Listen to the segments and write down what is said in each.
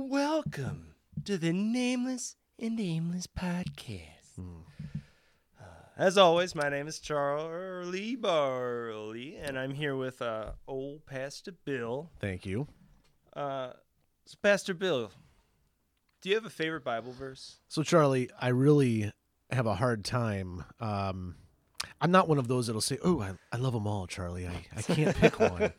Welcome to the Nameless and Aimless podcast. Hmm. Uh, as always, my name is Charley Barley, and I'm here with uh, old Pastor Bill. Thank you. Uh, so Pastor Bill, do you have a favorite Bible verse? So, Charley, I really have a hard time. Um, I'm not one of those that'll say, "Oh, I, I love them all, Charley." I, I can't pick one.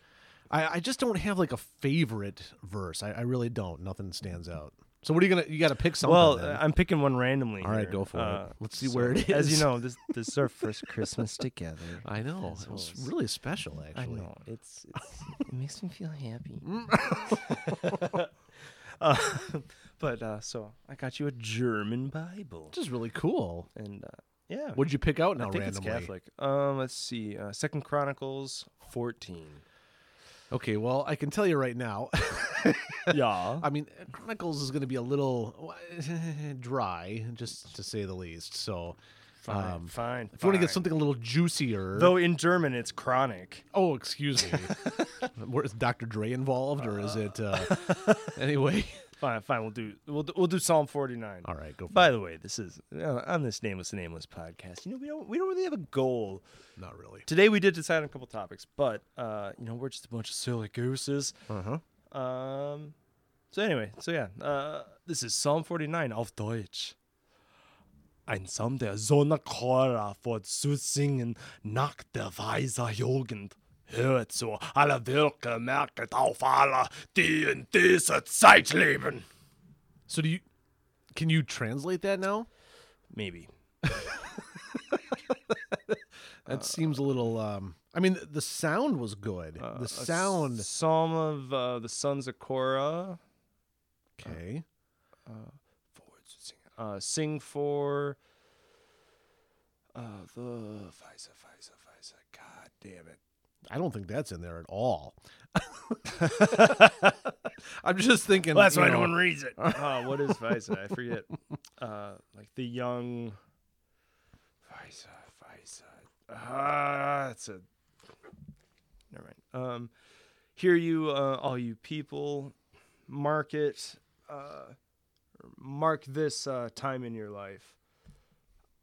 I, I just don't have like a favorite verse. I, I really don't. Nothing stands out. So, what are you gonna? You got to pick something. well, then. I'm picking one randomly. All right, here. go for it. Uh, Let's see so, where it is. As you know, this this is our first Christmas together. I know it was really special, actually. I know it's, it's it makes me feel happy. uh, but uh, so I got you a German Bible, Which is really cool. and uh, yeah, What'd you pick out now I think randomly? it's Catholic. Um, let's see, uh, Second Chronicles fourteen. Okay, well, I can tell you right now. yeah, I mean, Chronicles is going to be a little dry, just to say the least. So, fine, um, fine. if you want to get something a little juicier, though in German it's chronic. oh, excuse me, Where- is Dr. Dre involved, or is it? Uh, anyway, Fine, fine. We'll do we'll do, we'll do Psalm forty nine. all right, go. For By it. the way, this is uh, on this nameless and nameless podcast. You know, we don't we don't really have a goal. Not really. Today we did decide on a couple topics, but uh, you know, we're just a bunch of silly gooses. Uh huh. Um, so anyway, so yeah, uh, this is Psalm 49 auf Deutsch. Ein Psalm der Sonnenchora vorzusingen nach der weiser Jugend. Hört zu, alle Wirke merket auf alle, die in dieser Zeit leben. So, do you? Can you translate that now? Maybe. That seems a little. Um, I mean, the sound was good. Uh, the a sound. Psalm of uh, the sons of Korah. Okay. forward to sing. Uh, sing for uh, the Pfizer, Pfizer, Pfizer. God damn it. I don't think that's in there at all. I'm just thinking. Well, that's why know, no one reads it. uh, what is Pfizer? I forget. Uh, like the young Pfizer, Pfizer. Ah, it's a. Never mind. Um, hear you, uh, all you people. Mark it. Uh, mark this uh, time in your life.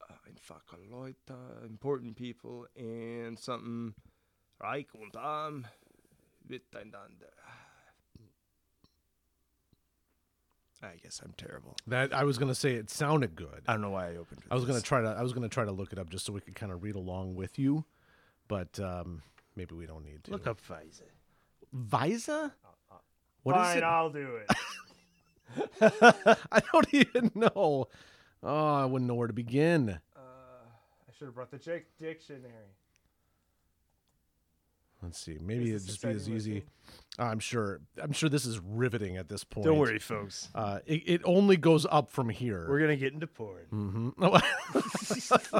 Uh, Einfache Leute, important people, and something. Reich und arm miteinander. I guess I'm terrible. That I was gonna say it sounded good. I don't know why I opened. With I was gonna try to I was gonna try to look it up just so we could kind of read along with you, but um, maybe we don't need to. look up Pfizer. Visa. What is Fine, it? I'll do it. I don't even know. Oh, I wouldn't know where to begin. uh, I should have brought the Jake dictionary. Let's see. Maybe it'd just be as easy. looking? I'm sure. I'm sure this is riveting at this point. Don't worry, folks. Uh, it, it only goes up from here. We're gonna get into porn. hmm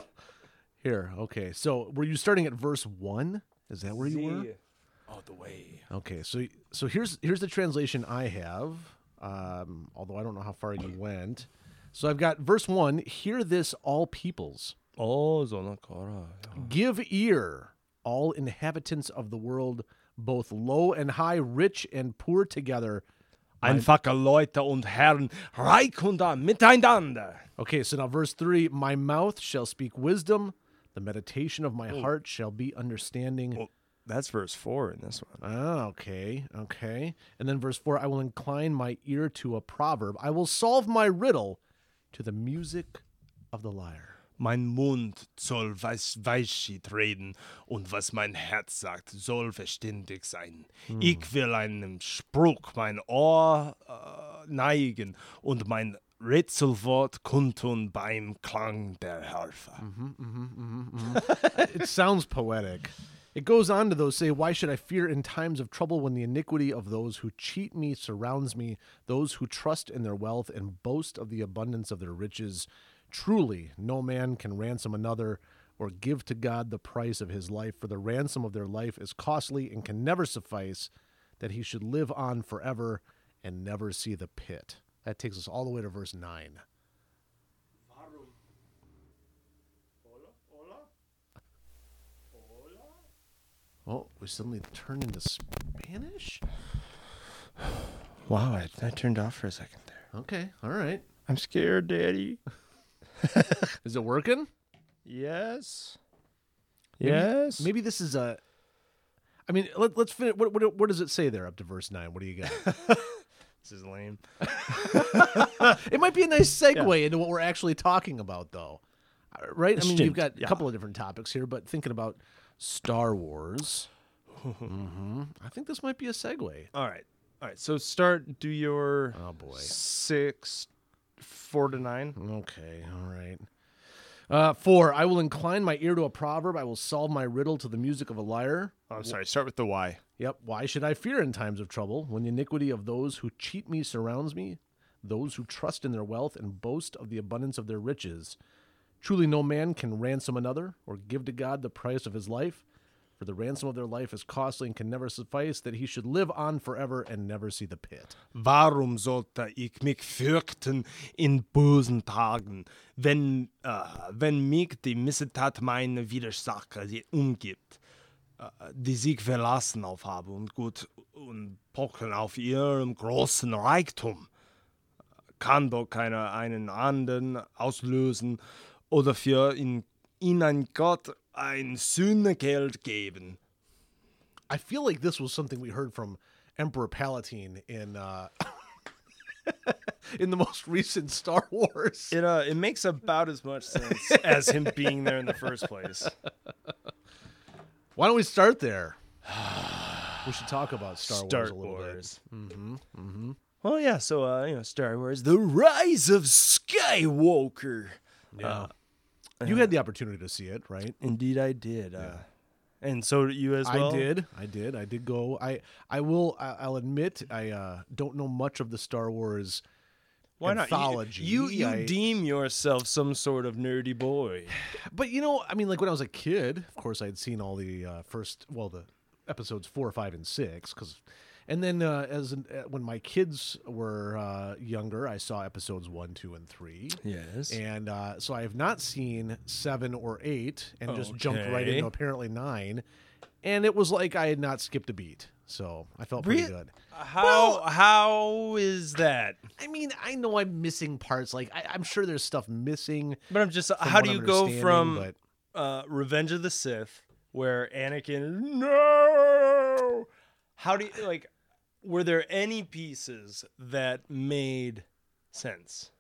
here. Okay. So, were you starting at verse one? Is that where you were? All the way. Okay, so so here's here's the translation I have. Um, although I don't know how far you went. So I've got verse one. Hear this, all peoples. Oh, Zonakara. Give ear, all inhabitants of the world, both low and high, rich and poor together. Einfache Leute und Herren, reich und miteinander. Okay, so now verse three. My mouth shall speak wisdom. The meditation of my heart shall be understanding. Well, that's verse four in this one. Ah, okay, okay. And then verse 4 I will incline my ear to a proverb. I will solve my riddle to the music of the lyre. Mein Mund soll weiß, Weichschied reden und was mein Herz sagt, soll verständig sein. Hm. Ich will einem Spruch mein Ohr äh, neigen und mein Rätselwort kundtun beim Klang der Harfe. Mhm, mhm, mhm, it sounds poetic. It goes on to though say, Why should I fear in times of trouble when the iniquity of those who cheat me surrounds me, those who trust in their wealth and boast of the abundance of their riches? Truly, no man can ransom another or give to God the price of his life, for the ransom of their life is costly and can never suffice, that he should live on forever and never see the pit. That takes us all the way to verse 9. Oh, we suddenly turned into Spanish? Wow, I, I turned off for a second there. Okay, all right. I'm scared, Daddy. Is it working? Yes. Maybe- yes. Maybe this is a. I mean, let, let's finish. What, what what does it say there up to verse nine? What do you got? this is lame. it might be a nice segue into what we're actually talking about, though. Uh, Right? I mean, you've got a couple of different topics here, but thinking about Star Wars, hmm I think this might be a segue. All right. All right. So start. Do your Oh boy. six, four to nine. Okay, all right. Uh, four. I will incline my ear to a proverb. I will solve my riddle to the music of a lyre. Oh, I'm sorry. Start with the why. Yep. Why should I fear in times of trouble when the iniquity of those who cheat me surrounds me? Those who trust in their wealth and boast of the abundance of their riches. Truly, no man can ransom another or give to God the price of his life. For the ransom of their life is costly and can never suffice, that he should live on forever and never see the pit. Warum sollte ich mich fürchten in bösen Tagen, wenn, äh, wenn mich die Missetat meiner Widersacher umgibt, äh, die sich verlassen auf Habe und Gut und pochen auf ihrem großen Reichtum? Kann doch keiner einen anderen auslösen oder für ihn, ihnen Gott ein Sühnegeld geben? I feel like this was something we heard from Emperor Palpatine in uh, in the most recent Star Wars. It uh, it makes about as much sense as him being there in the first place. Why don't we start there? we should talk about Star, Star Wars a little Wars. Mm-hmm. Mm-hmm. Well, yeah. So, uh, you know, Star Wars: The Rise of Skywalker. Yeah. You had the opportunity to see it, right? Indeed, I did. Uh, and so did you as well. I did. I did. I did go. I I will. I, I'll admit I uh, don't know much of the Star Wars. Why not? You- You you, I- deem yourself some sort of nerdy boy. But you know, I mean, like when I was a kid, of course, I'd seen all the uh, first, well, the episodes four, five, and six, because, and then uh, as an, uh, when my kids were uh, younger, I saw episodes one, two, and three. Yes. And uh, so I have not seen seven or eight, and just jumped right into apparently nine, and it was like I had not skipped a beat. So I felt pretty good. how how is that? I mean, I know I'm missing parts. Like I, I'm sure there's stuff missing. But I'm just. how do you go from But uh, Revenge of the Sith, where Anakin no, how do you like? Were there any pieces that made sense?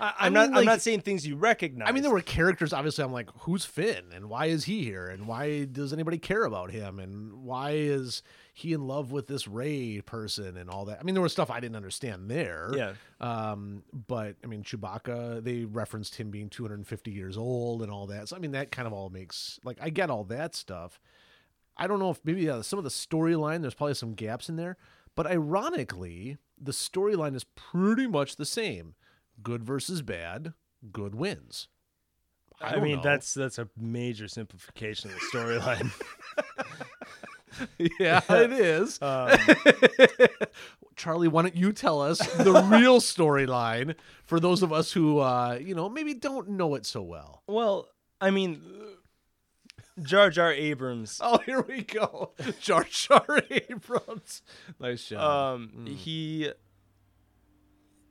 I, I'm I not. mean, I'm not saying things you recognize. I mean, there were characters. Obviously, I'm like, who's Finn, and why is he here, and why does anybody care about him, and why is he in love with this Rey person, and all that. I mean, there was stuff I didn't understand there. Yeah. Um, but I mean, Chewbacca, they referenced him being 250 years old and all that. So I mean, that kind of all makes like I get all that stuff. I don't know if maybe uh, some of the storyline there's probably some gaps in there, but ironically, the storyline is pretty much the same: good versus bad, good wins. I, don't mean, know. that's that's a major simplification of the storyline. yeah, it is. um, Charley, why don't you tell us the real storyline for those of us who, uh, you know, maybe don't know it so well? well, I mean, Jar Jar Abrams. Oh, here we go. Jar Jar Abrams. Nice job. Um, he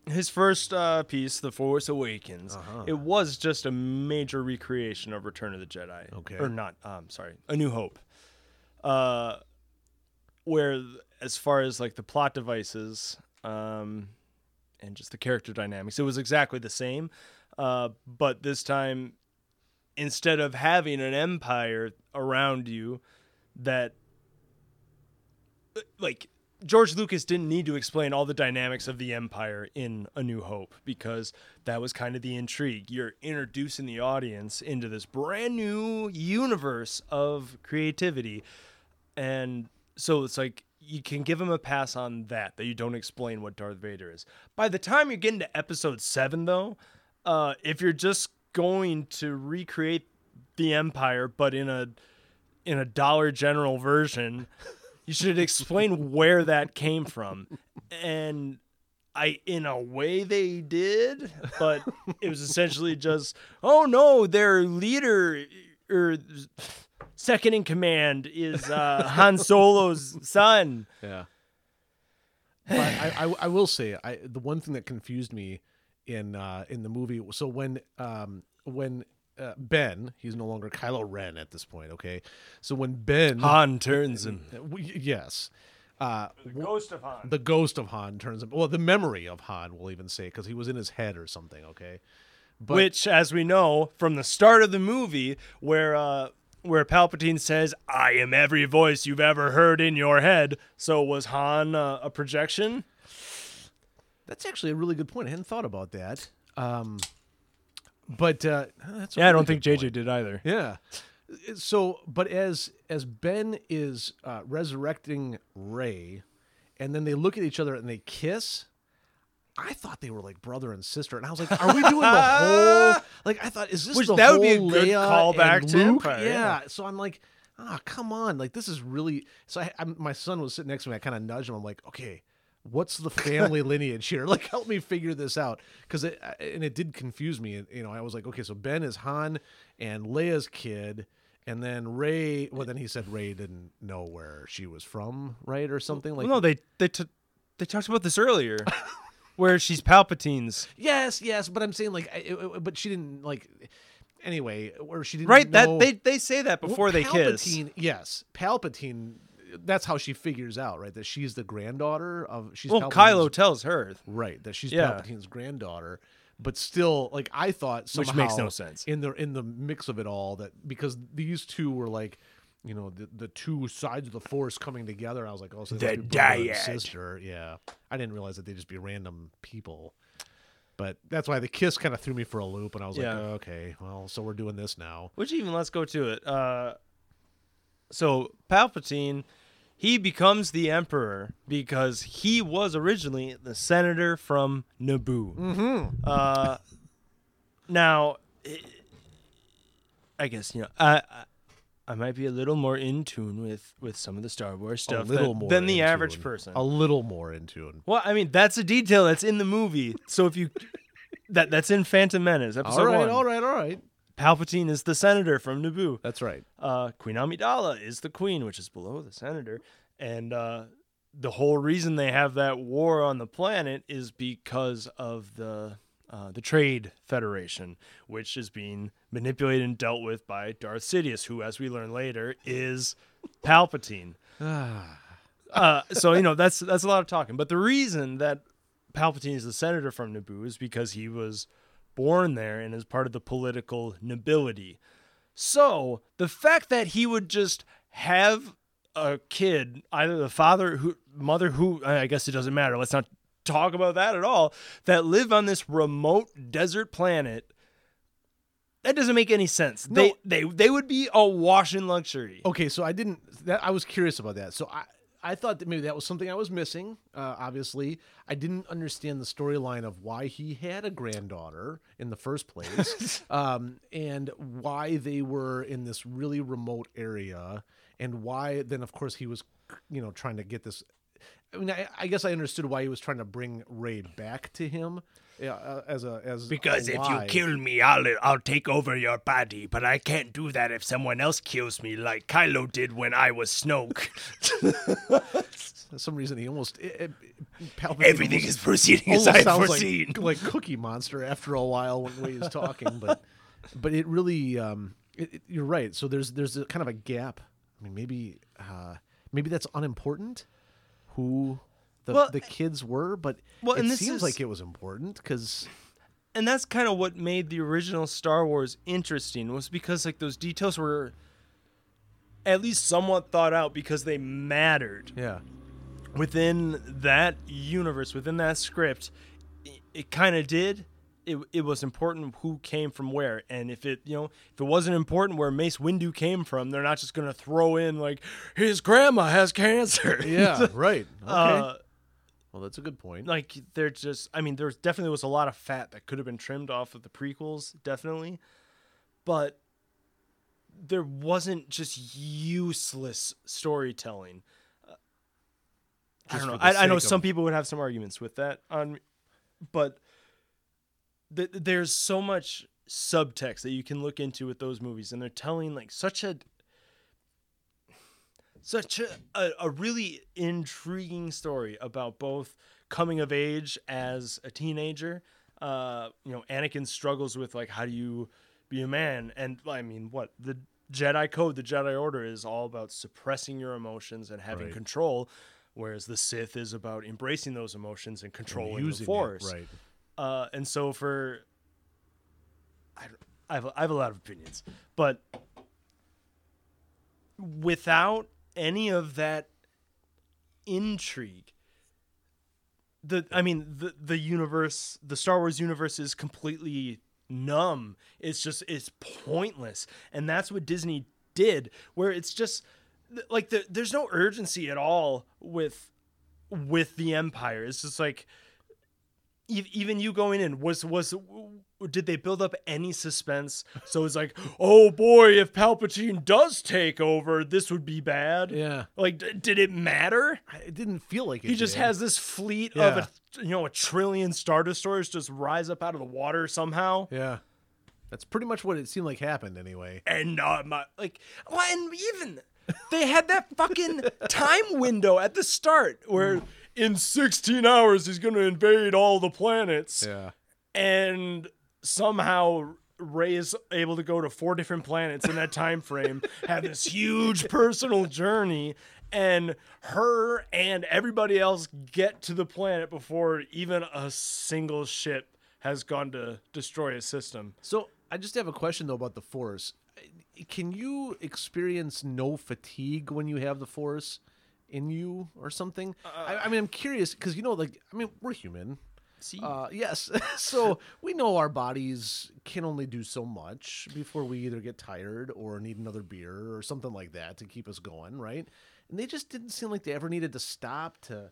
his first uh, piece, The Force Awakens, Uh-huh. it was just a major recreation of Return of the Jedi. Okay. or not? Um, sorry, A New Hope. Uh, where as far as like the plot devices, um, and just the character dynamics, it was exactly the same. Uh, but this time, instead of having an empire around you that like George Lucas didn't need to explain all the dynamics of the empire in A New Hope because that was kind of the intrigue. You're introducing the audience into this brand new universe of creativity. And so it's like you can give them a pass on that that you don't explain what Darth Vader is. By the time you're getting to episode 7 though, uh if you're just going to recreate the empire but in a in a Dollar General version, you should explain where that came from. And I, in a way, they did, but it was essentially just, oh no, their leader or second in command is uh, Han Solo's son. yeah. but I, I I will say I the one thing that confused me in uh in the movie. So when um when uh, Ben he's no longer Kylo Ren at this point okay? So when Ben Han turns and Uh, yes. Uh the ghost of Han. the ghost of Han turns him well the memory of Han we'll even say because he was in his head or something okay? But Which, as we know from the start of the movie, where uh, where Palpatine says, "I am every voice you've ever heard in your head," so was Han uh, a projection? That's actually a really good point I hadn't thought about that um but uh that's Yeah, I don't think JJ point. did either. Yeah. So, but as as Ben is uh, resurrecting Rey, and then they look at each other and they kiss. I thought they were like brother and sister, and I was like, "Are we doing the whole?" Like, I thought, "Is this Which the that would be a good Leia callback to Empire, Yeah. yeah. So I'm like, "Ah, come on!" Like, this is really. So I, I'm, my son was sitting next to me. I kind of nudged him. I'm like, "Okay, what's the family lineage here? Like, help me figure this out." Because it and it did confuse me. You know, I was like, "Okay, so Ben is Han and Leia's kid." And then Rey, well, then he said Rey didn't know where she was from, right, or something like. Well, no, they they t- they talked about this earlier, where she's Palpatine's. Yes, yes, but I'm saying like, it- it- but she didn't like. Anyway, or she didn't Right? know- That they they say that Well, before they kiss. Palpatine- Yes, Palpatine. That's how she figures out, right? That she's the granddaughter of. She's Well, Palpatine's- Kylo tells her. right? That she's Yeah. Palpatine's granddaughter, but still, like I thought, somehow Which makes no sense. in the in the mix of it all. That because these two were like. You know the, the two sides of the force coming together. I was like, oh, so The dyad. sister. Yeah, I didn't realize that they'd just be random people. But that's why the kiss kind of threw me for a loop, and I was Yeah. like, oh, okay, well, so we're doing this now. Which even let's go to it. Uh, so Palpatine, he becomes the Emperor because he was originally the senator from Naboo. Mm-hmm. Uh, now, i- I guess you know I. I might be a little more in tune with, with some of the Star Wars stuff. A little than, more than the average tune. person. A little more in tune. Well, I mean, that's a detail that's in the movie. So if you that that's in Phantom Menace, episode All right, one. all right, all right. Palpatine is the senator from Naboo. That's right. Uh, queen Amidala is the queen, which is below the senator, and uh, the whole reason they have that war on the planet is because of the uh, the Trade Federation, which is being manipulated and dealt with by Darth Sidious, who, as we learn later, is Palpatine. uh, so you know that's that's a lot of talking. But the reason that Palpatine is the senator from Naboo is because he was born there and is part of the political nobility. So the fact that he would just have a kid, either the father who mother who I guess it doesn't matter. Let's not talk about that at all. That live on this remote desert planet. That doesn't make any sense. No. They they they would be awash in luxury. Okay, so I didn't. That I was curious about that. So I. I thought that maybe that was something I was missing. Uh, obviously, I didn't understand the storyline of why he had a granddaughter in the first place, um, and why they were in this really remote area, and why then, of course, he was, you know, trying to get this. I mean, I, I guess I understood why he was trying to bring Rey back to him, uh, as a as Because if you kill me, I'll I'll take over your body. But I can't do that if someone else kills me, like Kylo did when I was Snoke. For some reason he almost it, it, Everything almost- is proceeding as I had foreseen. like, like Cookie Monster after a while when, he's talking, but but it really um, it- you're right. So there's there's a kind of a gap. I mean, maybe uh, maybe that's unimportant. Who the Well, the kids were, but well, it seems is- like it was important because and that's kind of what made the original Star Wars interesting was because like those details were at least somewhat thought out because they mattered yeah, within that universe, within that script. It, it kind of did. It, it was important who came from where, and if it you know if it wasn't important where Mace Windu came from, they're not just gonna throw in like his grandma has cancer. yeah, right. Okay, Uh, well, that's a good point. like they're just i mean there definitely was a lot of fat that could have been trimmed off of the prequels definitely. But there wasn't just useless storytelling. Uh, i don't know. I, I know sake some people would have some arguments with that on but th- there's so much subtext that you can look into with those movies and they're telling like such a such a, a, a really intriguing story about both coming of age as a teenager. Uh, you know, Anakin struggles with like how do you be a man, and I mean, what the Jedi code, the Jedi Order is all about suppressing your emotions and having Right. control, whereas the Sith is about embracing those emotions and And controlling the using it, Force. right? Uh, and so for, I, I, have, I have a lot of opinions, but without any of that intrigue, the I mean the the universe, the Star Wars universe is completely numb. It's just it's pointless, and that's what Disney did. Where it's just like the, there's no urgency at all with with the Empire. It's just like even you going in was was did they build up any suspense? So it's like oh boy if palpatine does take over this would be bad. Yeah, like d- did it matter? It didn't feel like it. he just did. has this fleet of a you know a trillion star destroyers just rise up out of the water somehow. Yeah, that's pretty much what it seemed like happened anyway. and uh, my like well, and even they had that fucking time window at the start where in 16 hours he's going to invade all the planets. Yeah, and somehow Rey is able to go to four different planets in that time frame, have this huge personal journey, and her and everybody else get to the planet before even a single ship has gone to destroy a system. So I just have a question though about the force. Can you experience no fatigue when you have the force in you or something? Uh, I, I mean, I'm curious because you know, like, I mean, we're human. See, Uh, yes, so we know our bodies can only do so much before we either get tired or need another beer or something like that to keep us going, right? And they just didn't seem like they ever needed to stop to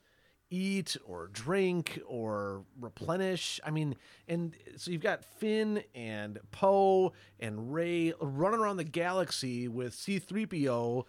eat or drink or replenish. I mean, and so you've got Finn and Poe and Rey running around the galaxy with C3PO.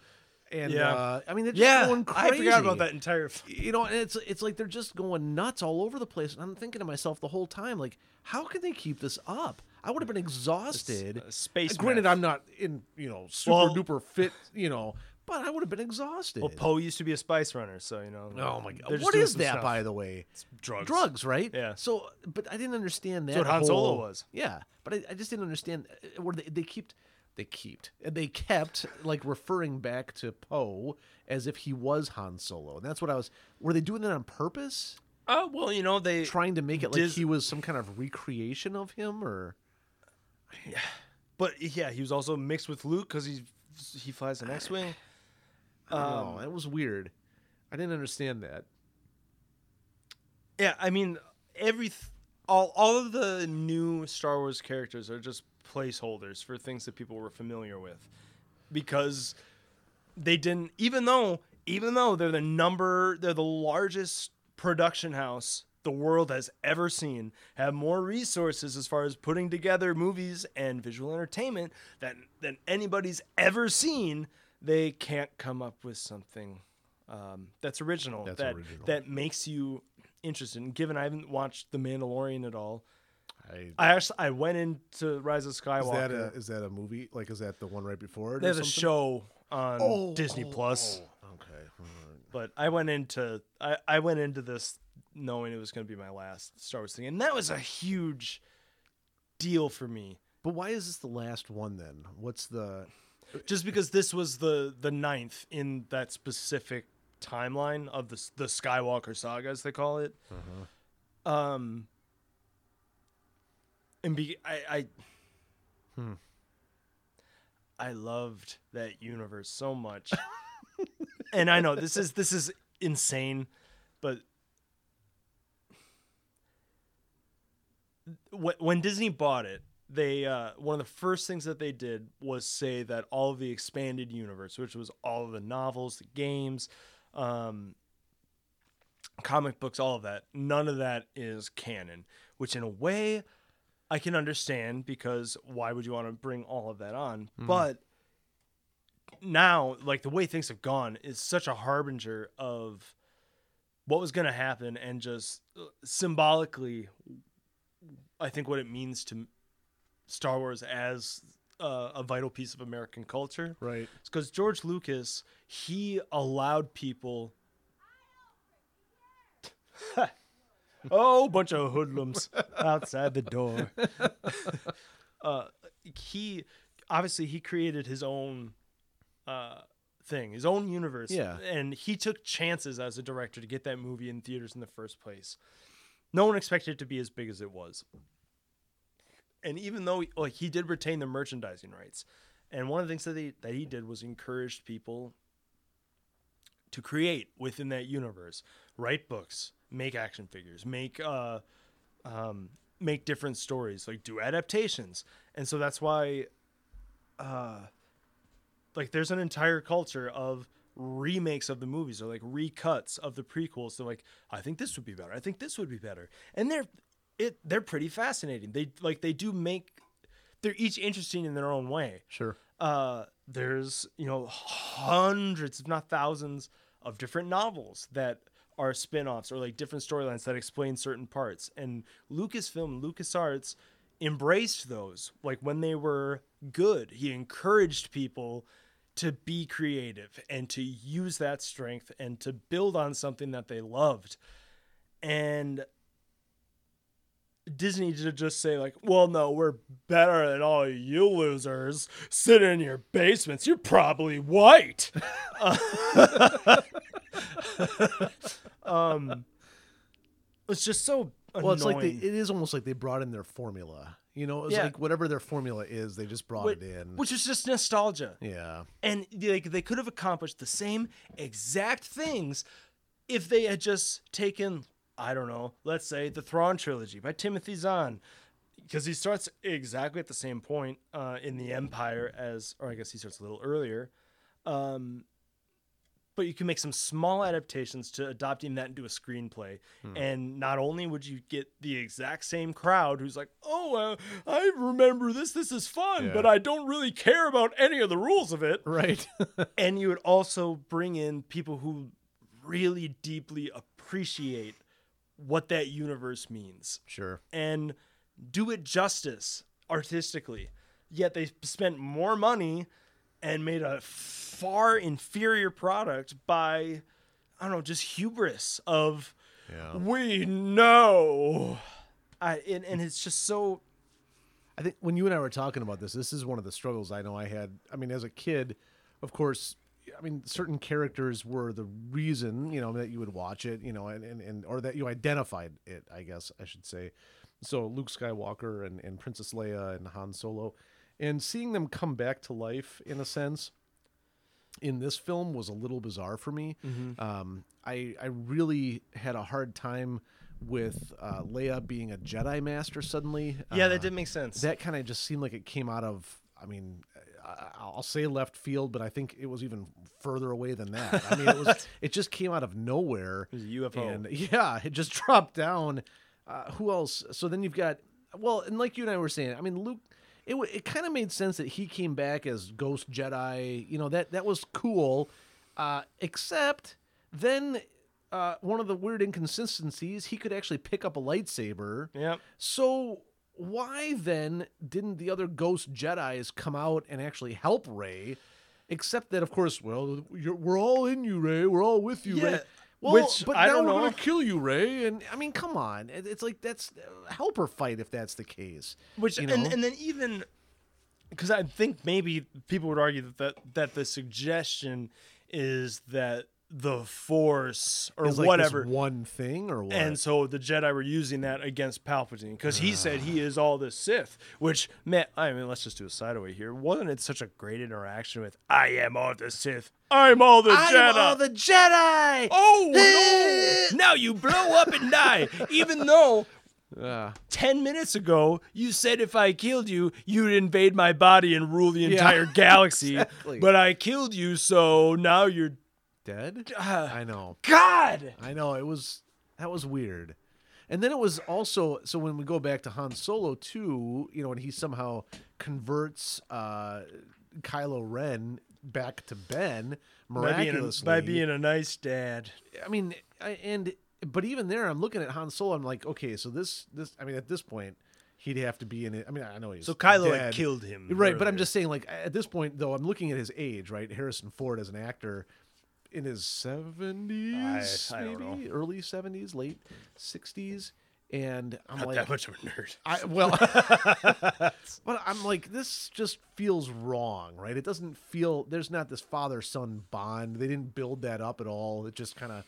And Yeah. uh, I mean, they're just yeah, going crazy I forgot about that entire. you know and it's it's like they're just going nuts all over the place and i'm thinking to myself the whole time like how can they keep this up i would have been exhausted uh, space granted i'm not in you know super Well- duper fit you know but i would have been exhausted Well, Poe used to be a spice runner, so you know. oh my god what is that stuff. by the way drugs? drugs right Yeah. so but i didn't understand that what Han Solo was. yeah but i, I just didn't understand uh, where they, they kept they kept they kept like referring back to poe as if he was han solo and that's what i was were they doing that on purpose Oh well, you know they. trying to make it like Dis- he was some kind of recreation of him or yeah. But yeah, he was also mixed with Luke because he he flies an X-wing. I don't Um, know. That was weird. I didn't understand that. Yeah, I mean, every all all of the new Star Wars characters are just placeholders for things that people were familiar with, because they didn't. Even though, even though they're the number, they're the largest production house the world has ever seen, have more resources as far as putting together movies and visual entertainment than than anybody's ever seen. They can't come up with something um, that's original That's that original. that makes you interested. And given I haven't watched The Mandalorian at all, I, I actually I went into Rise of is Skywalker. that a is that a movie? Like is that the one right before it? or There's a show on Oh, Disney oh, Plus, oh, okay. but I went into I, I went into this knowing it was going to be my last Star Wars thing, and that was a huge deal for me. But why is this the last one then? What's the Just because this was the the ninth in that specific timeline of the the Skywalker saga, as they call it. Um, and be I I, Hmm. I loved that universe so much, and I know this is this is insane, but wh- when Disney bought it, they uh, one of the first things that they did was say that all of the expanded universe, which was all of the novels, the games, um, comic books, all of that, none of that is canon. Which, in a way, I can understand because why would you want to bring all of that on? But now, like the way things have gone, is such a harbinger of what was going to happen, and just uh, symbolically, I think what it means to Star Wars as uh, a vital piece of American culture. Right. Because George Lucas he allowed people. oh, bunch of hoodlums outside the door. uh, he obviously he created his own uh, thing, his own universe. Yeah. and he took chances as a director to get that movie in theaters in the first place. No one expected it to be as big as it was. And even though like he did retain the merchandising rights, and one of the things that he that he did was encouraged people to create within that universe, write books, make action figures, make uh, um, make different stories, like do adaptations, and so that's why, uh, like there's an entire culture of remakes of the movies or like recuts of the prequels. So like, I think this would be better. I think this would be better, and they're it they're pretty fascinating. They like they do make they're each interesting in their own way Sure. uh, there's you know hundreds if not thousands of different novels that are spin-offs or like different storylines that explain certain parts and lucasfilm lucasarts embraced those like when they were good he encouraged people to be creative and to use that strength and to build on something that they loved and Disney to just say like, "Well, no, we're better than all you losers. sitting in your basements. You're probably white." um, it's just so annoying. Well, it's like they, it is almost like they brought in their formula. You know, it's Yeah. like whatever their formula is, they just brought Wh- it in. which is just nostalgia. yeah. and like they could have accomplished the same exact things if they had just taken I don't know, let's say the Thrawn trilogy by Timothy Zahn, because he starts exactly at the same point uh, in the Empire as, or I guess he starts a little earlier. Um, but you can make some small adaptations to adopting that into a screenplay, and not only would you get the exact same crowd who's like, "Oh, uh, I remember this. This is fun, Yeah. but I don't really care about any of the rules of it." Right. and you would also bring in people who really deeply appreciate what that universe means sure. and do it justice artistically yet they spent more money and made a far inferior product by i don't know just hubris of Yeah. we know I, and, and it's just so I think when you and I were talking about this, this is one of the struggles I know I had. I mean, as a kid, of course, I mean, certain characters were the reason, you know, that you would watch it, you know, and, and, and or that you identified it, I guess I should say. So Luke Skywalker and, and Princess Leia and Han Solo. And seeing them come back to life in a sense in this film was a little bizarre for me. Um, I I really had a hard time with uh, Leia being a Jedi Master suddenly. yeah Uh, that did make sense that kind of just seemed like it came out of i mean i'll say left field but i think it was even further away than that i mean it was it just came out of nowhere It was a UFO. and yeah it just dropped down uh, who else so then you've got well and like you and i were saying i mean luke it, it kind of made sense that he came back as ghost jedi you know that that was cool uh, except then uh, one of the weird inconsistencies he could actually pick up a lightsaber yep so why then didn't the other ghost Jedi's come out and actually help Rey? Except that, of course, well, you're, we're all in you, Rey. We're all with you, Rey. Well, which but I now don't we're know. gonna kill you, Rey. And I mean, come on, It- it's like that's uh, help her fight if that's the case. Which you and, and then even because I think maybe people would argue that, that that the suggestion is that the Force or like whatever, one thing or what? and so the Jedi were using that against Palpatine because he said he is all the Sith. Which man, I mean, let's just do a sideaway here. Wasn't it such a great interaction with "I am all the Sith, I'm all the I'm Jedi." all the Jedi. oh no! now you blow up and die, even though Ah, 10 minutes ago, you said if I killed you, you'd invade my body and rule the entire galaxy. exactly. But I killed you, so now you're. Dead. Ah, I know. God! I know it was that was weird. And then it was also so when we go back to Han Solo too, you know, when he somehow converts uh Kylo Ren back to Ben By being, a, miraculously. by being a nice dad. I mean, I, and but even there, I'm looking at Han Solo. I'm like, okay, so this this. I mean, at this point, he'd have to be in it. I mean, I know he's So Kylo dead. had killed him. Right, but I'm just saying, like at this point, though, I'm looking at his age, right? Harrison Ford as an actor in his 70s, I- I maybe early 70s, late 60s, and I'm not like, that much of a nerd. I well, but I'm like, this just feels wrong, right? It doesn't feel. There's not this father son bond. They didn't build that up at all. It just kind of,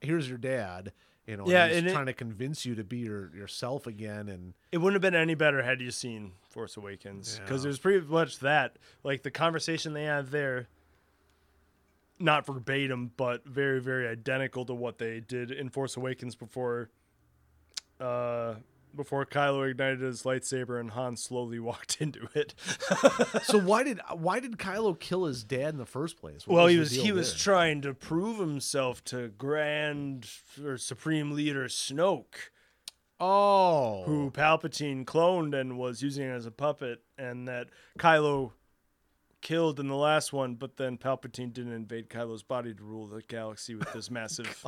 here's your dad. You know, Yeah, he's and it- trying to convince you to be your yourself again, and It wouldn't have been any better had you seen Force Awakens because Yeah. it was pretty much that. Like the conversation they had there, not verbatim, but very, very identical to what they did in Force Awakens before, uh, before Kylo ignited his lightsaber and Han slowly walked into it. so why did why did Kylo kill his dad in the first place? What well, he was he was trying to prove himself to Grand or Supreme Leader Snoke. oh, who Palpatine cloned and was using as a puppet, and that Kylo killed in the last one, but then Palpatine didn't invade Kylo's body to rule the galaxy with this massive.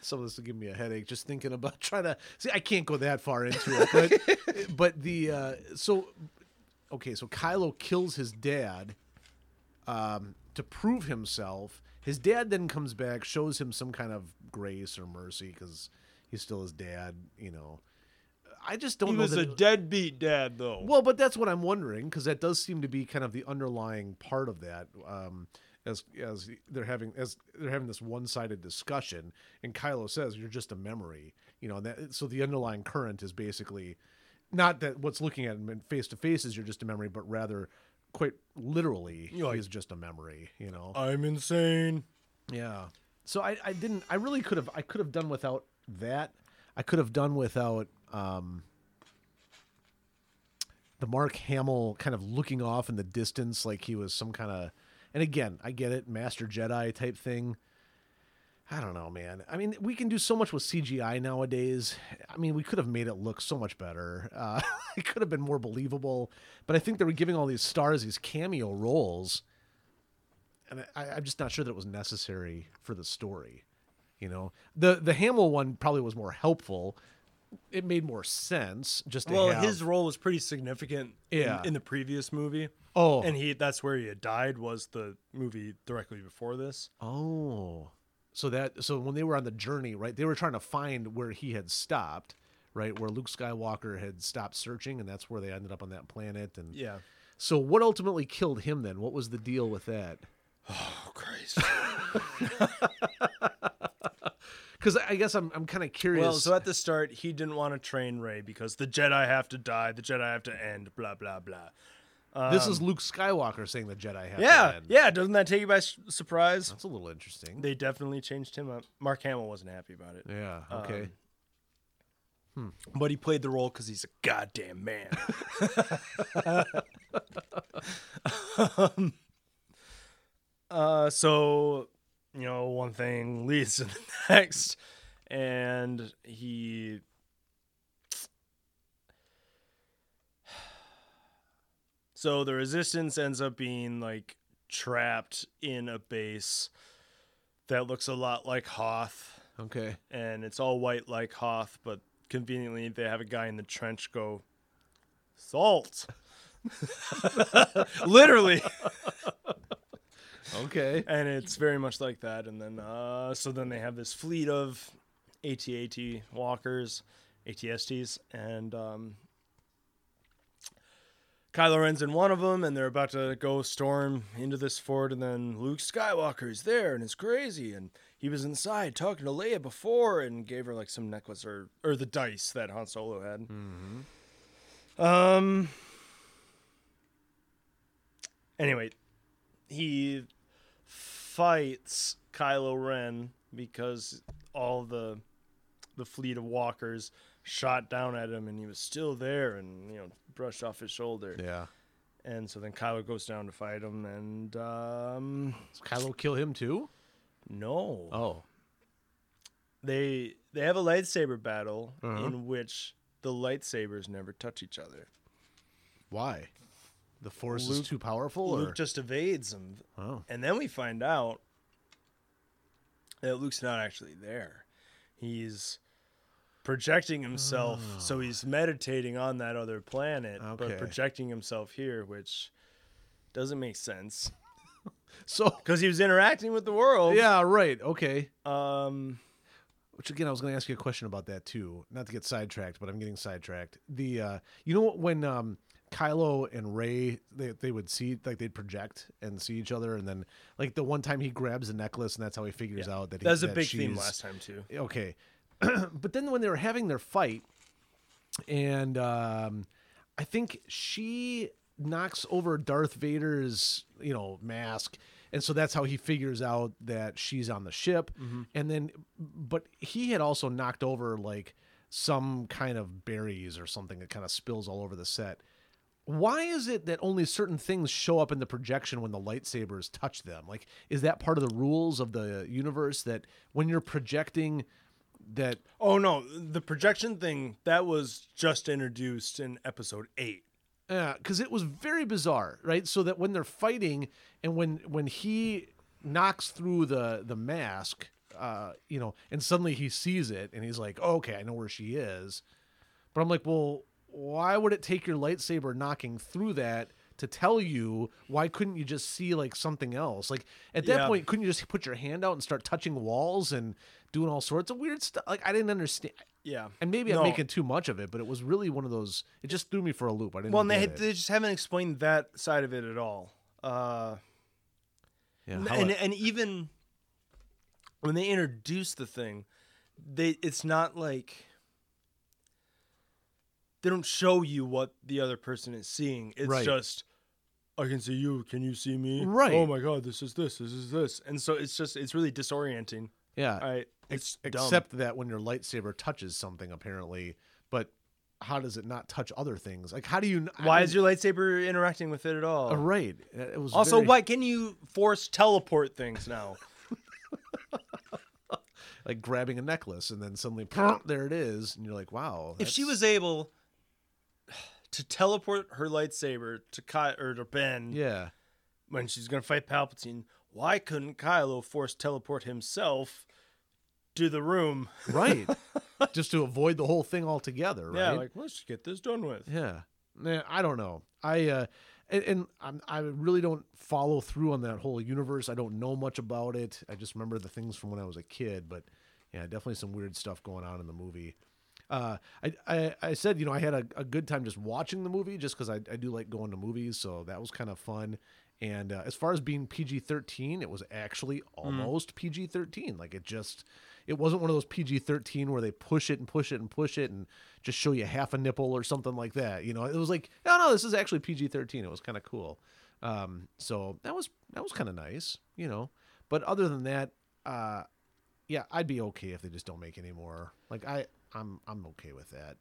some of this will give me a headache just thinking about trying to see. I can't go that far into it, but but the uh, so okay, so Kylo kills his dad um, to prove himself. His dad then comes back, shows him some kind of grace or mercy because he's still his dad. You know, I just don't he know. was a deadbeat dad, though. well, but that's what I'm wondering because that does seem to be kind of the underlying part of that. Um, as as they're having as they're having this one-sided discussion, and Kylo says, "You're just a memory," you know. And that so the underlying current is basically not that what's looking at him face to face is you're just a memory, but rather quite literally You're like- he's just a memory. You know. I'm insane. Yeah. So I, I didn't I really could have I could have done without that. I could have done without um the Mark Hamill kind of looking off in the distance like he was some kind of and again, I get it, Master Jedi type thing. I don't know, man. I mean, we can do so much with CGI nowadays. I mean, we could have made it look so much better. Uh, it could have been more believable. But I think they were giving all these stars these cameo roles and I, I'm just not sure that it was necessary for the story. You know, the the Hamill one probably was more helpful. It made more sense just to Well, have- his role was pretty significant in- Yeah. in, the previous movie. oh And he that's where he had died was the movie directly before this. oh so that so when they were on the journey right they were trying to find where he had stopped right where Luke Skywalker had stopped searching and that's where they ended up on that planet and Yeah. so what ultimately killed him then what was the deal with that Oh Christ. because I guess I'm I'm kind of curious Well, so at the start, he didn't want to train Rey because the Jedi have to die, the Jedi have to end, blah blah blah. this is Luke Skywalker saying the Jedi have um, Yeah, to end. yeah. Yeah, doesn't that take you by surprise? that's a little interesting They definitely changed him up. Mark Hamill wasn't happy about it, yeah okay but he played the role because he's a goddamn man. um, uh, so you know, one thing leads to the next, and he. So the resistance ends up being like trapped in a base that looks a lot like Hoth okay and it's all white like Hoth, but conveniently they have a guy in the trench go, Salt. Literally. okay And it's very much like that. And then, uh, so then they have this fleet of AT-AT walkers, ATSTs, and um, Kylo Ren's in one of them, and they're about to go storm into this fort, and then Luke Skywalker's there, and it's crazy, and he was inside talking to Leia before, and gave her like some necklace or or the dice that Han Solo had. Mm-hmm. Um. Anyway, he fights Kylo Ren because all the the fleet of walkers shot down at him and he was still there and you know brushed off his shoulder. Yeah. And so then Kylo goes down to fight him and um Does Kylo kill him too? No. Oh. They they have a lightsaber battle Uh-huh. in which the lightsabers never touch each other. Why the force Luke- is too powerful or Luke just evades him oh And then we find out that Luke's not actually there. He's projecting himself. so he's meditating on that other planet, Okay. but projecting himself here, which doesn't make sense So because he was interacting with the world. yeah, right. Okay. Um. Which again, I was going to ask you a question about that too. Not to get sidetracked, but I'm getting sidetracked. The uh, you know when um, Kylo and Rey they they would see like they'd project and see each other, and then like the one time he grabs a necklace, and that's how he figures out that he, That was a big theme last time too. okay. But then when they were having their fight and um i think she knocks over darth vader's you know mask and so that's how he figures out that she's on the ship. And then but he had also knocked over like some kind of berries or something that kind of spills all over the set why is it that only certain things show up in the projection when the lightsabers touch them like is that part of the rules of the universe that when you're projecting that Oh no, the projection thing that was just introduced in episode eight. Yeah, because it was very bizarre, right? So that when they're fighting and when when he knocks through the the mask, uh, you know, and suddenly he sees it and he's like, oh, "Okay, I know where she is," but I'm like, "Well, why would it take your lightsaber knocking through that?" To tell you why couldn't you just see like something else? Like at that Yeah. point, couldn't you just put your hand out and start touching walls and doing all sorts of weird stuff? Like I didn't understand. Yeah, And maybe No. I'm making too much of it, but it was really one of those. It just threw me for a loop. I didn't. Well, and they they just haven't explained that side of it at all. Uh, Yeah, and and, and even when they introduce the thing, they it's not like they don't show you what the other person is seeing. It's Right. just I can see you. Can you see me? Right. Oh my god, this is this. This is this. And so it's just it's really disorienting. yeah. I it's dumb. Except that when your lightsaber touches something, apparently, but how does it not touch other things? Like, how do you? I why mean- is your lightsaber interacting with it at all? uh, right? It was Also, very- why can you force teleport things now? like grabbing a necklace and then suddenly there it is, and you're like, wow. if she was able to teleport her lightsaber to Ky- or to Ben yeah, when she's gonna fight Palpatine, why couldn't Kylo force teleport himself to the room? right, just to avoid the whole thing altogether, right? Yeah, like let's just get this done with. Yeah. Yeah, I don't know. I uh and, and I'm, I really don't follow through on that whole universe. I don't know much about it. I just remember the things from when I was a kid, but yeah, definitely some weird stuff going on in the movie. Uh, I, I, I said, you know, I had a, a good time just watching the movie just because I, I do like going to movies. So that was kind of fun. And uh, as far as being PG 13, it was actually almost PG 13. Like it just, it wasn't one of those PG 13 where they push it and push it and push it and just show you half a nipple or something like that. You know, it was like, no, no, this is actually PG 13. It was kind of cool. Um, so that was, that was kind of nice, you know. But other than that, uh, yeah, I'd be okay if they just don't make any more. Like I, I'm, I'm okay with that.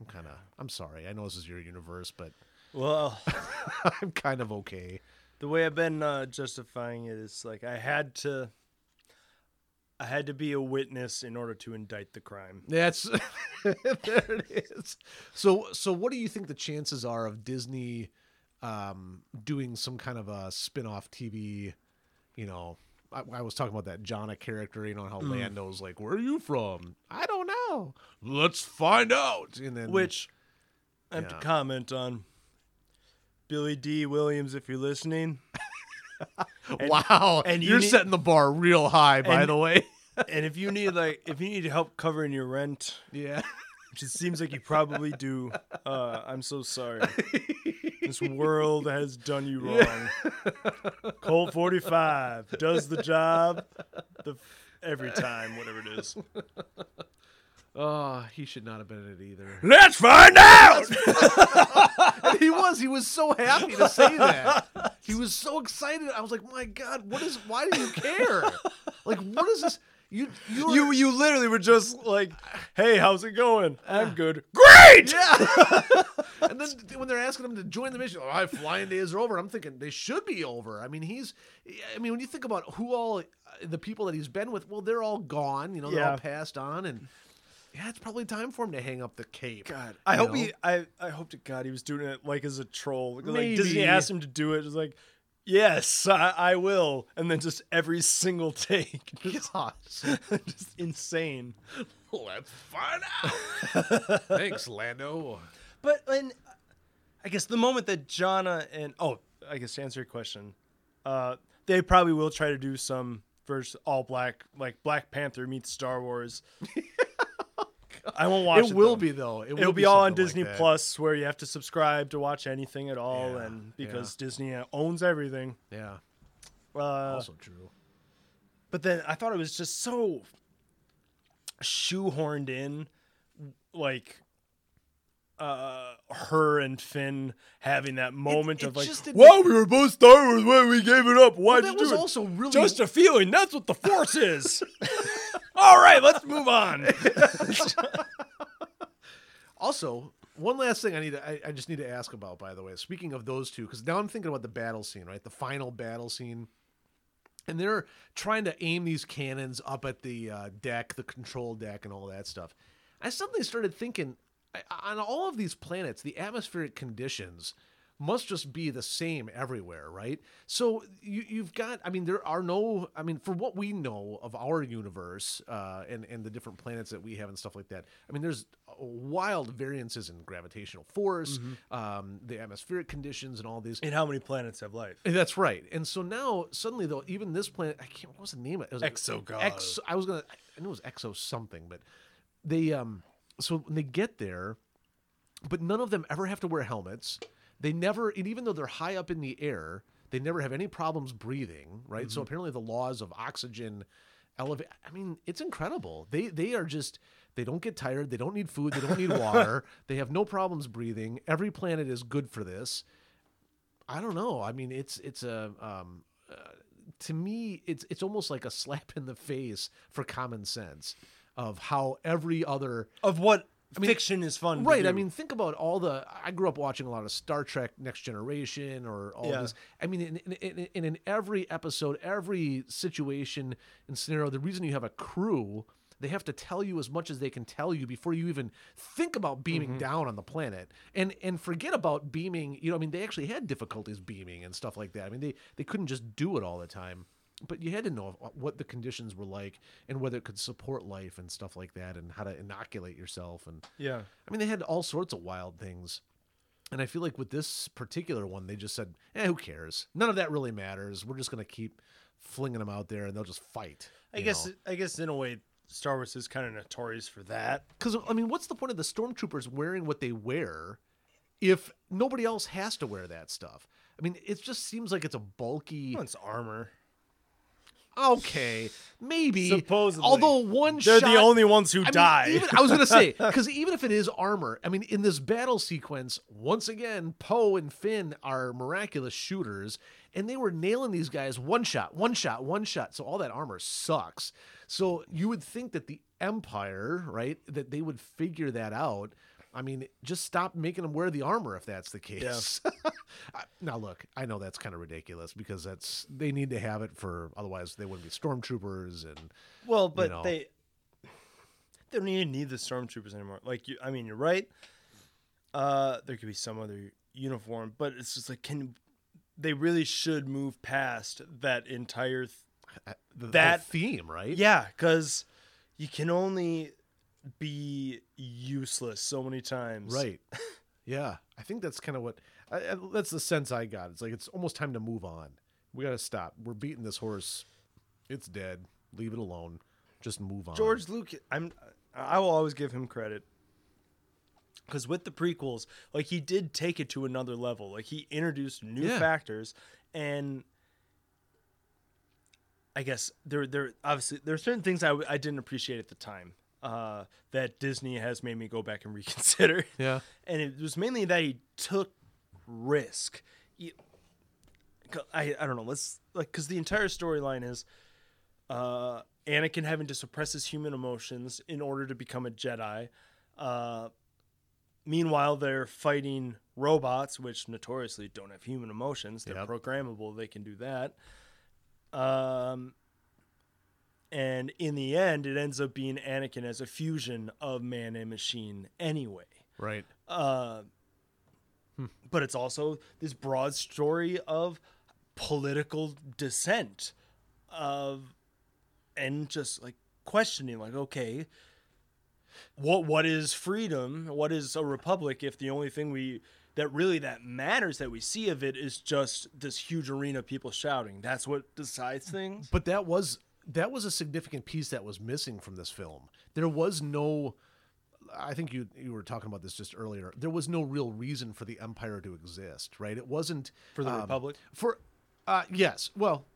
I'm kind of, I'm sorry. I know this is your universe, but Well, I'm kind of okay. the way I've been uh, justifying it is like I had to, I had to be a witness in order to indict the crime. That's there it is. So, so what do you think the chances are of Disney um, doing some kind of a spin-off TV? You know, I, I was talking about that Jannah character. You know how mm. Lando's like, "Where are you from?" I don't know. Let's find out. And then Which I have Yeah. to comment on. Billy Dee Williams, if you're listening, and- wow, and you you're need- setting the bar real high, by and- the way. and if you need like if you need help covering your rent, yeah. Which it seems like you probably do, uh, I'm so sorry. this world has done you wrong. Colt 45 does the job the every time, whatever it is. Oh, he should not have been in it either. Let's find out. he was. He was so happy to say that. He was so excited. I was like, my God, what is? Why do you care? Like, what is this? You you You you literally were just like, "Hey, how's it going? I'm good. great. Yeah. and then when they're asking him to join the mission, oh, my flying days are over. I'm thinking they should be over. I mean, he's. I mean, when you think about who all uh, the people that he's been with, well, they're all gone. You know, they're all passed on, and yeah, it's probably time for him to hang up the cape. God, I hope know? he. I I hope to God he was doing it like as a troll. Like Maybe. Disney asked him to do it. It's like, yes, I, I will. And then just every single take, just, Gosh. just insane. Let's find out. Thanks, Lando. But and I guess the moment that Jannah and oh, I guess to answer your question, uh, they probably will try to do some versus all black, like Black Panther meets Star Wars. I won't watch it. It will though. be though. It will It'll be, all on something like Disney. Plus, where you have to subscribe to watch anything at all, Yeah, and because Disney owns everything. Yeah. Uh, Also true. but then I thought it was just so shoehorned in, like uh, her and Finn having that moment it of like, "Wow, we were both Star Wars when we gave it up. Why'd that you do it?" also really Just a feeling. That's what the Force is. All right, let's move on. Also, one last thing I need to, I, I just need to ask about, by the way. Speaking of those two, because now I'm thinking about the battle scene, right? The final battle scene. And they're trying to aim these cannons up at the uh, deck, the control deck, and all that stuff. I suddenly started thinking I- on all of these planets, the atmospheric conditions must just be the same everywhere, right? So you, you've got, I mean, there are no, I mean, for what we know of our universe uh, and and the different planets that we have and stuff like that, I mean, there's wild variances in gravitational force, um, the atmospheric conditions, and all these. and how many planets have life? That's right. And so now suddenly though, even this planet, I can't. What was the name of it? it was Exegol. Ex. I was gonna. I knew it was Exo something, but they um. So when they get there, but none of them ever have to wear helmets. They never, and even though they're high up in the air, they never have any problems breathing. Right. So apparently the laws of oxygen elevate. I mean, it's incredible. They they are just. They don't get tired. They don't need food. They don't need water. they have no problems breathing. Every planet is good for this. I don't know. I mean, it's it's a um, uh, to me, it's it's almost like a slap in the face for common sense of how every other Of what mean, fiction is fun, right. I mean, think about all the. I grew up watching a lot of Star Trek: Next Generation or all Yeah. this. I mean, in, in, in, in, in every episode, every situation and scenario, the reason you have a crew. They have to tell you as much as they can tell you before you even think about beaming Mm-hmm. down on the planet, and and forget about beaming. You know, I mean, they actually had difficulties beaming and stuff like that. I mean, they they couldn't just do it all the time, but you had to know what the conditions were like and whether it could support life and stuff like that, and how to inoculate yourself and yeah. I mean, they had all sorts of wild things. And I feel like with this particular one, they just said, eh, who cares? None of that really matters. We're just going to keep flinging them out there and they'll just fight. I guess I guess in a way, Star Wars is kind of notorious for that. Because, I mean, what's the point of the stormtroopers wearing what they wear if nobody else has to wear that stuff? I mean, it just seems like it's a bulky. Well, it's armor. Okay, maybe. Supposedly. Although one shot. They're shot, the only ones who I mean, die. even- I was gonna say because even if it is armor, I mean, in this battle sequence, once again, Poe and Finn are miraculous shooters, and they were nailing these guys one shot, one shot, one shot. So all that armor sucks. So you would think that the Empire, right, that they would figure that out. I mean, just stop making them wear the armor if that's the case. I- now, look, I know that's kind of ridiculous because that's they need to have it for otherwise they wouldn't be stormtroopers and well, but know. they they don't even need the stormtroopers anymore. Like you, I mean, you're right. Uh, there could be some other uniform, but it's just like, can they really should move past that entire? Th- uh, the That- theme, right? yeah, because you can only be useless so many times. Right. Yeah, I think that's kind of what I, I- that's the sense I got. It's like it's almost time to move on. We got to stop. We're beating this horse. It's dead. Leave it alone. Just move on. George Lucas, I'm I will always give him credit because with the prequels, like he did take it to another level. Like he introduced new Yeah. factors, and I guess there there obviously there are certain things I, w- I didn't appreciate at the time uh, that Disney has made me go back and reconsider. Yeah. and it was mainly that he took risk. He- I I don't know. Let's like because the entire storyline is uh, Anakin having to suppress his human emotions in order to become a Jedi. Uh, meanwhile, they're fighting robots, which notoriously don't have human emotions. They're Yep. programmable; they can do that. Um, and in the end, it ends up being Anakin as a fusion of man and machine, anyway. Right. Uh, But it's also this broad story of political dissent of and just like questioning like okay what what is freedom what is a republic if the only thing we that really that matters that we see of it is just this huge arena of people shouting that's what decides things But that was that was a significant piece that was missing from this film. There was no I think you you were talking about this just earlier. There was no real reason for the empire to exist, right? It wasn't For the um, Republic? For uh yes. Well,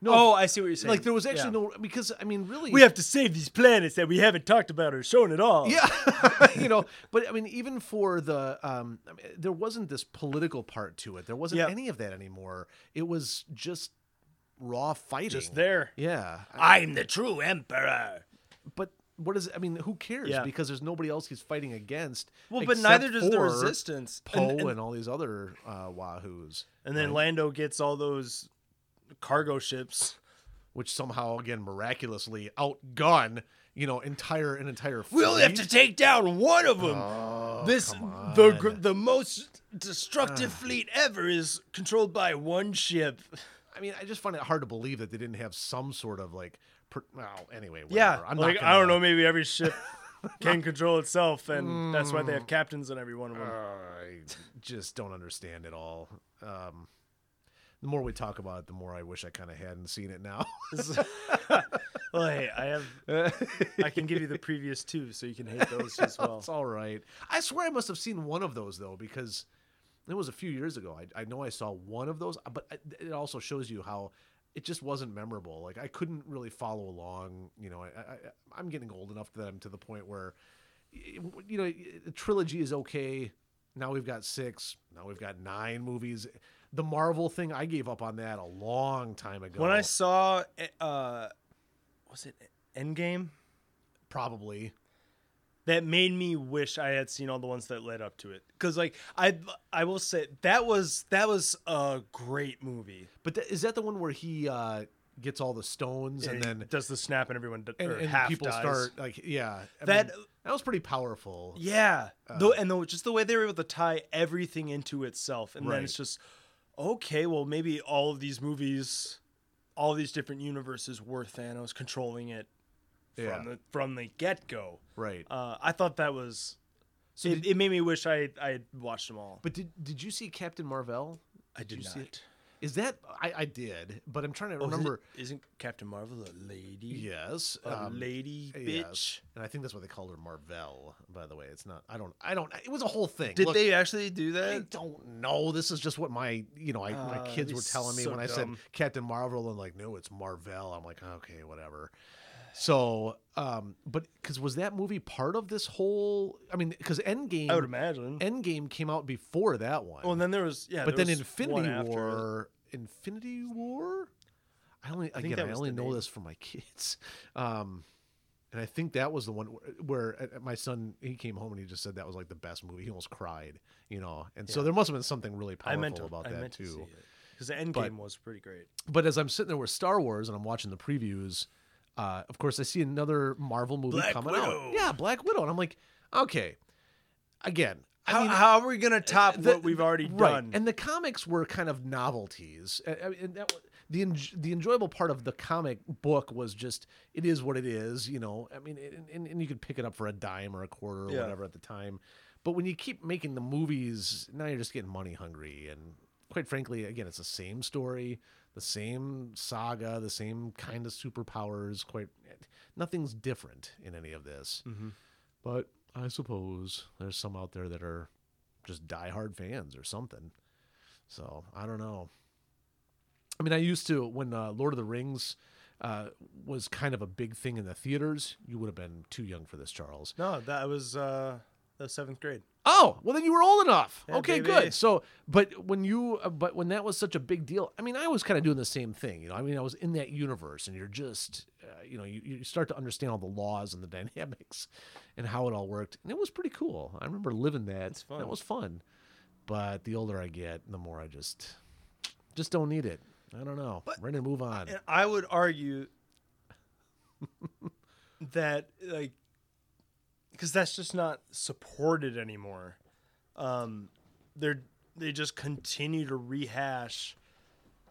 no oh i see what you're saying like there was actually Yeah. no because I mean really we have to save these planets that we haven't talked about or shown at all Yeah, you know, but I mean, even for the, um, I mean, there wasn't this political part to it. There wasn't Yeah. any of that anymore. It was just raw fighting. just there Yeah, i'm the true emperor but what is? I mean, who cares? Yeah. Because there's nobody else he's fighting against. well but neither does the resistance Poe And- and, and- all these other uh, wahoos, And then right? Lando gets all those cargo ships. which somehow again miraculously outgun you know entire an entire. Fleet. We only have to take down one of them. Oh, this the the most destructive fleet ever is controlled by one ship. I mean, I just find it hard to believe that they didn't have some sort of like. Per- well, anyway, whatever. Yeah, I'm like I don't know. Maybe every ship can control itself, and that's why they have captains on every one of them. I just don't understand it all. Um, the more we talk about it, the more I wish I kind of hadn't seen it now. well, hey, I have. I can give you the previous two, so you can hate those as well. it's all right. I swear I must have seen one of those though, because it was a few years ago. I, I know I saw one of those, uh, but uh, it also shows you how it just wasn't memorable. Like I couldn't really follow along. You know, I, I, I'm getting old enough that I'm to the point where, you know, the trilogy is okay. Now we've got six. Now we've got nine movies. The Marvel thing, I gave up on that a long time ago. When I saw, eh, uh, was it Endgame? probably that made me wish I had seen all the ones that led up to it. Because like I I will say that was that was a great movie. But th- is that the one where he uh, gets all the stones and then does the snap and everyone d- and, and people dies. start like yeah I That- mean, that was pretty powerful. Yeah, though, and though just the way they were able to tie everything into itself, and then it's just okay. Well, maybe all of these movies, all these different universes were Thanos controlling it from Yeah. the from the get go. Right. Uh, I thought that was. So it, did- it made me wish I I had watched them all. But did did you see Captain Marvel? I did you not. see it? Is that I, I did, but I'm trying to Oh, is remember. isn't Captain Marvel a lady? Yes, a um, lady yes. bitch. and I think that's why they called her Marvel. By the way, it's not. I don't. I don't. It was a whole thing. Did Look, they actually do that? I don't know. This is just what my you know I, my Ah, kids were telling me so when I said. Captain Marvel and like no, it's Marvel. I'm like okay, whatever. So, um, but because was that movie part of this whole? I mean, because Endgame, I would imagine. Endgame came out before that one. well, and then there was yeah, but then Infinity one after it. War, Infinity War. I only I again I only know name. this from my kids, um, and I think that was the one where, where uh, my son he came home and he just said that was like the best movie. He almost cried, you know. And so there must have been something really powerful to, about I that meant to see too. because the end But- was pretty great. But as I'm sitting there with Star Wars and I'm watching the previews, uh, of course I see another Marvel movie Black coming Widow. out. Yeah, Black Widow, and I'm like, okay, again. I How, mean, how are we gonna top the- what we've already right. done? And the comics were kind of novelties. Uh, I mean, and that, the the enjoyable part of the comic book was just it is what it is. You know, I mean, and, and, and you could pick it up for a dime or a quarter or Yeah. whatever at the time. But when you keep making the movies, now you're just getting money hungry. And quite frankly, again, it's the same story, the same saga, the same kind of superpowers. Quite nothing's different in any of this. Mhm. But I suppose there's some out there that are just diehard fans or something. So I don't know. I mean, I used to when uh, Lord of the Rings uh, was kind of a big thing in the theaters. You would have been too young for this, Charles. no, that was uh, that was seventh grade. Oh, well then you were old enough. Yeah, okay, baby. good. So, but when you, uh, but when that was such a big deal, I mean, I was kind of doing the same thing. You know, I mean, I was in that universe, and you're just, uh, you know, you, you start to understand all the laws and the dynamics, and how it all worked, and it was pretty cool. I remember living that. It's fun. That was fun. But the older I get, the more I just, just don't need it. I don't know. But- Ready to move on. And I would argue that like because that's just not supported anymore. Um, they're they just continue to rehash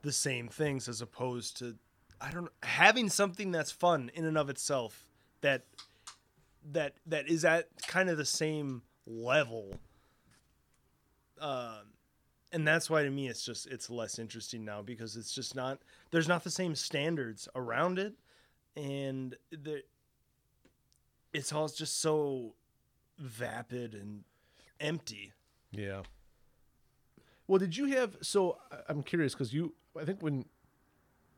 the same things as opposed to I don't having something that's fun in and of itself that that that is at kind of the same level. Um, and that's why to me it's just it's less interesting now because it's just not there's not the same standards around it, and the it's all just so vapid and empty. Yeah. Well, did you have? So I- I'm curious because you, I think when,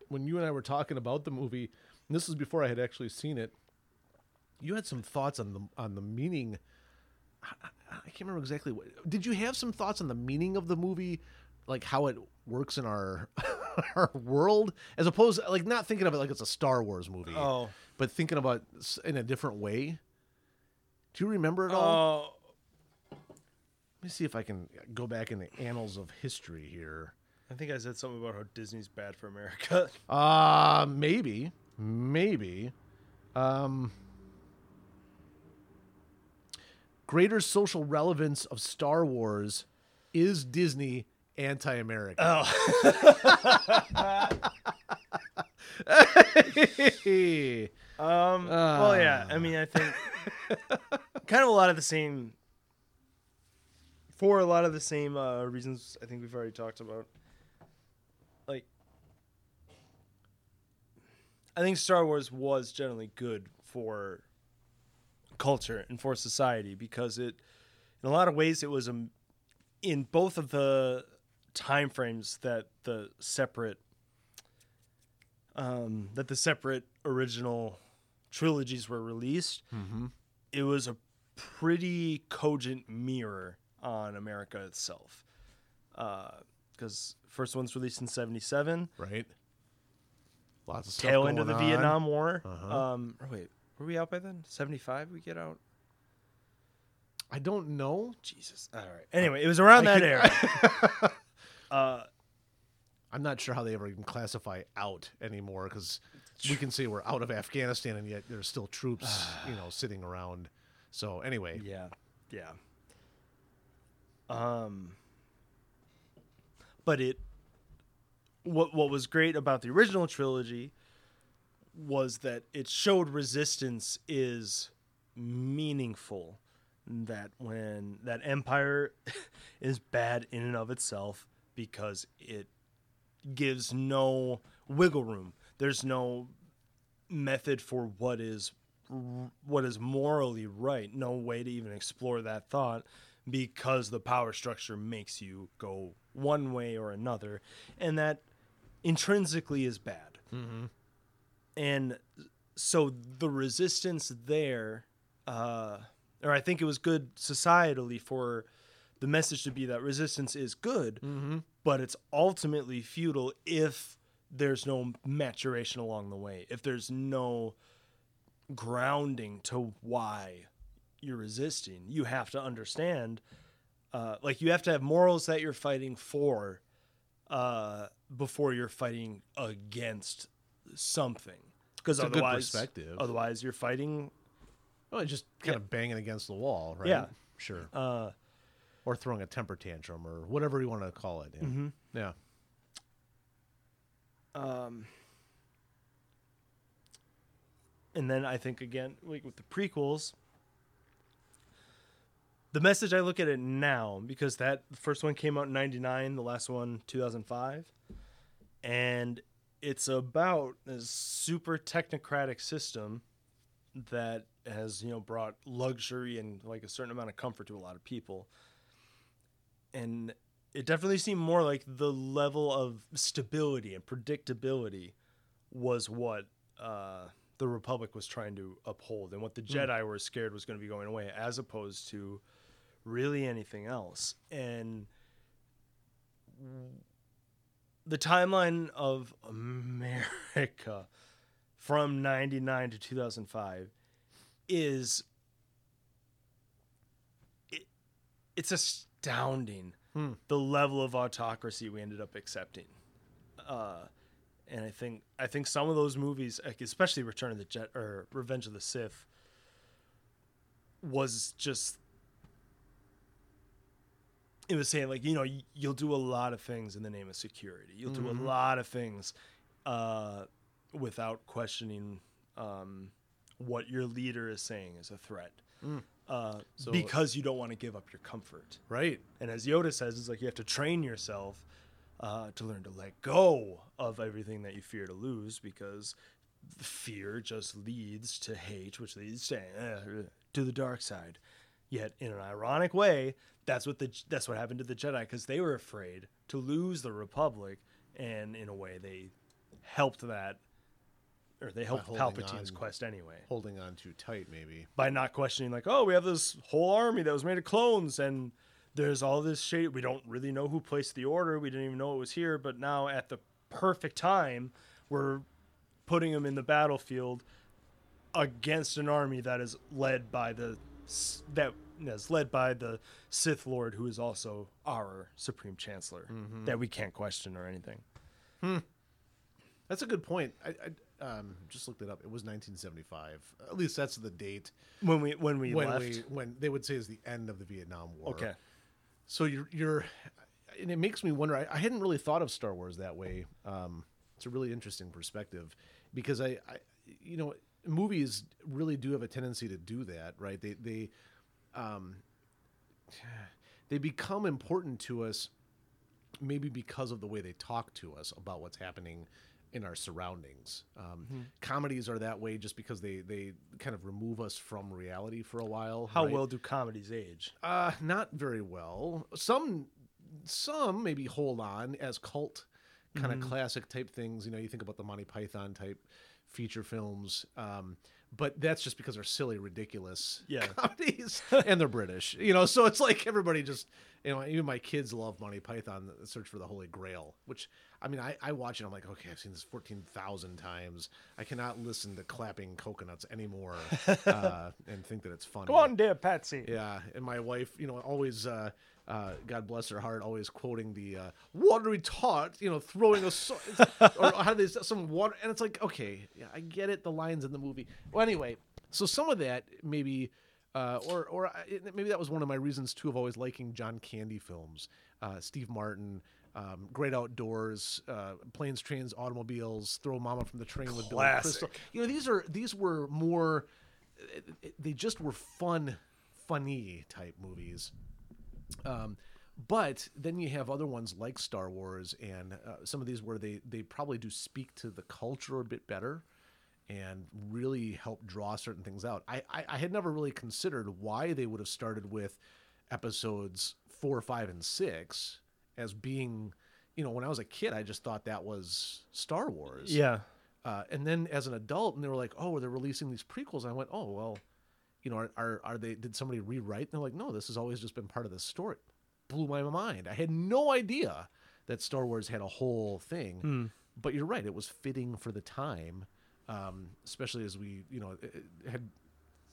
when you and I were talking about the movie, and this was before I had actually seen it, you had some thoughts on the on the meaning. I, I- I can't remember exactly what. Did you have some thoughts on the meaning of the movie, like how it works in our our world, as opposed like not thinking of it like it's a Star Wars movie, Oh, but thinking about in a different way. Do you remember it all? oh, Let me see if I can go back in the annals of history here. I think I said something about how Disney's bad for America. Uh maybe. Maybe. Um Greater social relevance of Star Wars is Disney anti-American. Oh, um, well, yeah. I mean, I think kind of a lot of the same. For a lot of the same uh, reasons, I think we've already talked about. Like, I think Star Wars was generally good for culture and for society because it, in a lot of ways, it was a, in both of the time frames that the separate um, that the separate original trilogies were released, mm-hmm. it was a pretty cogent mirror on America itself. Because first one's released in '77, Right? Lots of stuff tail end of the on. Vietnam War. Uh-huh. Um, or wait, were we out by then? '75 we get out. I don't know. Jesus. All right. Anyway, it was around I that could- era. uh, I'm not sure how they ever even classify out anymore because we can say we're out of Afghanistan and yet there's still troops, you know, sitting around. So anyway, Yeah, yeah. Um, but it, what what was great about the original trilogy was that it showed resistance is meaningful. That when that empire is bad in and of itself because it gives no wiggle room. There's no method for what is what is morally right. No way to even explore that thought because the power structure makes you go one way or another, and that intrinsically is bad. And so the resistance there, uh, or I think it was good societally for the message to be that resistance is good, but it's ultimately futile if there's no maturation along the way, if there's no grounding to why you're resisting. You have to understand, uh, like you have to have morals that you're fighting for uh, before you're fighting against something. Because It's a good otherwise, perspective. otherwise you're fighting. oh, just kind of banging against the wall, right? Yeah. Sure. Uh, Or throwing a temper tantrum or whatever you want to call it. Yeah. Mhm. yeah. Um, and then I think again, like with the prequels, the message I look at it now because that first one came out in '99, the last one 2005, and it's about a super technocratic system that has you know brought luxury and like a certain amount of comfort to a lot of people. And it definitely seemed more like the level of stability and predictability was what uh, the Republic was trying to uphold, and what the Jedi were scared was going to be going away, as opposed to really anything else. And the timeline of America from 99 to 2005 is it, it's astounding Hmm. the level of autocracy we ended up accepting. Uh, and I think I think some of those movies, like especially Return of the Jet or Revenge of the Sith, was just it was saying like you know you'll do a lot of things in the name of security. You'll do a lot of things uh, without questioning um, what your leader is saying is a threat. Uh, So- because you don't want to give up your comfort. Right. And as Yoda says, it's like you have to train yourself uh, to learn to let go of everything that you fear to lose because fear just leads to hate, which leads to, uh, to the dark side. Yet, in an ironic way, that's what the that's what happened to the Jedi because they were afraid to lose the Republic, and in a way, they helped that, or they helped holding Palpatine's on. quest anyway Holding on too tight, maybe. by not questioning like oh we have this whole army that was made of clones and there's all this shade we don't really know who placed the order we didn't even know it was here but now at the perfect time we're putting them in the battlefield against an army that is led by the that is led by the Sith Lord who is also our supreme chancellor mm-hmm. that we can't question or anything hmm. That's a good point. I, I um, just looked it up. It was 1975. At least that's the date when we when we when left we when they would say is the end of the Vietnam War. okay So you're you're, and it makes me wonder. I, I hadn't really thought of Star Wars that way. Um, it's a really interesting perspective because I, I, you know, movies really do have a tendency to do that, right? They they, um, they become important to us, maybe because of the way they talk to us about what's happening in our surroundings. Um, Mm-hmm. Comedies are that way just because they they kind of remove us from reality for a while. how right? well do comedies age Uh, not very well. Some, some maybe hold on as cult kind of classic type things. You know, you think about the Monty Python type feature films. Um, but that's just because they're silly, ridiculous Yeah. comedies, and they're British. You know, so it's like everybody just, you know, even my kids love Monty Python, the Search for the Holy Grail. Which I mean, I, I watch it. I'm like, okay, I've seen this fourteen thousand times. I cannot listen to clapping coconuts anymore, uh, and think that it's funny. go on dear Patsy Yeah, and my wife, you know, always, uh, uh, God bless her heart, always quoting the uh, watery tart, you know, throwing a so- or how do they some water, and it's like, okay, yeah, I get it, the lines in the movie. Well, anyway, so some of that maybe, uh, or or I- maybe that was one of my reasons too of always liking John Candy films, uh, Steve Martin. Um, great outdoors, uh, planes, trains, automobiles. Throw Mama from the train with Billy Crystal. Classic. You know, these are these were more. They just were fun, funny type movies. Um, but then you have other ones like Star Wars and uh, some of these where they they probably do speak to the culture a bit better and really help draw certain things out. I, I, I had never really considered why they would have started with episodes four, five, and six as being, you know, when I was a kid, I just thought that was Star Wars. yeah Uh, and then as an adult, and they were like, "Oh, they're releasing these prequels." I went, "Oh, well, you know, are, are are they? Did somebody rewrite?" And they're like, "No, this has always just been part of the story." Blew my mind. I had no idea that Star Wars had a whole thing. But you're right; it was fitting for the time, um, especially as we, you know, it, it had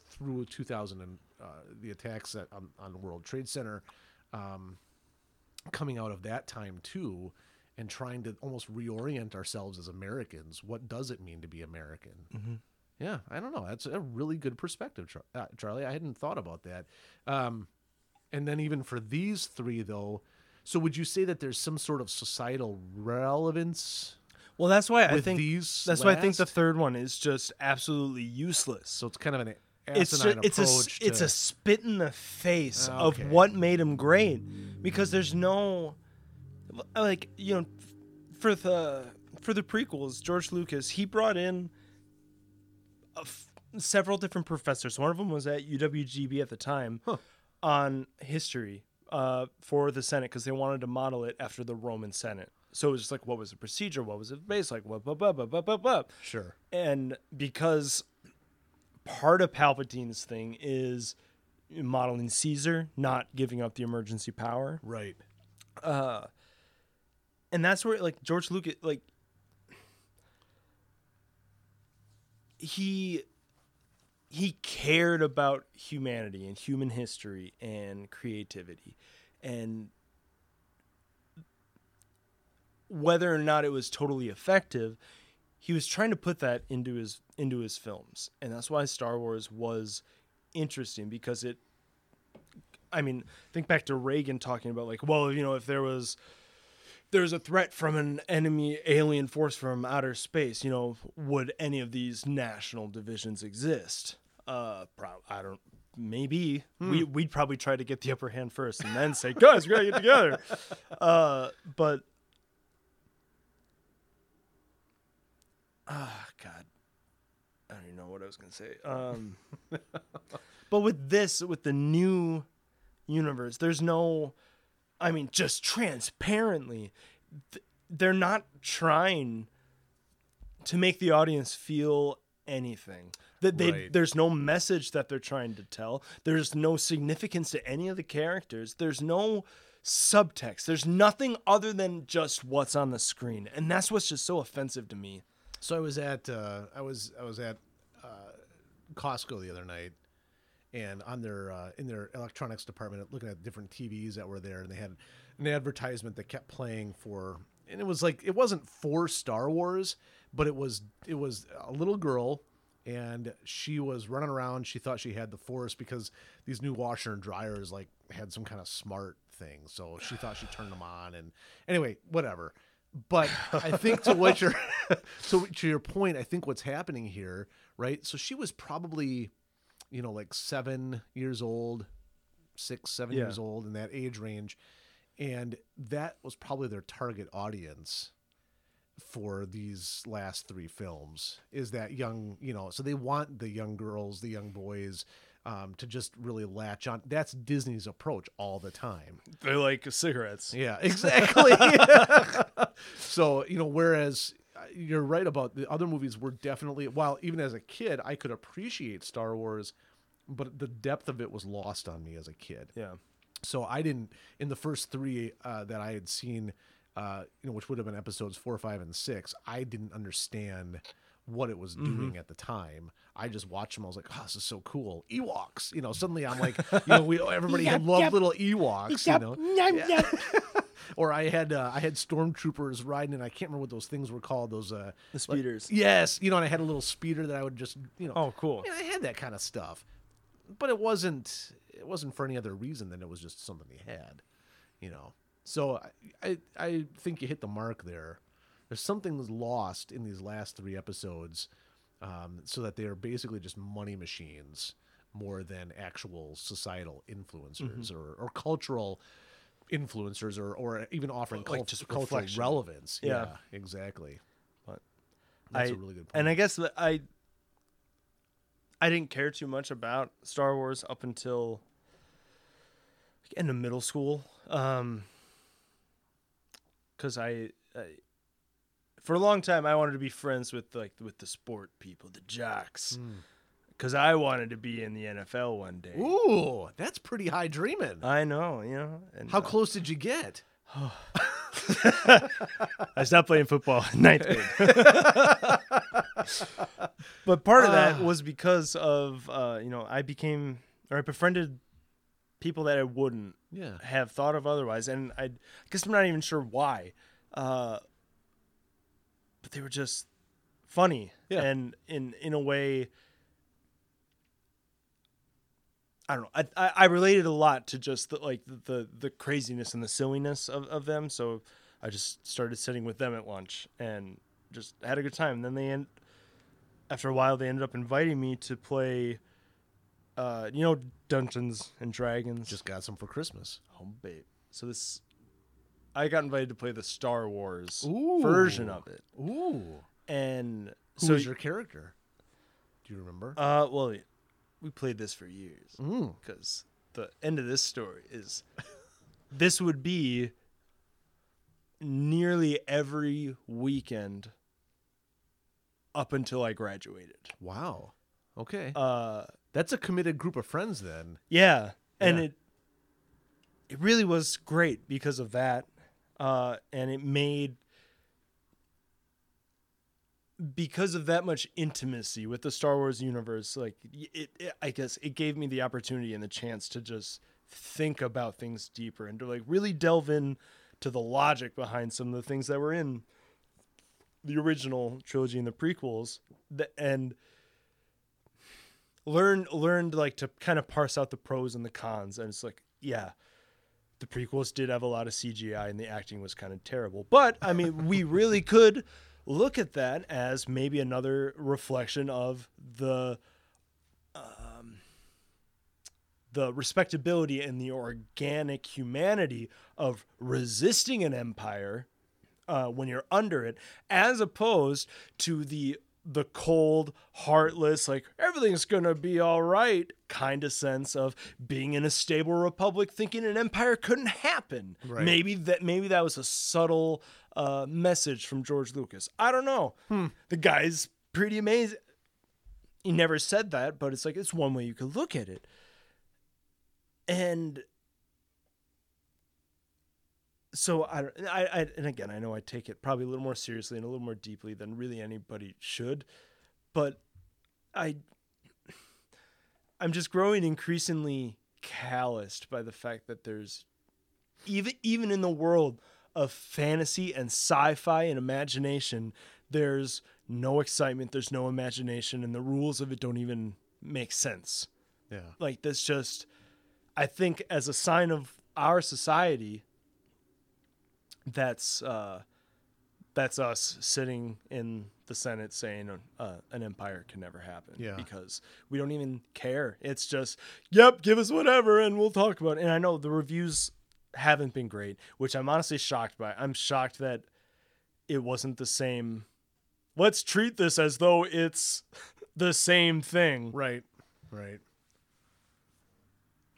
through 2000 and uh, the attacks at, on on the World Trade Center. Um, coming out of that time too and trying to almost reorient ourselves as Americans. What does it mean to be American? Mm-hmm. Yeah, I don't know. That's a really good perspective, Char- uh, Charley. I hadn't thought about that. Um, and then even for these three, though, so would you say that there's some sort of societal relevance Well, that's why I think these? that's why I think the last? third one is just absolutely useless. so it's kind of an It's just, it's a approach. s- it's a spit in the face Okay. of what made him great because there's no like you know for the for the prequels George Lucas he brought in a f- several different professors one of them was at UWGB at the time on history uh, for the Senate because they wanted to model it after the Roman Senate so it was just like what was the procedure what was it based like what blah, blah, blah, blah, blah, blah. sure. And because part of Palpatine's thing is modeling Caesar, not giving up the emergency power. Right. Uh, And that's where like George Lucas like he he cared about humanity and human history and creativity and whether or not it was totally effective he was trying to put that into his into his films and that's why Star Wars was interesting because it I mean, think back to Reagan talking about like, well, you know, if there was there's a threat from an enemy alien force from outer space, you know, would any of these national divisions exist? Uh, prob- I don't. Maybe we we'd probably try to get the upper hand first, and then say, guys, we gotta get together. Uh, but ah, God, I don't even know what I was gonna say. Um, but with this, with the new universe, there's no. I mean, just transparently, th- they're not trying to make the audience feel anything. That they Right. there's no message that they're trying to tell. There's no significance to any of the characters. There's no subtext. There's nothing other than just what's on the screen, and that's what's just so offensive to me. So I was at uh, I was I was at uh, Costco the other night, and on their uh, in their electronics department, looking at different TVs that were there, and they had an advertisement that kept playing for, and it was like it wasn't for Star Wars, but it was it was a little girl. And she was running around. She thought she had the force because these new washer and dryers like had some kind of smart thing. So she thought she turned them on. And anyway, whatever. But I think to what you're so to your point, I think what's happening here, right? So she was probably, you know, like seven years old, six, seven Yeah. years old in that age range. And that was probably their target audience for these last three films is that young, you know, so they want the young girls, the young boys um, to just really latch on. That's Disney's approach all the time. They're like cigarettes. Yeah, exactly. so, you know, whereas uh, you're right about the other movies were definitely, while even as a kid, I could appreciate Star Wars, but the depth of it was lost on me as a kid. Yeah. So I didn't, in the first three uh, that I had seen, uh, you know, which would have been episodes four, five, and six, I didn't understand what it was doing at the time. I just watched them. I was like, "Oh, this is so cool!" Ewoks. You know, suddenly I'm like, you know, we everybody had Yep, loved yep. little Ewoks. You know, Yum, yum. or I had uh, I had stormtroopers riding, and I can't remember what those things were called. Those uh, The speeders. yes, you know, and I had a little speeder that I would just you know. Oh, cool. I, mean, I had that kind of stuff, but it wasn't it wasn't for any other reason than it was just something you had, you know. So I I, I think you hit the mark there. There's something that's lost in these last three episodes, um, so that they are basically just money machines more than actual societal influencers or, or cultural influencers or, or even offering Like cult- just cultural reflection. relevance. Yeah. exactly. But That's I- a really good point. And I guess I I didn't care too much about Star Wars up until end of middle school. Um I, I for a long time I wanted to be friends with like with the sport people, the jocks. Cuz I wanted to be in the NFL one day. Ooh, that's pretty high dreaming. I know, you know. And How uh, close did you get? I stopped playing football in ninth grade. but part of that Ah. was because of uh, you know I became or I befriended people that I wouldn't Yeah. have thought of otherwise, and I, I guess I'm not even sure why. Uh, but they were just funny, Yeah. and in in a way. I don't know. I, I, related a lot to just the, like the, the craziness and the silliness of, of them. So I just started sitting with them at lunch and just had a good time. And then they end after a while they ended up inviting me to play uh you know Dungeons and Dragons. Just got some for Christmas. oh babe. So this I got invited to play the Star Wars Ooh. version of it. Ooh. And Who so was your character? Do you remember? uh well we played this for years. Mm. because the end of this story is this would be nearly every weekend up until I graduated. Wow. Okay. Uh, That's a committed group of friends then. yeah, and Yeah. it it really was great because of that, uh, and it made because of that much intimacy with the Star Wars universe. Like it, it I guess it gave me the opportunity and the chance to just think about things deeper and to like really delve in to the logic behind some of the things that were in the original trilogy and the prequels and learn learned like to kind of parse out the pros and the cons and it's like yeah, the prequels did have a lot of CGI and the acting was kind of terrible. But I mean, we really could look at that as maybe another reflection of the um, the respectability and the organic humanity of resisting an empire uh, when you're under it, as opposed to the the cold, heartless, like everything's gonna be all right kind of sense of being in a stable republic, thinking an empire couldn't happen. Right. Maybe that maybe that was a subtle uh, message from George Lucas. I don't know. The guy's pretty amazing. He never said that, but it's like it's one way you could look at it. And so I, I, I and again I know I take it probably a little more seriously and a little more deeply than really anybody should, but I I'm just growing increasingly calloused by the fact that there's even even in the world of fantasy and sci-fi and imagination there's no excitement there's no imagination and the rules of it don't even make sense Yeah. like that's just i think as a sign of our society that's uh that's us sitting in the senate saying uh, an empire can never happen Yeah. because we don't even care it's just yep give us whatever and we'll talk about it and i know the reviews haven't been great which i'm honestly shocked by i'm shocked that it wasn't the same let's treat this as though it's the same thing Right. Right.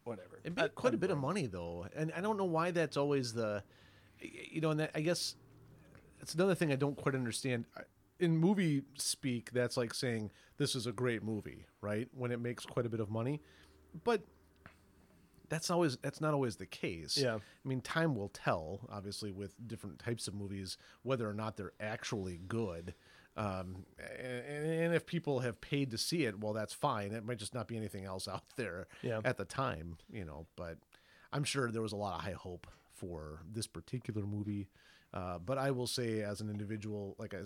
whatever It made I- quite a I'm bit of money though, and I don't know why that's always the, you know, and that, I guess it's another thing I don't quite understand. In movie speak, that's like saying this is a great movie, right? When it makes quite a bit of money, but that's always that's not always the case. Yeah. I mean, time will tell, obviously, with different types of movies, whether or not they're actually good. Um, and, and if people have paid to see it, well, that's fine. It might just not be anything else out there Yeah. at the time, you know. But I'm sure there was a lot of high hope for this particular movie. Uh, but I will say, as an individual, like I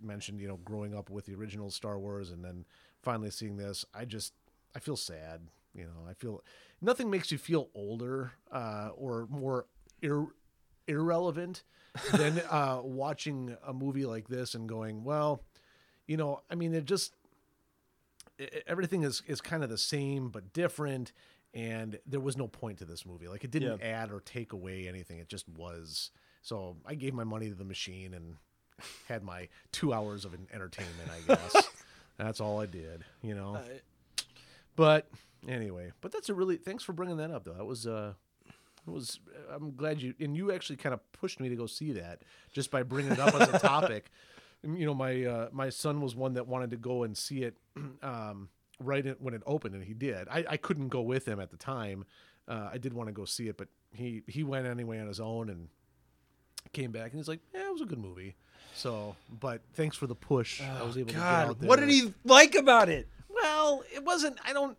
mentioned, you know, growing up with the original Star Wars and then finally seeing this, I just I feel sad. You know, I feel nothing makes you feel older uh, or more ir- irrelevant than uh, watching a movie like this and going, well, you know, I mean, it just e- everything is is kind of the same but different and there was no point to this movie. Like it didn't Yeah. add or take away anything. It just was. So i gave my money to the machine and had my two hours of entertainment i guess. That's all i did you know? I- but anyway but that's a really thanks for bringing that up though. That was uh it was i'm glad you and you actually kind of pushed me to go see that just by bringing it up as a topic. You know my uh, my son was one that wanted to go and see it um, right in, when it opened and he did I, I couldn't go with him at the time uh, i did want to go see it but he he went anyway on his own and came back and he's like yeah it was a good movie so but thanks for the push i was able to get out Oh, there what did he like about it? well, it wasn't. I don't.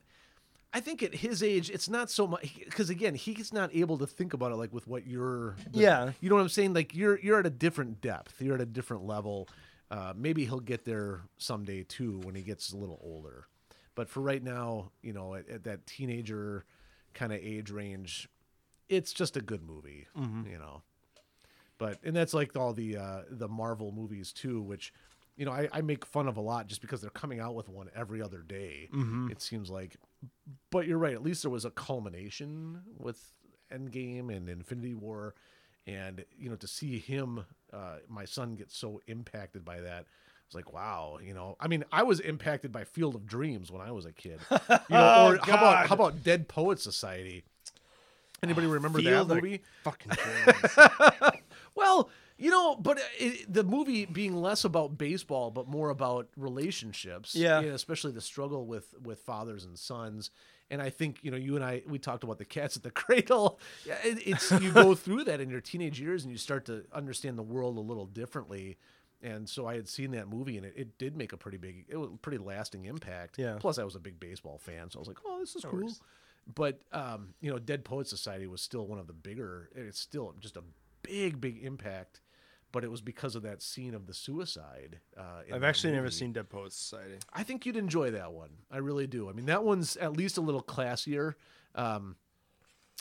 I think at his age, it's not so much because again, he's not able to think about it like with what you're. the- Yeah. you know what I'm saying. Like you're you're at a different depth. You're at a different level. Uh, maybe he'll get there someday too when he gets a little older. But for right now, you know, at, at that teenager kind of age range, it's just a good movie. You know. But and that's like all the uh the marvel movies too which you know I, I make fun of a lot just because they're coming out with one every other day it seems like. But you're right at least there was a culmination with endgame and infinity war and you know to see him uh my son get so impacted by that it's like wow you know i mean i was impacted by field of dreams when i was a kid you know or how about how about dead poet society anybody ah, remember that Field of movie Fucking dreams. well, you know, but it, the movie being less about baseball, but more about relationships. Yeah. and especially the struggle with with fathers and sons. And I think you know, you and I, we talked about the cats at the cradle. Yeah, it, it's you go through that in your teenage years, and you start to understand the world a little differently. And so I had seen that movie, and it, it did make a pretty big, it was a pretty lasting impact. Yeah. Plus, I was a big baseball fan, so I was like, oh, this is cool. But um, you know, Dead Poet Society was still one of the bigger. It's still just a big, big impact. But it was because of that scene of the suicide. Uh, I've that actually never seen Dead Poets Society. I think you'd enjoy that one. I really do. I mean, that one's at least a little classier. Um,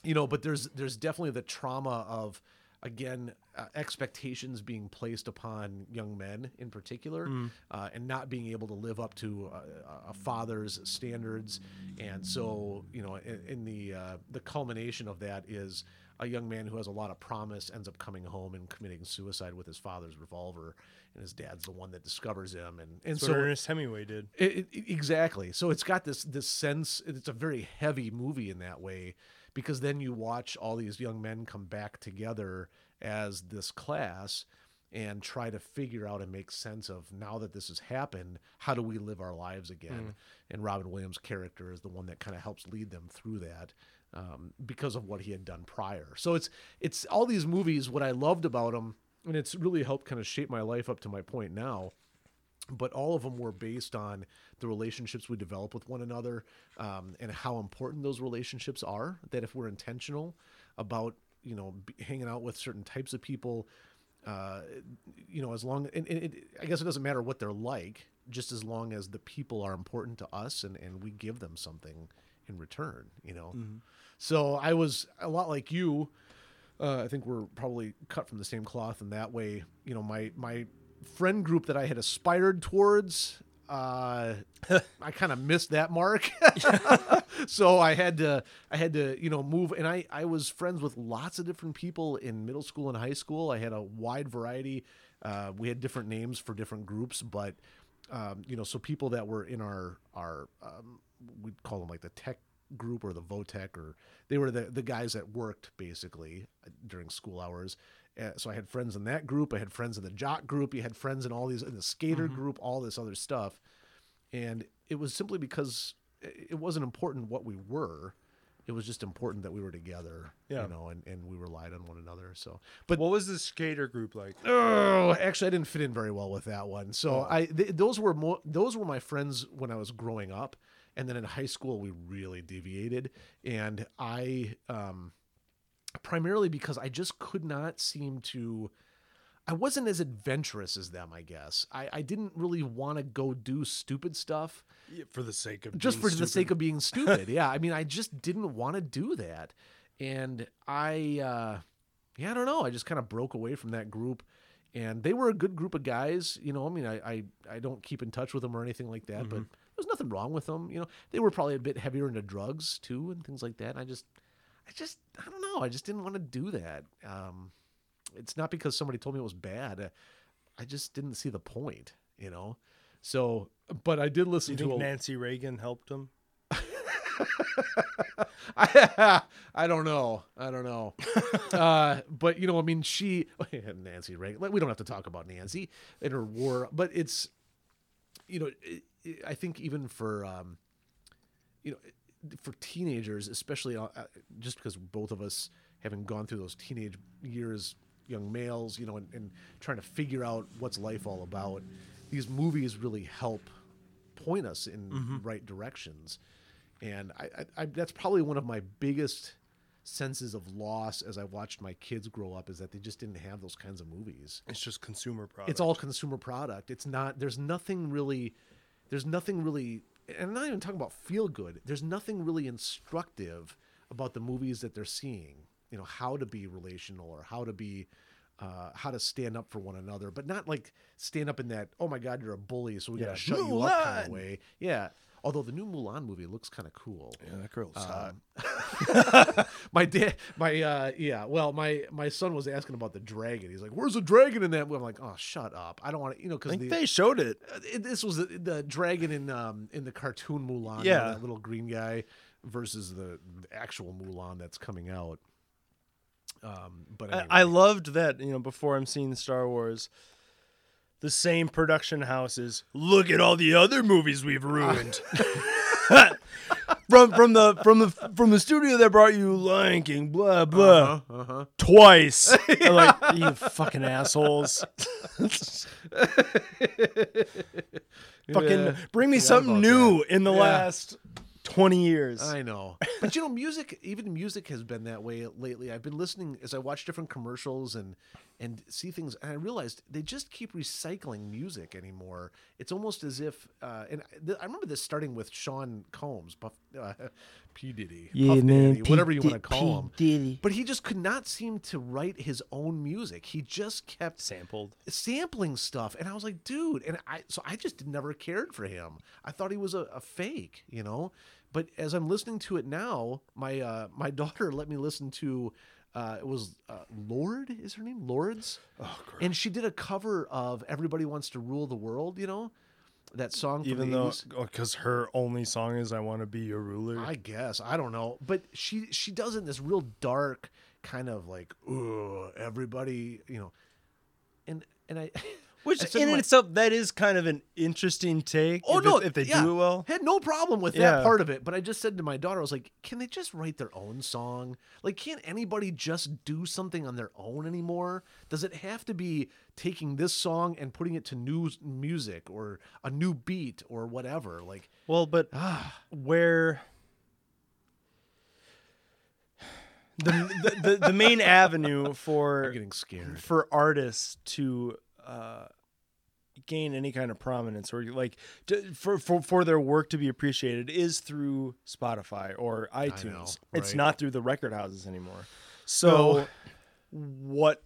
you know, but there's there's definitely the trauma of again uh, expectations being placed upon young men in particular uh, and not being able to live up to uh, a father's standards and so you know in, in the uh, the culmination of that is a young man who has a lot of promise ends up coming home and committing suicide with his father's revolver and his dad's the one that discovers him and and That's so Ernest Hemingway did. it, it- exactly. So it's got this this sense. It's a very heavy movie in that way, because then you watch all these young men come back together as this class and try to figure out and make sense of now that this has happened, how do we live our lives again? And Robin Williams' character is the one that kind of helps lead them through that. Um, because of what he had done prior, so it's it's all these movies. What I loved about them, and it's really helped kind of shape my life up to my point now, but all of them were based on the relationships we develop with one another um, and how important those relationships are that if we're intentional about you know hanging out with certain types of people uh, you know as long and, and it, i guess it doesn't matter what they're like just as long as the people are important to us and, and we give them something in return you know so i was a lot like you uh, I think we're probably cut from the same cloth and that way. You know, my my friend group that I had aspired towards, uh, I kind of missed that mark. so I had to I had to you know move, and I I was friends with lots of different people in middle school and high school. I had a wide variety. Uh, we had different names for different groups, but um, you know, so people that were in our our um, we'd call them like the tech group or the Votech, or they were the the guys that worked basically uh, during school hours. Uh, so I had friends in that group. I had friends in the jock group. You had friends in all these in the skater group, all this other stuff, and it was simply because it wasn't important what we were. It was just important that we were together, Yeah. you know, and, and we relied on one another. So, but What was the skater group like? Oh, actually, I didn't fit in very well with that one. So I th- those were mo- those were my friends when I was growing up, and then in high school we really deviated, and I um, primarily because I just could not seem to. I wasn't as adventurous as them, I guess. I, I didn't really want to go do stupid stuff Yeah, For the sake of just for being the sake of being stupid. yeah, I mean, I just didn't want to do that, and I, uh, yeah, I don't know. I just kind of broke away from that group, and they were a good group of guys. You know, I mean, I, I, I don't keep in touch with them or anything like that, but Mm-hmm. there's nothing wrong with them. You know, they were probably a bit heavier into drugs too and things like that. And I just, I just, I don't know. I just didn't want to do that. Um, it's not because somebody told me it was bad. I just didn't see the point. You know. So, but I did listen you to a, Nancy Reagan helped him? I, I don't know. I don't know. uh, but you know, I mean, she Nancy Reagan. We don't have to talk about Nancy and her war, but it's you know, it, it- I think even for um, you know, for teenagers, especially uh, uh, just because both of us having gone through those teenage years, young males, you know, and, and trying to figure out what's life all about. These movies really help point us in right directions and I, I, I that's probably one of my biggest senses of loss as I watched my kids grow up is that they just didn't have those kinds of movies. It's just consumer product. It's all consumer product. It's not. There's nothing really. There's nothing really. And I'm not even talking about feel good. There's nothing really instructive about the movies that they're seeing. You know how to be relational or how to be. Uh, how to stand up for one another, but not like stand up in that. Oh my God, you're a bully, so we Yeah, gotta shut you up kind of way. Yeah. Although the new Mulan movie looks kind of cool. yeah, that girl's hot. my dad my uh yeah well my my son was asking about the dragon he's like where's the dragon in that movie? i'm like oh shut up i don't want to you know because the they showed it. uh, it- this was the, the dragon in um in the cartoon mulan Yeah. you know, that little green guy versus the, the actual mulan that's coming out um but anyway. I, I loved that, you know, before I'm seeing Star Wars, the same production houses. Look at all the other movies we've ruined. from from the from the from the studio that brought you Lion King, blah blah, uh-huh, uh-huh. twice. I'm like you fucking assholes. fucking Yeah, bring me forgot something about new in the Yeah. last twenty years. I know. But you know, music, even music has been that way lately. I've been listening as I watch different commercials and and see things, and I realized they just keep recycling music anymore. It's almost as if, uh, and th- I remember this starting with Sean Combs, Puff, uh, P Diddy, Yeah, Puff man, Daddy, P. whatever you want to call P. him. Diddy. But he just could not seem to write his own music. He just kept Sampled. sampling stuff, and I was like, dude, and I so I just never cared for him. I thought he was a, a fake, you know. But as I'm listening to it now, my uh, my daughter let me listen to. Uh, it was uh, Lord, is her name Lords, Oh, and she did a cover of "Everybody Wants to Rule the World." You know, that song. Even the though, because her only song is "I Want to Be Your Ruler." I guess I don't know, but she she does it in this real dark kind of like, ooh, everybody, you know, and and I, Which in to my- itself, that is kind of an interesting take. oh if no, it- if they yeah, do it well. had no problem with Yeah. that part of it. But I just said to my daughter, I was like, can they just write their own song? Like, can't anybody just do something on their own anymore? Does it have to be taking this song and putting it to new music or a new beat or whatever? Like, Well, but ah, where the, the, the the main avenue for getting scared. for artists to uh, gain any kind of prominence or like to, for, for for their work to be appreciated is through Spotify or iTunes. know, It's not through the record houses anymore. So No. what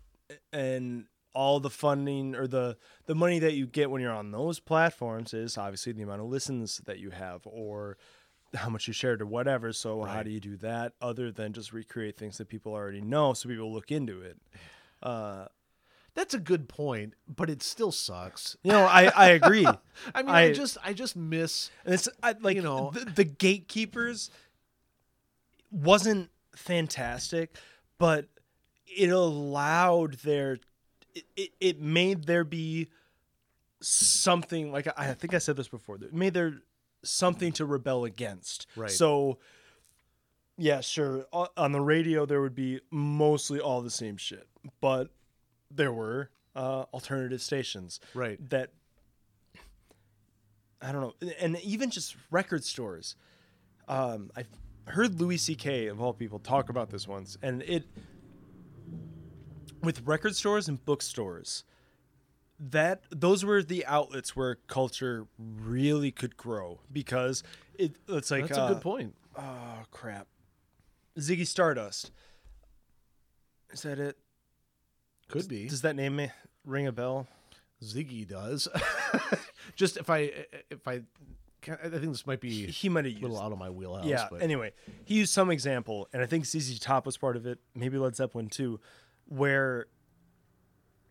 and all the funding or the the money that you get when you're on those platforms is obviously the amount of listens that you have or how much you shared or whatever. So how do you do that other than just recreate things that people already know so people look into it? Uh, That's a good point, but it still sucks. you know, I, I agree. I mean, I, I- just I just miss And it's I, like You know- the, the gatekeepers wasn't fantastic, but it allowed there. It, it, it made there be something like I I think I said this before. It made there something to rebel against. Right. So. Yeah, sure. On the radio, there would be mostly all the same shit, but there were uh, alternative stations right. that I don't know, and even just record stores. Um, I've heard Louis C.K. of all people talk about this once, and it with record stores and bookstores. That those were the outlets where culture really could grow because it, it's like That's a uh, good point. Oh crap, Ziggy Stardust. Is that it? Could be. Does that name ring a bell? Ziggy does. just if I if I I think this might be He might have a used little out of my wheelhouse. Yeah. But Anyway, he used some example, and I think ZZ Top was part of it. Maybe Led Zeppelin too, where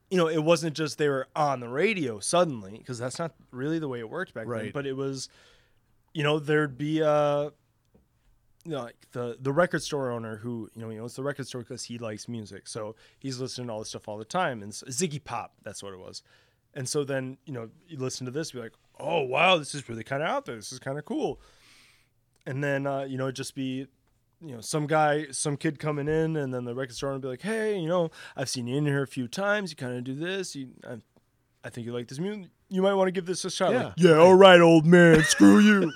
you know it wasn't just they were on the radio suddenly because that's not really the way it worked back then. But it was, you know, there'd be a. Like the the record store owner who you know he owns the record store because he likes music, so he's listening to all this stuff all the time. And so, Ziggy Pop, that's what it was. And so then you know you listen to this, be like, oh wow, this is really kind of out there. This is kind of cool and then uh, you know just be you know some guy some kid coming in and then the record store would be like hey you know i've seen you in here a few times you kind of do this you I, I think you like this music you might want to give this a shot Yeah. Like, yeah all right old man screw you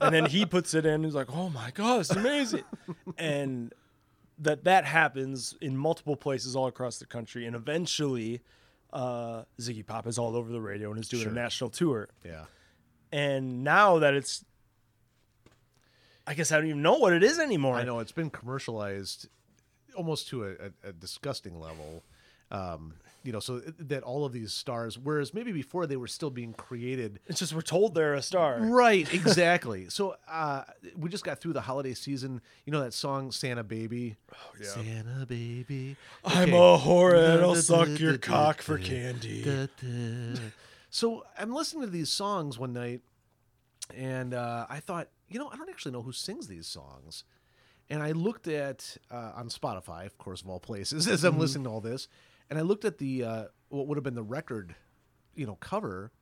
and then he puts it in and he's like oh my god it's amazing and that that happens in multiple places all across the country and eventually uh, Ziggy Pop is all over the radio and is doing Sure. a national tour yeah. and now that it's i guess i don't even know what it is anymore I know it's been commercialized almost to a, a, a disgusting level. Um, you know, so that all of these stars, whereas maybe before they were still being created it's just we're told they're a star Right, exactly. so uh, we just got through the holiday season. You know that song "Santa Baby." Oh, yeah. Santa Baby. i'm a whore and i'll Da, da, suck your cock for candy da, da. So I'm listening to these songs one night, and uh, I thought, you know, I don't actually know who sings these songs. And I looked at uh, on Spotify, of course, of all places, as I'm listening to all this, and I looked at the uh, what would have been the record, you know, cover,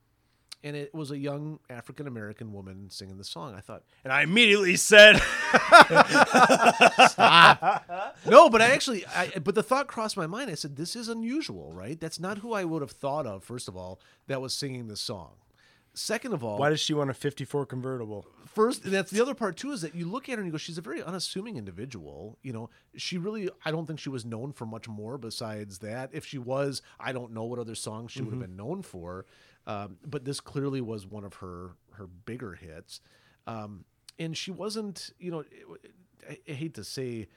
and it was a young African American woman singing the song. I thought, and i immediately said "Stop!" no, but I actually, I, but the thought crossed my mind. I said, this is unusual, right? That's not who I would have thought of. First of all, that was singing this song. Second of all, why does she want a 54 convertible? First and that's the other part too is that you look at her and you go she's a very unassuming individual you know? She really i don't think she was known for much more besides that. If she was i don't know what other songs she would have been known for um, but this clearly was one of her her bigger hits. Um, and she wasn't you know I, I hate to say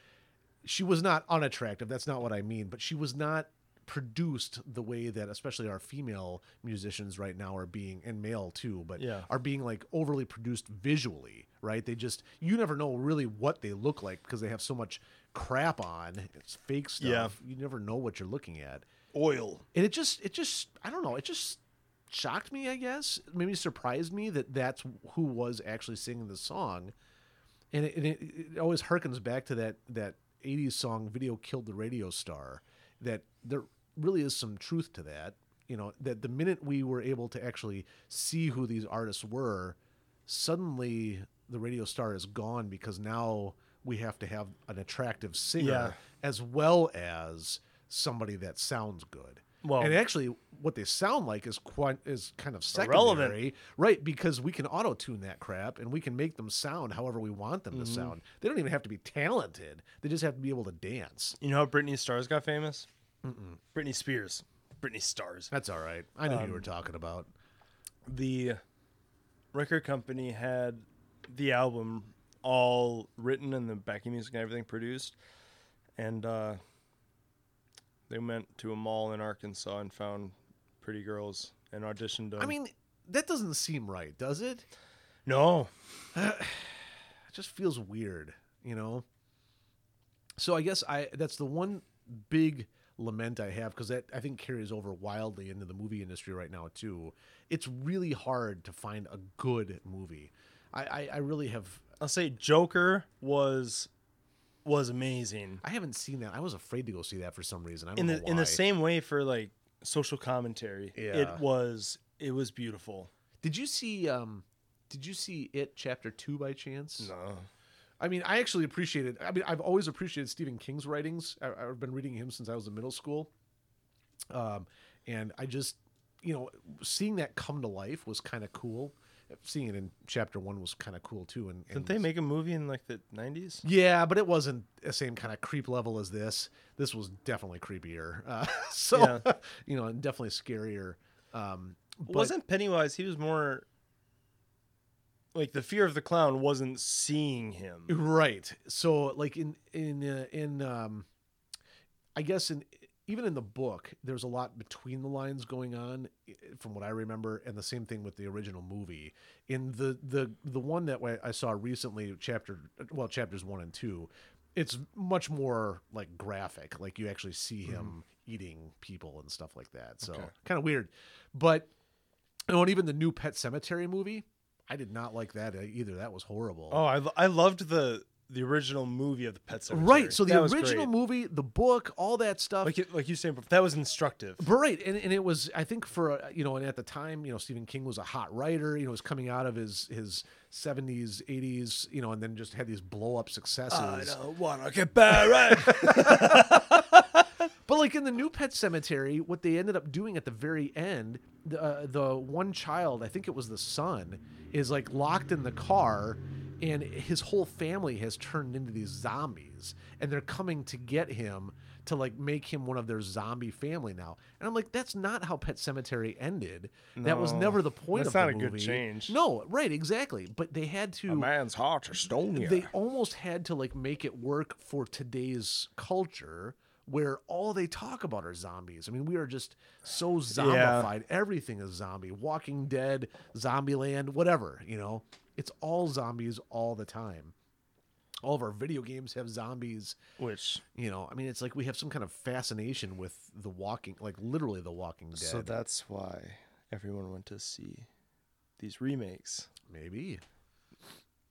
she was not unattractive. That's not what I mean, but she was not produced the way that especially our female musicians right now are being and male too but Yeah. are being like overly produced visually right they just you never know really what they look like because they have so much crap on it's fake stuff Yeah. you never know what you're looking at Oil. and it just it just i don't know it just shocked me i guess maybe surprised me that that's who was actually singing the song and it, and it, it always harkens back to that that 80s song video killed the radio star that there really is some truth to that you know that the minute we were able to actually see who these artists were suddenly the radio star is gone because now we have to have an attractive singer Yeah. as well as somebody that sounds good Well- and actually what they sound like is quite is kind of Irrelevant. secondary right because we can auto tune that crap and we can make them sound however we want them to Mm-hmm. sound they don't even have to be talented they just have to be able to dance You know how Britney Stars got famous? Britney Spears. Britney Stars. that's all right i knew Um, you were talking about The record company had the album all written and the backing music and everything produced. And uh, they went to a mall in Arkansas and found pretty girls and auditioned them. i mean that doesn't seem right does it no. it just feels weird you know so i guess i that's the one big lament i have because that i think carries over wildly into the movie industry right now too it's really hard to find a good movie i i, I really have I'll say Joker was was amazing. i haven't seen that i was afraid to go see that for some reason i don't in the in the same way for like social commentary. Yeah. It was it was beautiful. did you see um did you see it chapter two by chance No. I mean, I actually appreciated. I mean, I've always appreciated Stephen King's writings. I, I've been reading him since I was in middle school, um, and I just, you know, seeing that come to life was kind of cool. Seeing it in chapter one was kind of cool too. And, Didn't they make a movie in like the nineties? Yeah, but it wasn't the same kind of creep level as this. This was definitely creepier. Uh, so, Yeah. you know, and definitely scarier. Um, but, Wasn't Pennywise he was more like the fear of the clown wasn't seeing him. right. So like in in uh, in um i guess in even in the book there's a lot between the lines going on from what i remember and the same thing with the original movie. In the the the one that i saw recently chapter well chapters one and two it's much more like graphic. Like you actually see him eating people and stuff like that. So Okay. kind of weird. But you know, and even the new pet sematary movie i did not like that either that was horrible Oh, I, I loved the the original movie of the Pet Sematary. Right. So the That original movie, the book, all that stuff. like you, like you saying, that was instructive. but right, and, and it was I think for uh, you know, and at the time, you know, Stephen King was a hot writer. You know, was coming out of his his seventies, eighties, you know, and then just had these blow up successes. I don't wanna get buried. But like in the new Pet Sematary, what they ended up doing at the very end, the uh, the one child, I think it was the son, is like locked in the car, and his whole family has turned into these zombies, and they're coming to get him to like make him one of their zombie family now. And I'm like, that's not how Pet Sematary ended. that was never the point that's of not the a good change. No, right, exactly. But they had to man's heart is stone they almost had to like make it work for today's culture where all they talk about are zombies. I mean, we are just so zombified. Everything is zombie. Walking Dead, Zombieland, whatever, you know. It's all zombies all the time. All of our video games have zombies, Which you know. I mean, it's like we have some kind of fascination with the walking, like literally the walking dead. so that's why everyone went to see these remakes. Maybe.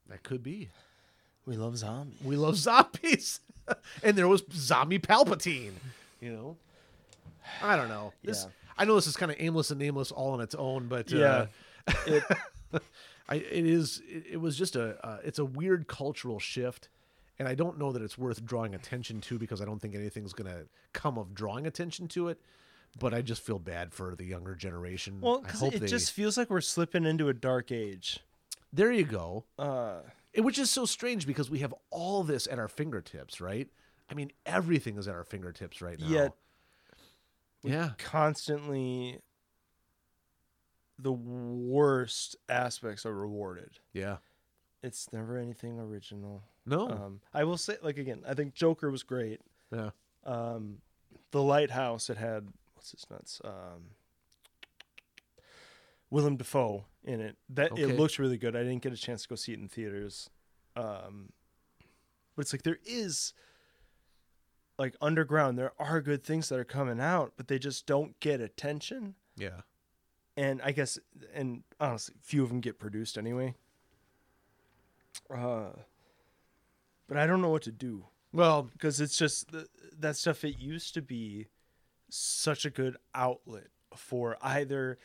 That could be. We love zombies. We love zombies. and there was zombie Palpatine, you know. I don't know. This Yeah. I know this is kind of aimless and nameless all on its own, but Yeah. uh, It, I it is it, it was just a uh, it's a weird cultural shift and I don't know that it's worth drawing attention to because I don't think anything's going to come of drawing attention to it, but I just feel bad for the younger generation. well, I 'cause hope it they just feels like we're slipping into a dark age. There you go. Uh, It- which is so strange because we have all this at our fingertips, right? I mean, everything is at our fingertips right now. Yet- yeah, constantly, the worst aspects are rewarded. yeah, it's never anything original. No. Um, I will say, like again, I think Joker was great. yeah. Um, the Lighthouse, it had what's his nuts? Um, Willem Dafoe in it. That Okay. it looks really good. I didn't get a chance to go see it in theaters, um, but it's like there is like underground. There are good things that are coming out, but they just don't get attention. Yeah. And I guess, and honestly, few of them get produced anyway. Uh, but I don't know what to do Well, because it's just th- that stuff it used to be such a good outlet for either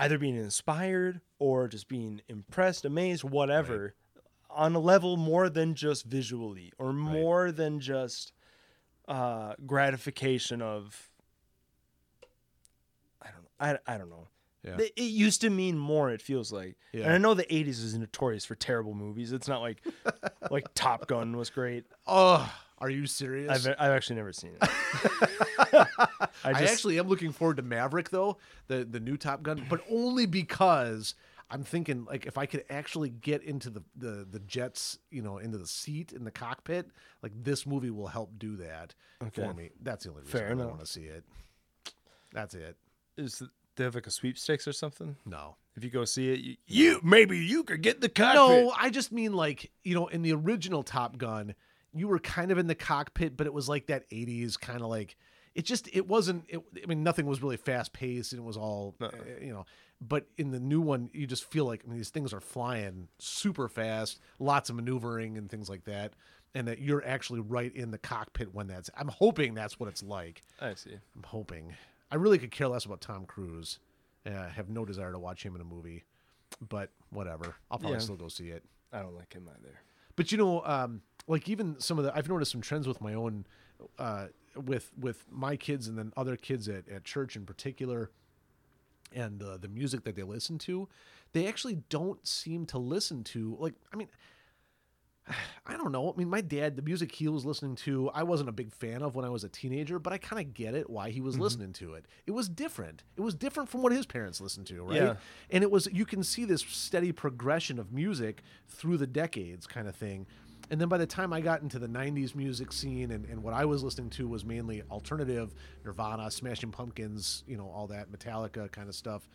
either being inspired or just being impressed amazed whatever on a level more than just visually or more than just uh gratification of i don't know i, I don't know Yeah. It it used to mean more. It feels like, Yeah. and I know the '80s is notorious for terrible movies. It's not like, like Top Gun was great. oh, are you serious? I've I've actually never seen it. I I, actually am looking forward to Maverick though, the the new Top Gun, but only because I'm thinking like if I could actually get into the the the jets, you know, into the seat in the cockpit, like this movie will help do that Okay. for me. That's the only reason Fair I enough. want to see it. That's it. is they have like a sweepstakes or something. No. If you go see it, you, you maybe you could get the cockpit. No, I just mean like, you know, in the original Top Gun, you were kind of in the cockpit, but it was like that 80s kind of like it just it wasn't it, I mean nothing was really fast paced and it was all No. uh, you know, but in the new one you just feel like I mean these things are flying super fast, lots of maneuvering and things like that and that you're actually right in the cockpit when that's I'm hoping that's what it's like. I see. I'm hoping. I really could care less about Tom Cruise. Uh, I have no desire to watch him in a movie, but whatever. I'll probably Yeah. still go see it. I don't like him either. But you know, um, like even some of the I've noticed some trends with my own, uh, with with my kids and then other kids at, at church in particular, and uh, the music that they listen to, they actually don't seem to listen to like I mean. I don't know. I mean, my dad, the music he was listening to, I wasn't a big fan of when I was a teenager, but I kind of get it why he was mm-hmm. listening to it. It was different. It was different from what his parents listened to, right? Yeah. And it was you can see this steady progression of music through the decades kind of thing. And then by the time I got into the 90s music scene and, and what I was listening to was mainly alternative, Nirvana, Smashing Pumpkins, you know, all that Metallica kind of stuff.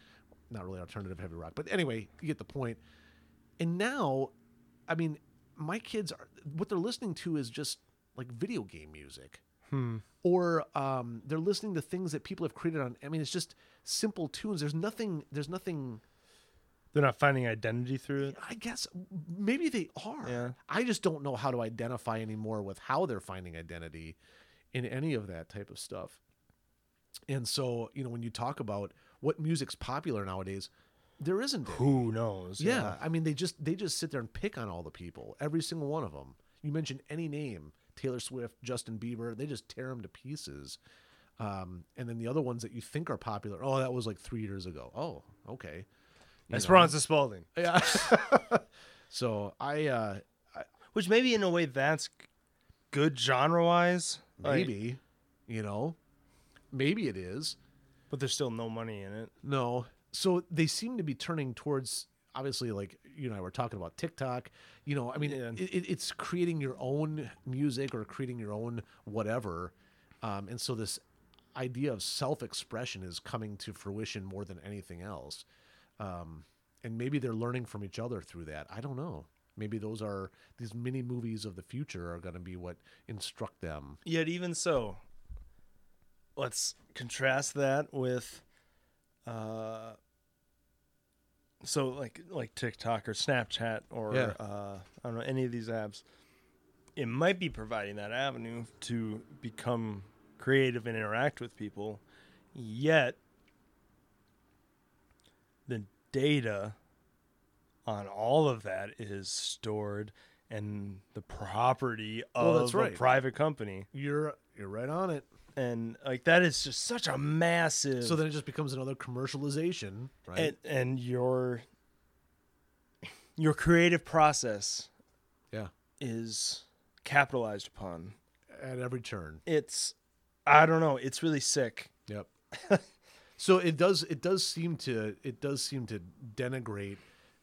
Not really alternative heavy rock, but anyway, you get the point. And now, I mean, my kids are what they're listening to is just like video game music. Or um, they're listening to things that people have created on i mean it's just simple tunes. There's nothing there's nothing They're not finding identity through it. i guess maybe they are. Yeah. i just don't know how to identify anymore with how they're finding identity in any of that type of stuff. And so you know when you talk about what music's popular nowadays there isn't any. Who knows? Yeah, I mean they just they just sit there and pick on all the people, every single one of them. You mention any name, Taylor Swift, Justin Bieber, they just tear them to pieces. Um, and then the other ones that you think are popular, oh, that was like three years ago. Oh, okay. You Esperanza Spalding. Yeah. so I uh, Which maybe in a way that's good genre wise. maybe, you know, maybe it is. but there's still no money in it. No. So they seem to be turning towards obviously like you and I were talking about TikTok. You know, I mean, Yeah. it, it- it's creating your own music or creating your own whatever. Um, and so this idea of self-expression is coming to fruition more than anything else. Um, and maybe they're learning from each other through that. I don't know. Maybe those are these mini movies of the future are going to be what instruct them. Yet even so, let's contrast that with uh so like like TikTok or Snapchat or Yeah. uh I don't know any of these apps it might be providing that avenue to become creative and interact with people yet the data on all of that is stored and the property Well, of that's a private company You're you're right on it. And like that is just such a massive So then it just becomes another commercialization, right? and and your your creative process yeah. is capitalized upon At every turn. it's i don't know it's really sick Yep. so it does it does seem to it does seem to denigrate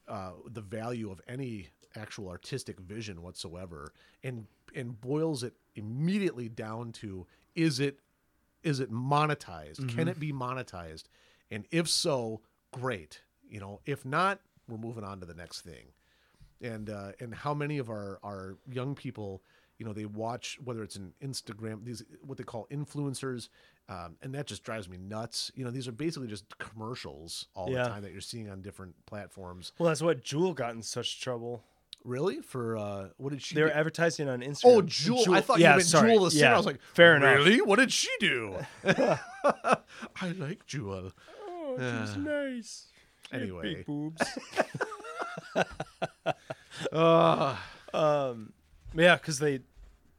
uh, the value of any actual artistic vision whatsoever and and boils it immediately down to is it is it monetized? Can it be monetized? And if so great. You know if not we're moving on to the next thing. And uh, and how many of our our young people you know they watch whether it's an instagram these what they call influencers um, and that just drives me nuts. You know these are basically just commercials all Yeah. the time that you're seeing on different platforms. Well, that's what Jewel got in such trouble. Really for uh what did she They were do? advertising on Instagram. oh jewel, i thought yeah, you meant sorry. jewel the singer Yeah, i was like fair enough. really what did she do i like jewel Oh, she's nice. Anyway. big boobs. uh, um, yeah, because they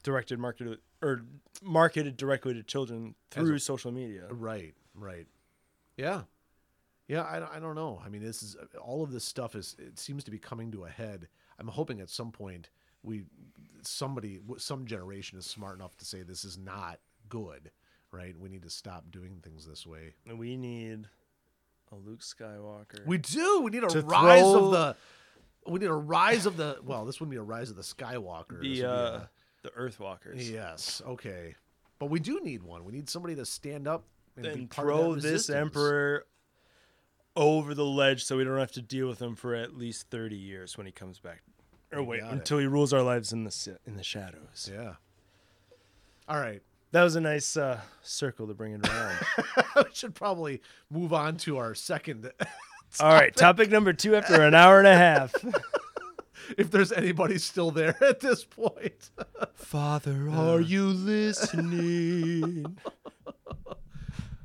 directed marketed or marketed directly to children through social media. Right, right. Yeah. Yeah, I, don't- I don't know. I mean, this is all of this stuff is it seems to be coming to a head. I'm hoping at some point we somebody some generation is smart enough to say this is not good, right? We need to stop doing things this way. We need a Luke Skywalker. We do. We need a To rise throw- of the we need a rise of the well, this wouldn't be a rise of the Skywalker. The uh, a- the Earthwalkers. yes, okay. But we do need one. We need somebody to stand up and, be and part of that throw this emperor over the ledge so we don't have to deal with him for at least 30 years when he comes back or You wait got it. until he rules our lives in the in the shadows Yeah. All right. that was a nice uh, circle to bring it around we should probably move on to our second. all right topic number two after an hour and a half if there's anybody still there at this point. father are you listening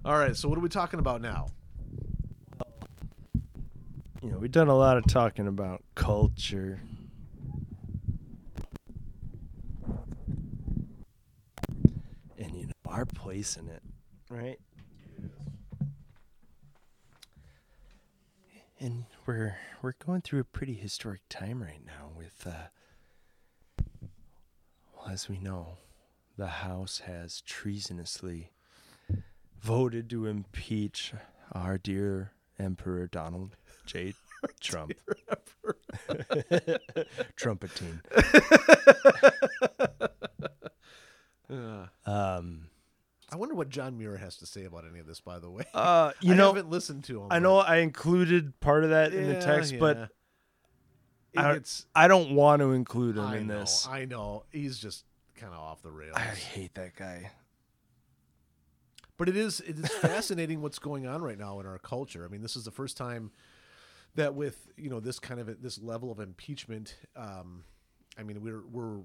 All right. So what are we talking about now? You know we've done a lot of talking about culture. And you know our place in it right? And we're we're going through a pretty historic time right now with uh well as we know the house has treasonously voted to impeach our dear emperor donald j trump trumpetine Uh, um I wonder what John Muir has to say about any of this. By the way, uh you I know haven't listened to him. i but- know i included part of that in the Yeah, text but yeah. I- it's. i don't want to include him I in know. this I know. He's just kind of off the rails. i hate that guy But it is it is fascinating what's going on right now in our culture. I mean, this is the first time that with you know this kind of this level of impeachment. Um, I mean, we're we're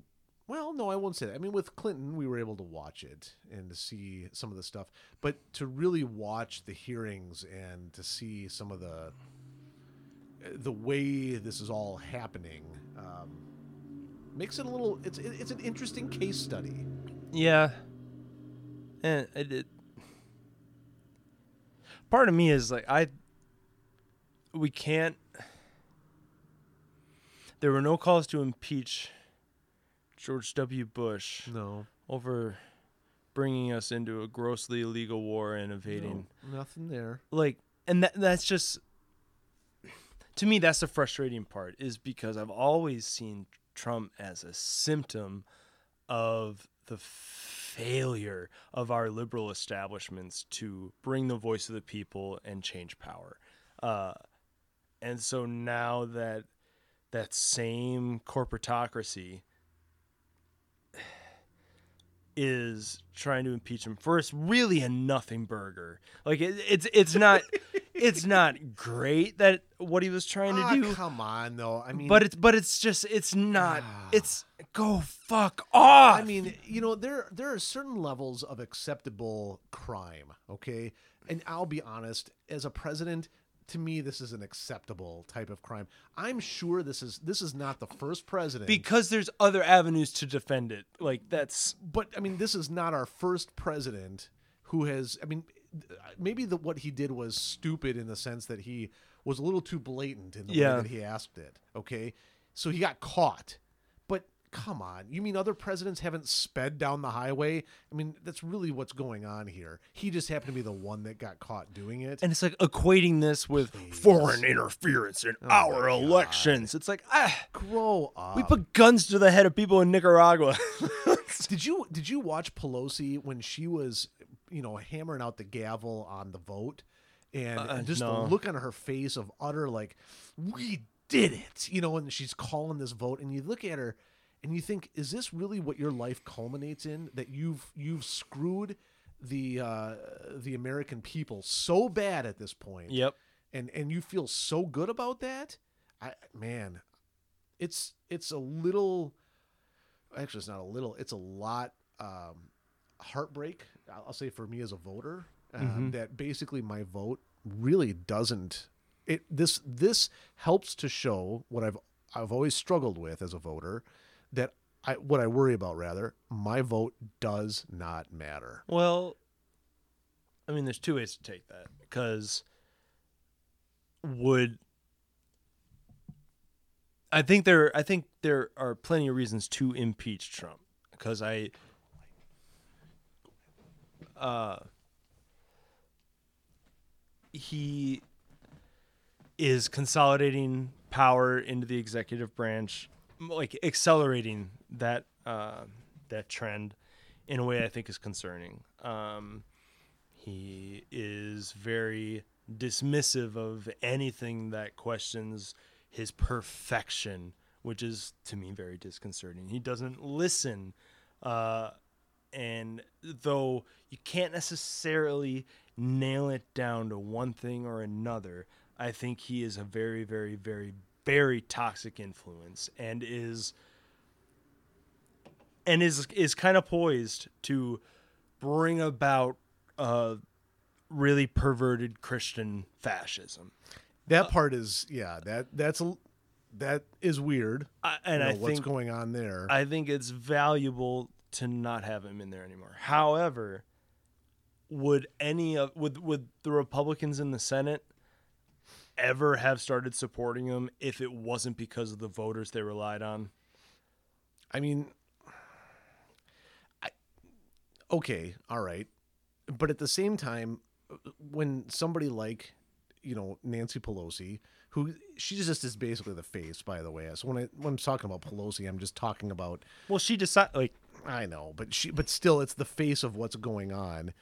well, no, I won't say that. I mean, with Clinton, we were able to watch it and to see some of the stuff, but to really watch the hearings and to see some of the the way this is all happening um, makes it a little. It's it's an interesting case study. Yeah. And it, it part of me is like I we can't there were no calls to impeach George W. Bush No, over bringing us into a grossly illegal war and invading no nothing there. like and that that's just to me that's the frustrating part is because I've always seen Trump as a symptom of the failure of our liberal establishments to bring the voice of the people and change power. Uh, and so now that that same corporatocracy is trying to impeach him for it's really a nothing burger. Like it, it's it's not it's not great that what he was trying to Ah, do. Come on, though. I mean, but it's but it's just it's not Ah. it's go fuck off. I mean, you know, there there are certain levels of acceptable crime. Okay, and I'll be honest, as a president, to me, this is an acceptable type of crime. I'm sure this is this is not the first president. because there's other avenues to defend it. Like that's but I mean, this is not our first president who has. I mean, maybe the what he did was stupid in the sense that he was a little too blatant in the Yeah. way that he asked it. Okay, so he got caught. Come on. You mean other presidents haven't sped down the highway? I mean, that's really what's going on here. He just happened to be the one that got caught doing it. And it's like equating this with foreign interference in our elections. It's like, ah, Grow up. we put guns to the head of people in Nicaragua. Did you did you watch Pelosi when she was, you know, hammering out the gavel on the vote, and Uh, just no. the look on her face of utter like, we did it, you know, and she's calling this vote, and you look at her, and you think, is this really what your life culminates in? That you've you've screwed the uh, the American people so bad at this point, yep. and and you feel so good about that i man it's it's a little actually it's not a little it's a lot um heartbreak i'll say for me as a voter um, that basically my vote really doesn't it this this helps to show what i've i've always struggled with as a voter that i what i worry about rather my vote does not matter. Well, I mean, there's two ways to take that because would I think there I think there are plenty of reasons to impeach Trump because I uh he is consolidating power into the executive branch like accelerating that uh, that trend in a way I think is concerning. Um, he is very dismissive of anything that questions his perfection, which is to me very disconcerting. He doesn't listen, uh, and though you can't necessarily nail it down to one thing or another, I think he is a very, very, very, very toxic influence and is and is is kind of poised to bring about uh, really perverted Christian fascism. that part is yeah that that's a that is weird I, and you know, I what's think going on there I think it's valuable to not have him in there anymore. However, would any of would would the Republicans in the Senate ever have started supporting him if it wasn't because of the voters they relied on? I mean, I, okay, all right, but at the same time, when somebody like you know Nancy Pelosi, who she just is basically the face, by the way. So when I when I'm talking about Pelosi, I'm just talking about Well, she decided like I know, but she but still, it's the face of what's going on.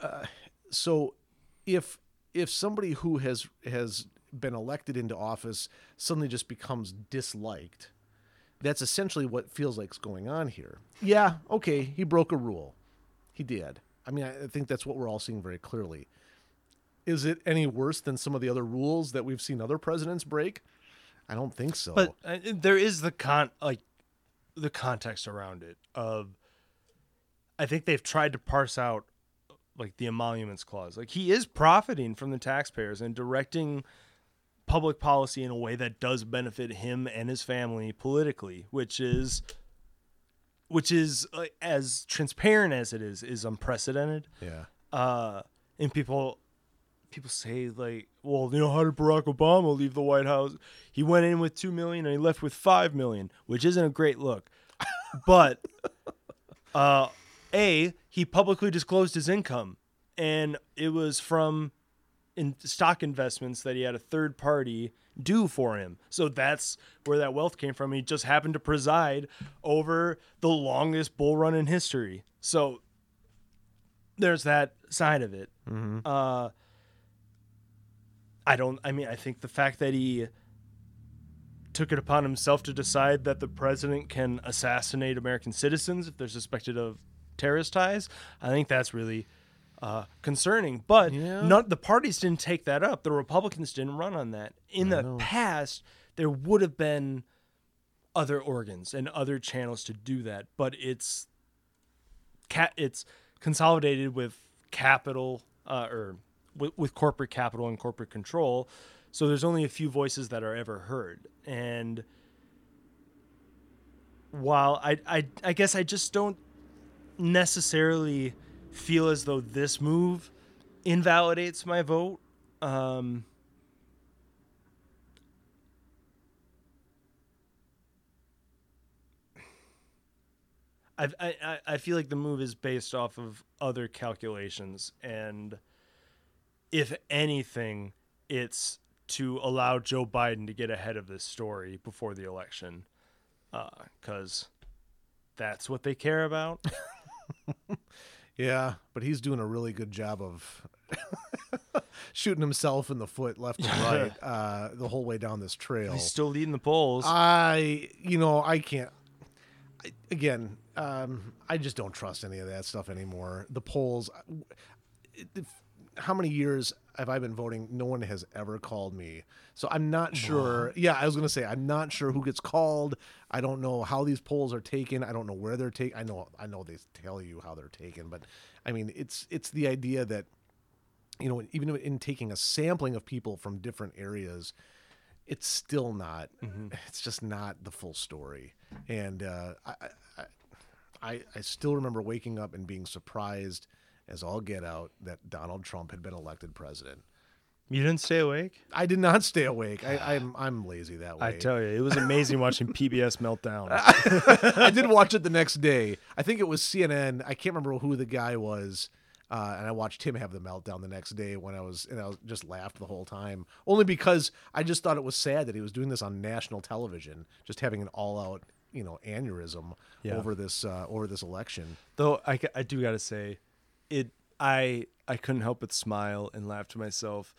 Uh, so if if somebody who has has been elected into office suddenly just becomes disliked, that's essentially what feels like's going on here. Yeah, okay, he broke a rule. He did. I mean, I I think that's what we're all seeing very clearly. Is it any worse than some of the other rules that we've seen other presidents break? I don't think so. But uh, there is the con like the context around it of I think they've tried to parse out like the emoluments clause. Like he is profiting from the taxpayers and directing public policy in a way that does benefit him and his family politically, which is which is uh, as transparent as it is is unprecedented yeah. uh and people people say like well you know how did barack obama leave the white house he went in with 2 million and he left with 5 million which isn't a great look but uh a he publicly disclosed his income and it was from in stock investments that he had a third party do for him. So that's where that wealth came from. He just happened to preside over the longest bull run in history. So there's that side of it. Uh, I don't. I mean, I think the fact that he took it upon himself to decide that the president can assassinate American citizens if they're suspected of terrorist ties, I think that's really uh, concerning. But Yeah. not the parties didn't take that up. The Republicans didn't run on that. In the past, there would have been other organs and other channels to do that, but it's it's consolidated with capital uh, or with, with corporate capital and corporate control. So there's only a few voices that are ever heard, and while I I, I guess I just don't necessarily feel as though this move invalidates my vote. Um, I, I I feel like the move is based off of other calculations, and if anything, it's to allow Joe Biden to get ahead of this story before the election, because that's what they care about. Yeah, but he's doing a really good job of shooting himself in the foot left and right uh, the whole way down this trail. He's still leading the polls. I, you know, I can't. I, again, um, I just don't trust any of that stuff anymore. The polls. it- it- How many years have I been voting? No one has ever called me, so I'm not sure. Yeah, I was gonna say I'm not sure who gets called. I don't know how these polls are taken. I don't know where they're taken. I know, I know they tell you how they're taken, but I mean, it's it's the idea that you know, even in taking a sampling of people from different areas, it's still not. It's just not the full story. And uh, I, I, I, I still remember waking up and being surprised as all get out that Donald Trump had been elected president. you didn't stay awake. I did not stay awake. I, I'm I'm lazy that way. I tell you, it was amazing watching PBS meltdown. I did watch it the next day. I think it was CNN. I can't remember who the guy was. Uh, and I watched him have the meltdown the next day when I was, and I was just laughed the whole time, only because I just thought it was sad that he was doing this on national television, just having an all-out, you know, aneurysm Yeah. over this uh, over this election. Though I, I do gotta say, it I I couldn't help but smile and laugh to myself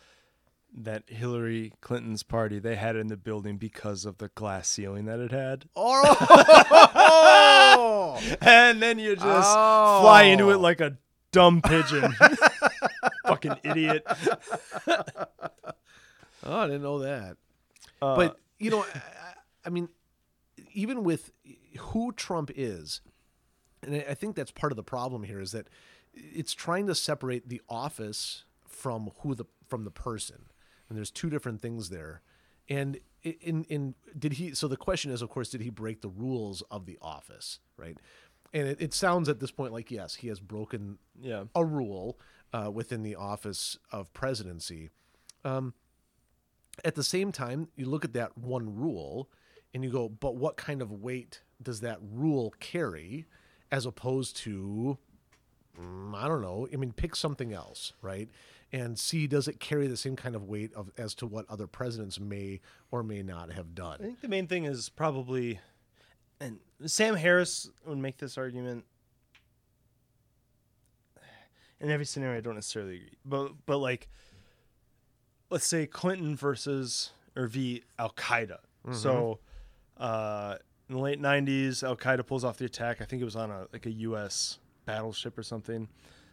that Hillary Clinton's party they had it in the building because of the glass ceiling that it had, Oh, and then you just fly into it Oh. like a dumb pigeon. Fucking idiot. Oh, I didn't know that. Uh, but you know, I, I- mean, even with who Trump is, and I think that's part of the problem here is that it's trying to separate the office from who the from the person, and there's two different things there. And in in did he? So the question is, of course, did he break the rules of the office, right? And it, it sounds at this point like yes, he has broken yeah, a rule uh, within the office of presidency. Um, at the same time, you look at that one rule and you go, but what kind of weight does that rule carry as opposed to, mm, I don't know, I mean, pick something else, right? And see, does it carry the same kind of weight of as to what other presidents may or may not have done? I think the main thing is probably, and Sam Harris would make this argument. In every scenario, I don't necessarily agree, but but like, let's say Clinton versus or v Al Qaeda. So, uh, in the late '90s, Al Qaeda pulls off the attack. I think it was on a like a U.S. battleship or something.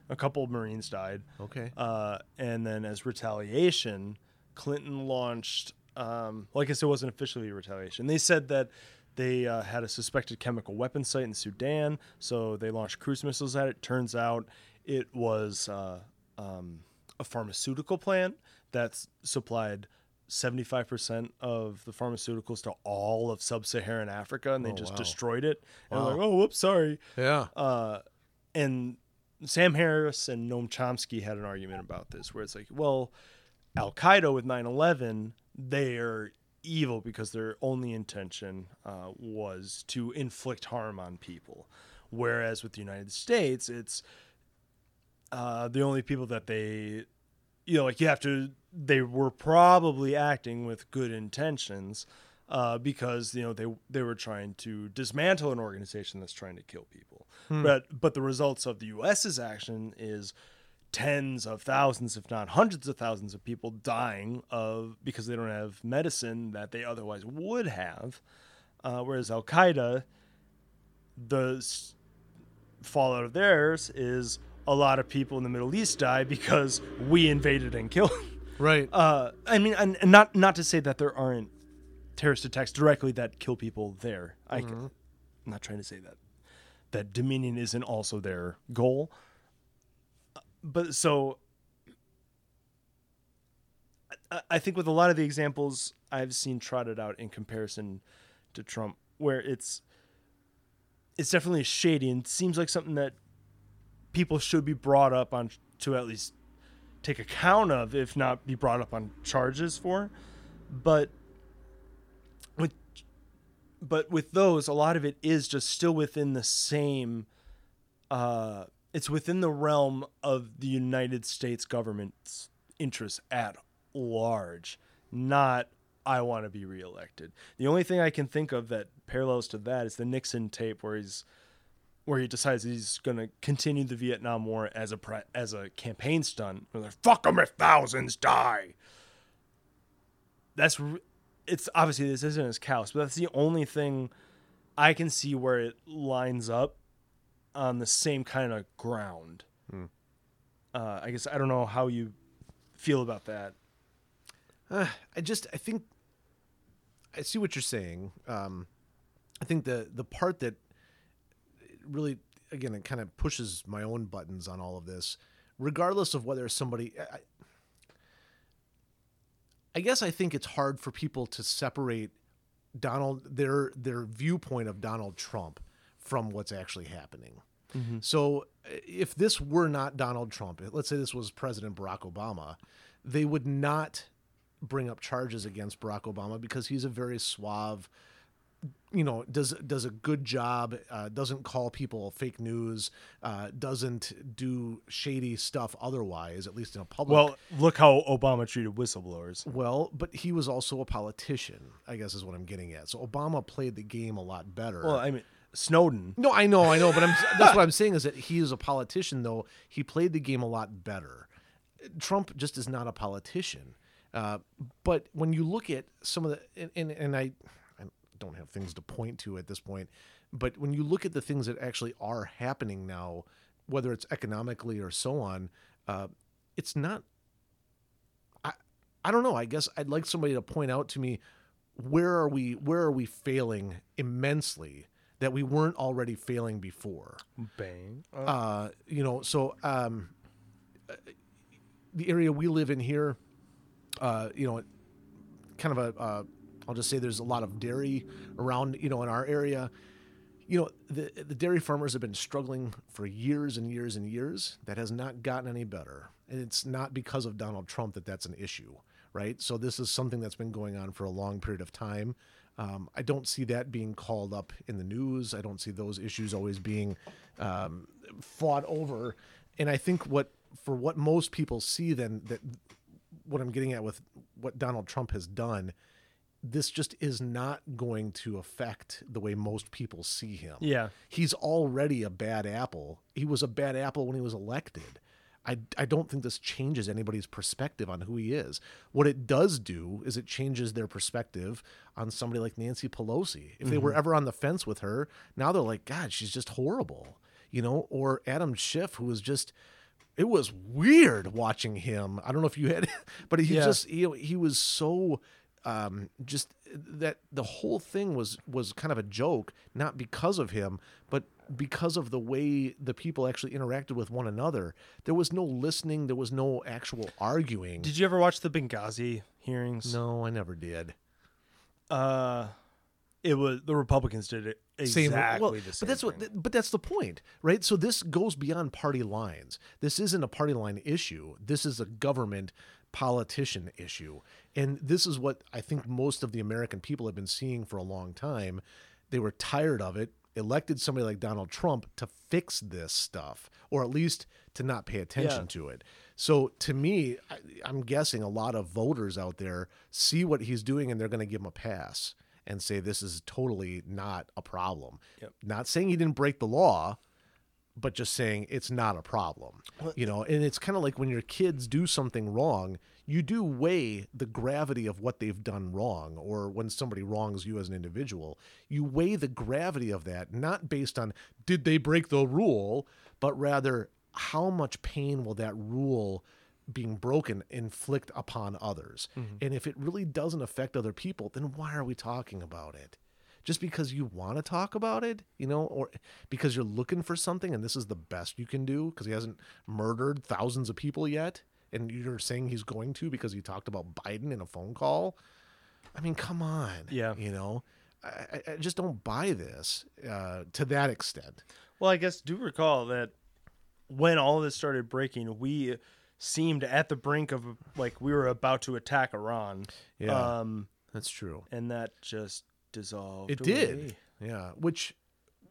A couple of Marines died. Okay. Uh, and then as retaliation, Clinton launched, um, well, I guess it wasn't officially retaliation. They said that they uh, had a suspected chemical weapon site in Sudan, so they launched cruise missiles at it. Turns out it was uh, um, a pharmaceutical plant that supplied 75% of the pharmaceuticals to all of sub-Saharan Africa, and they Oh, just wow. destroyed it. And Wow. like, oh, whoops, sorry. Yeah. Uh, and Sam Harris and Noam Chomsky had an argument about this, where it's like, well, Al Qaeda with 9 11, they're evil because their only intention uh, was to inflict harm on people. Whereas with the United States, it's uh, the only people that they, you know, like you have to, they were probably acting with good intentions. Uh, because you know they they were trying to dismantle an organization that's trying to kill people, but but the results of the U.S.'s action is tens of thousands, if not hundreds of thousands, of people dying of because they don't have medicine that they otherwise would have. Uh, whereas Al Qaeda, the s- fallout of theirs is a lot of people in the Middle East die because we invaded and killed. Right. Uh, I mean, and, and not not to say that there aren't terrorist attacks directly that kill people there. I, am not trying to say that that Dominion isn't also their goal. Uh, But so, I, I think with a lot of the examples I've seen trotted out in comparison to Trump, where it's it's definitely shady and seems like something that people should be brought up on to at least take account of, if not be brought up on charges for. But but with those, a lot of it is just still within the same. Uh, it's within the realm of the United States government's interests at large, not I want to be reelected. The only thing I can think of that parallels to that is the Nixon tape where he's where he decides he's going to continue the Vietnam War as a as a campaign stunt. They're fuck them if thousands die. That's it's obviously this isn't as callous, but that's the only thing I can see where it lines up on the same kind of ground. Uh, I guess I don't know how you feel about that. Uh, I just I think I see what you're saying. Um, I think the the part that really again it kind of pushes my own buttons on all of this, regardless of whether somebody. I, I guess I think it's hard for people to separate Donald their their viewpoint of Donald Trump from what's actually happening. Mm-hmm. So eh, if this were not Donald Trump, eh, let's say this was President Barack Obama, they would not bring up charges against Barack Obama because he's a very suave, you know, does does a good job, uh, doesn't call people fake news, uh, doesn't do shady stuff otherwise, at least in a public. Well, look how Obama treated whistleblowers. well, but he was also a politician, I guess is what I'm getting at. So Obama played the game a lot better. Well, I mean, Snowden. No, I know, I know, but I'm that's what I'm saying is that he is a politician though. He played the game a lot better. Trump just is not a politician. Uh, but when you look at some of the and, and, and I, I don't have things to point to at this point, but when you look at the things that actually are happening now, whether it's economically or so on, uh, it's not. I I don't know. I guess I'd like somebody to point out to me where are we where are we failing immensely that we weren't already failing before Bang. uh, you know, so um, uh, the area we live in here, uh, you know, kind of a, uh, I'll just say there's a lot of dairy around, you know, in our area. You know, the the dairy farmers have been struggling for years and years and years. That has not gotten any better, and it's not because of Donald Trump that that's an issue, right? So this is something that's been going on for a long period of time. Um, I don't see that being called up in the news. I don't see those issues always being um, fought over. And I think what for what most people see then that what I'm getting at with what Donald Trump has done, this just is not going to affect the way most people see him. Yeah. He's already a bad apple. He was a bad apple when he was elected. I, I don't think this changes anybody's perspective on who he is. What it does do is it changes their perspective on somebody like Nancy Pelosi. If they were mm-hmm. ever on the fence with her, now they're like, God, she's just horrible, you know? Or Adam Schiff, who was just, it was weird watching him. I don't know if you had, but he Yeah. just, you know, he was so um, just that the whole thing was was kind of a joke, not because of him, but because of the way the people actually interacted with one another. There was no listening. There was no actual arguing. Did you ever watch the Benghazi hearings? no, I never did. Uh, it was the Republicans did it exactly Same- well, the same. But that's thing. what. But that's the point, right? So this goes beyond party lines. This isn't a party line issue. This is a government politician issue, and this is what I think most of the American people have been seeing for a long time. They were tired of it. Elected somebody like Donald Trump to fix this stuff, or at least to not pay attention Yeah. to it. So to me, I, I'm guessing a lot of voters out there see what he's doing and they're going to give him a pass and say this is totally not a problem. Yep. Not saying he didn't break the law, but just saying it's not a problem. You know, and it's kind of like when your kids do something wrong, you do weigh the gravity of what they've done wrong, or when somebody wrongs you as an individual, you weigh the gravity of that not based on did they break the rule, but rather how much pain will that rule being broken inflict upon others. Mm-hmm. And if it really doesn't affect other people, then why are we talking about it? Just because you want to talk about it, you know, or because you're looking for something and this is the best you can do because he hasn't murdered thousands of people yet and you're saying he's going to because he talked about Biden in a phone call. I mean, come on. Yeah. You know, I, I- just don't buy this uh, to that extent. Well, I guess do recall that when all this started breaking, we seemed at the brink of like we were about to attack Iran. Yeah. Um, That's true. and that just dissolved. It did. Yeah, which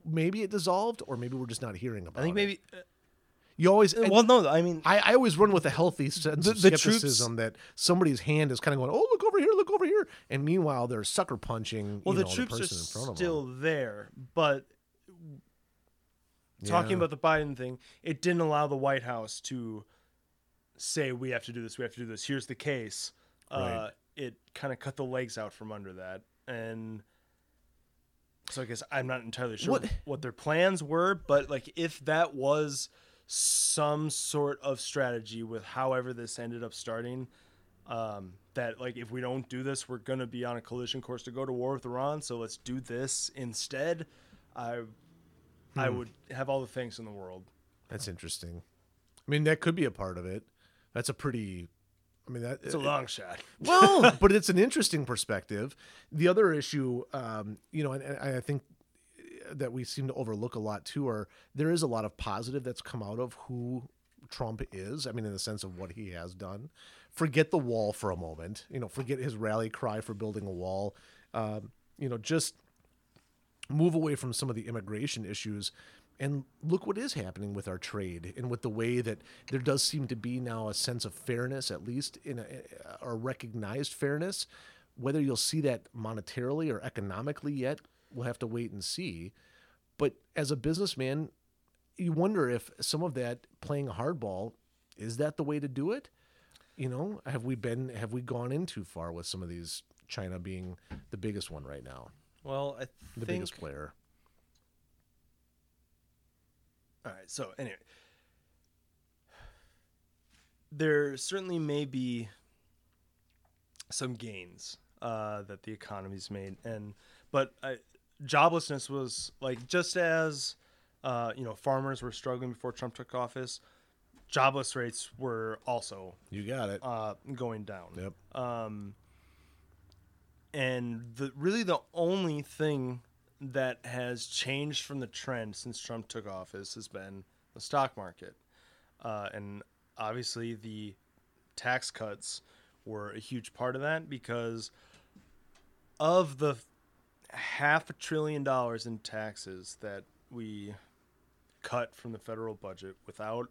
maybe it dissolved, or maybe we're just not hearing about. It. I think it. maybe. uh, you always. and well, no, I mean, I, I always run with a healthy sense The- of the troops- skepticism that somebody's hand is kind of going, "Oh, look over here, look over here," and meanwhile they're sucker punching. well, you the know, troops the are person in front of still there, but talking Yeah. about the Biden thing, it didn't allow the White House to say we have to do this, we have to do this. Here's the case. Uh, it kind of cut the legs out from under that, and so I guess I'm not entirely sure What- what, their plans were, but like if that was some sort of strategy with however this ended up starting. Um, that like if we don't do this, we're gonna be on a collision course to go to war with Iran. So let's do this instead. I I Hmm. would have all the thanks in the world. That's interesting. I mean, that could be a part of it. That's a pretty. I mean, that It's a long shot. well, but it's an interesting perspective. The other issue, um, you know, and, and I think that we seem to overlook a lot too, are there is a lot of positive that's come out of who Trump is. I mean, in the sense of what he has done. Forget the wall for a moment. You know, forget his rally cry for building a wall. Um, you know, just move away from some of the immigration issues and look what is happening with our trade and with the way that there does seem to be now a sense of fairness at least in a, a recognized fairness. Whether you'll see that monetarily or economically yet we'll have to wait and see. But as a businessman you wonder if some of that playing hardball is that the way to do it? You know have we been have we gone in too far with some of these china being the biggest one right now? Well, I the biggest player All right. So anyway, there certainly may be some gains uh, that the economy's made, and but I, joblessness was like just as uh, you know farmers were struggling before Trump took office. Jobless rates were also you got it uh, going down. yep Um, and the really the only thing that has changed from the trend since Trump took office has been the stock market, uh, and obviously the tax cuts were a huge part of that because of the half a trillion dollars in taxes that we cut from the federal budget without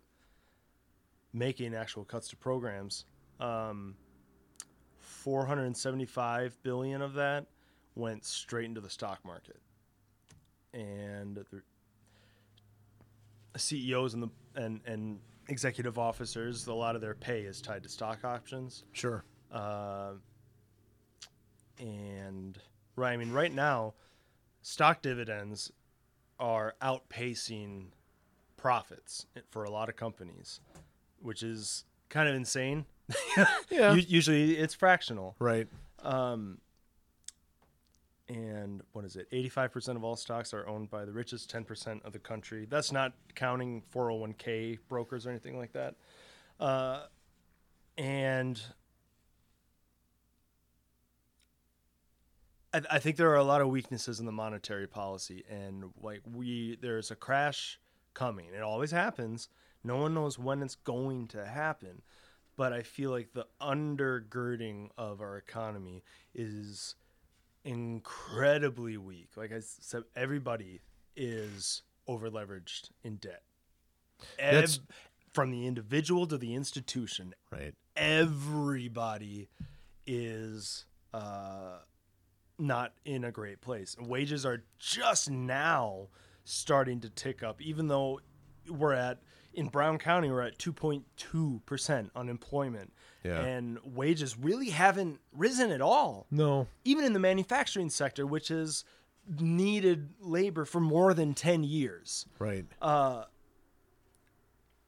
making actual cuts to programs. Um, 475 billion of that went straight into the stock market and the CEOs and the and and executive officers a lot of their pay is tied to stock options. Sure. Uh, and right I mean right now stock dividends are outpacing profits for a lot of companies which is kind of insane. Yeah. Usually it's fractional. right. Um, and what is it? 85% of all stocks are owned by the richest 10% of the country. That's not counting 401k brokers or anything like that. Uh, and I, I think there are a lot of weaknesses in the monetary policy, and like we, there's a crash coming. It always happens. No one knows when it's going to happen but I feel like the undergirding of our economy is incredibly weak. Like I said, everybody is over leveraged in debt. Ev- from the individual to the institution, right everybody is uh, not in a great place. Wages are just now starting to tick up, even though we're at in Brown County we're at 2.2 percent unemployment, Yeah. and wages really haven't risen at all, no. Even in the manufacturing sector, which has needed labor for more than 10 years. Right. Uh,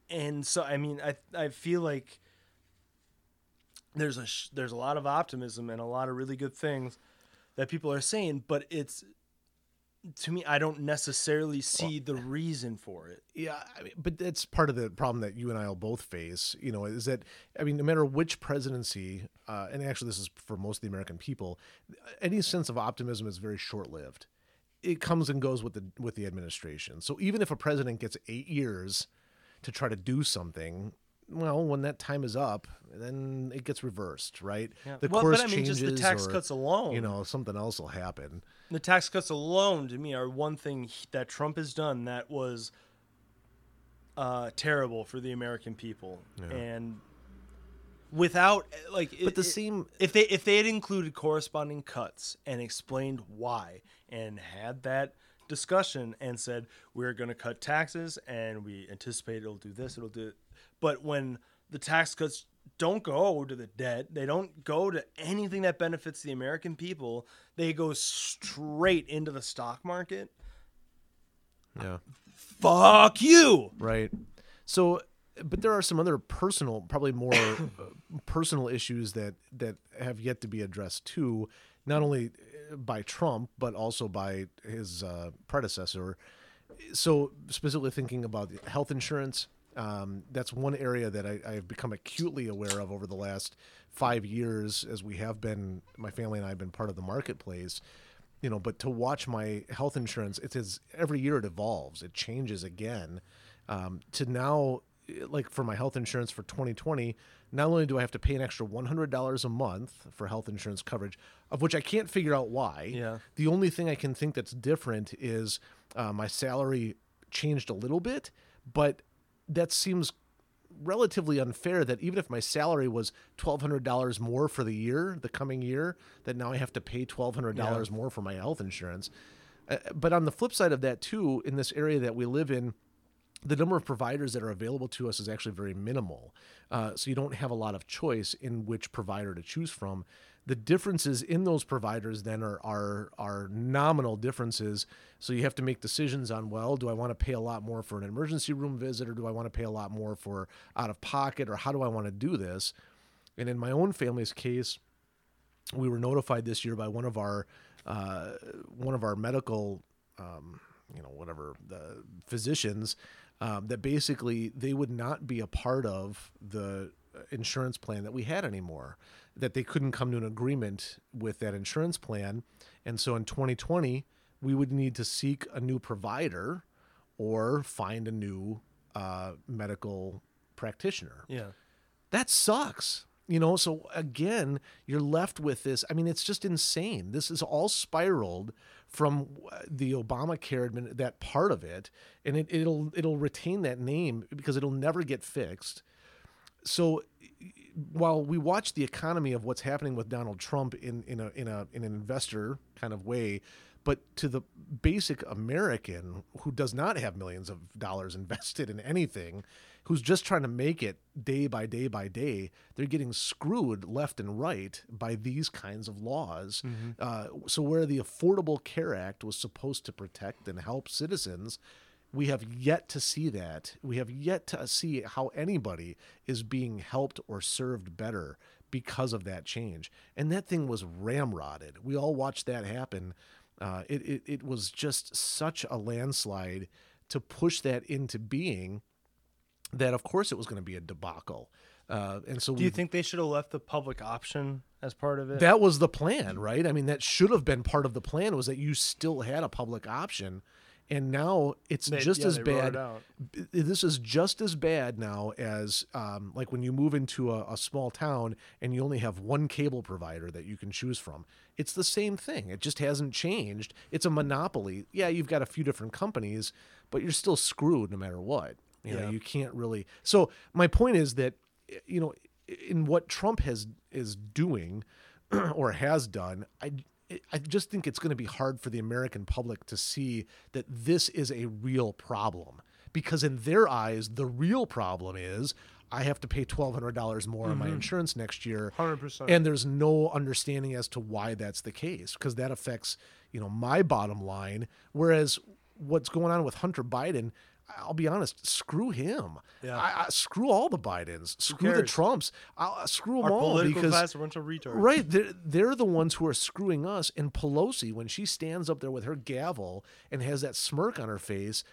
and so I mean I I feel like there's a sh- there's a lot of optimism and a lot of really good things that people are saying, but it's to me I don't necessarily see the reason for it. Yeah, I mean, but that's part of the problem that you and I will both face. You know, is that I mean, no matter which presidency, uh, and actually this is for most of the American people, any sense of optimism is very short lived. It comes and goes with the with the administration. So even if a president gets eight years to try to do something, well, when that time is up, then it gets reversed, right? Yeah. The Well, course but I mean, changes, just the tax or, cuts alone. you know, something else will happen. the tax cuts alone to me are one thing that Trump has done that was uh, terrible for the American people, and without like, But it- the same, if they if they had included corresponding cuts and explained why and had that discussion and said we're going to cut taxes and we anticipate it'll do this it'll do it but when the tax cuts don't go to the debt they don't go to anything that benefits the american people they go straight into the stock market yeah. fuck you Right. So, but there are some other personal, probably more uh, personal issues that that have yet to be addressed too, not only uh, by Trump but also by his uh, predecessor. So, specifically thinking about health insurance, um, that's one area that I, I have become acutely aware of over the last five years, as we have been, my family and I have been part of the marketplace you know but to watch my health insurance it is every year it evolves it changes again um, to now like for my health insurance for 2020 not only do i have to pay an extra $100 a month for health insurance coverage of which i can't figure out why Yeah. the only thing i can think that's different is uh, my salary changed a little bit but that seems relatively unfair that even if my salary was $1200 more for the year the coming year that now i have to pay $1200 more for my health insurance Uh, but on the flip side of that too in this area that we live in the number of providers that are available to us is actually very minimal. Uh, so you don't have a lot of choice in which provider to choose from. The differences in those providers then are are are nominal differences. So you have to make decisions on well, do I want to pay a lot more for an emergency room visit, or do I want to pay a lot more for out of pocket, or how do I want to do this? And in my own family's case, we were notified this year by one of our uh, one of our medical um, you know whatever the physicians um, that basically they would not be a part of the insurance plan that we had anymore that they couldn't come to an agreement with that insurance plan. And so in 2020 we would need to seek a new provider or find a new uh, medical practitioner. Yeah. That sucks you know? So again you're left with this i mean it's just insane. This is all spiraled from uh, the obamacare admin that part of it. And it, it'll it'll retain that name because it'll never get fixed so while we watch the economy of what's happening with Donald Trump in in a in a in an investor kind of way, but to the basic American who does not have millions of dollars invested in anything, who's just trying to make it day by day by day, they're getting screwed left and right by these kinds of laws. Uh, so where the Affordable Care Act was supposed to protect and help citizens, we have yet to see that. We have yet to see how anybody is being helped or served better because of that change. And that thing was ramrodded. We all watched that happen. Uh, it, it, it was just such a landslide to push that into being that, of course, it was going to be a debacle. Uh, and so do you think they should have left the public option as part of it that was the plan, right? I mean, that should have been part of the plan was that you still had a public option. And now it's They- just yeah, as they wrote it bad. This is just as bad now as um, like when you move into a, a small town and you only have one cable provider that you can choose from. It's the same thing. It just hasn't changed. It's a monopoly. Yeah, you've got a few different companies, but you're still screwed no matter what. You know, Yeah. you can't really. So my point is that you know, in what Trump has is doing or has done, I I just think it's going to be hard for the American public to see that this is a real problem because in their eyes, the real problem is I have to pay twelve hundred dollars more on my mm-hmm. insurance next year, 100%. and there's no understanding as to why that's the case because that affects you know my bottom line. Whereas what's going on with Hunter Biden, I'll be honest, screw him. Yeah. I, I, screw all the Bidens. Screw the? Trumps. I'll, screw them Our all political because class are a bunch of retards. Right. They're, they're the ones who are screwing us. And Pelosi, when she stands up there with her gavel and has that smirk on her face,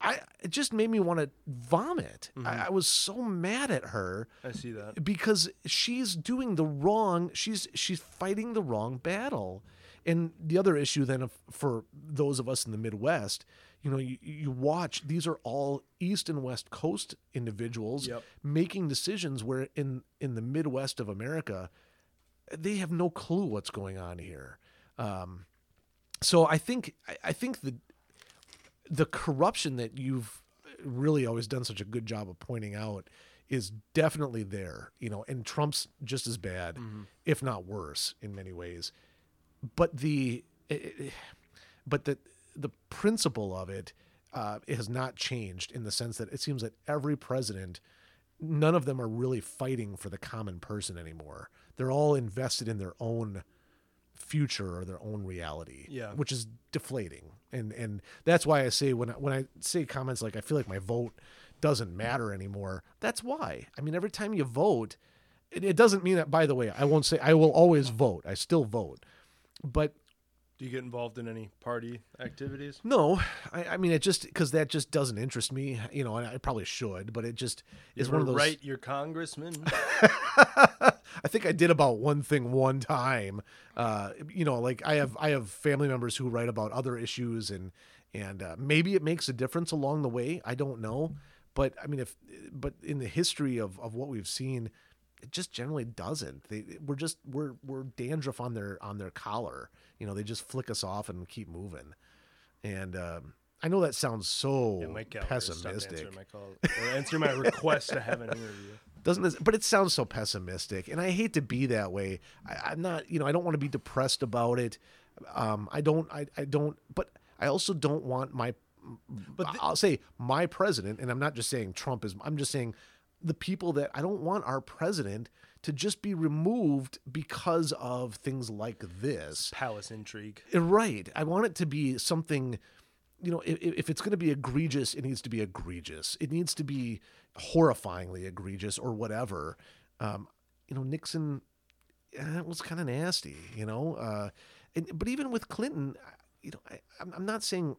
I it just made me want to vomit. I, mm-hmm. I was so mad at her I see that. because she's doing the wrong she's she's fighting the wrong battle and the other issue then of, for those of us in the midwest you know, you, you watch these are all East and West Coast individuals Yep. making decisions where in in the Midwest of America, they have no clue what's going on here. Um, so I think I, I think the the corruption that you've really always done such a good job of pointing out is definitely there, you know, and Trump's just as bad, if not worse in many ways. But the eh, eh, but the the principle of it uh, it has not changed in the sense that it seems that every president none of them are really fighting for the common person anymore. They're all invested in their own future or their own reality. Yeah. Which is deflating. And and that's why I say when I, when I say comments like I feel like my vote doesn't matter anymore, that's why. I mean every time you vote, it, it doesn't mean that by the way, I won't say I will always vote. I still vote. But Do you get involved in any party activities? no, I, I mean it just because that just doesn't interest me, you know, and I probably should, but it just is one of those. write your congressman. I think I did about one thing one time. Uh, you know, like I have I have family members who write about other issues, and and uh, maybe it makes a difference along the way. I don't know, but I mean, if but in the history of of what we've seen, it just generally doesn't. They we're just we're we're dandruff on their on their collar. You know, they just flick us off and keep moving. And um, I know that sounds so Yeah, Mike Gallagher stopped pessimistic. answering my call, or answering my request to have an interview. doesn't this, but it sounds so pessimistic and i hate to be that way I, i'm not you know i don't want to be depressed about it um i don't i, I don't but i also don't want my but i'll say my president and i'm not just saying trump is i'm just saying the people that i don't want our president to just be removed because of things like this Palace intrigue. Right. I want it to be something, you know, if, if it's going to be egregious, it needs to be egregious. It needs to be horrifyingly egregious or whatever. Um, you know, Nixon, eh, it was kind of nasty, you know. Uh, and, but even with Clinton, you know, I, I'm not saying,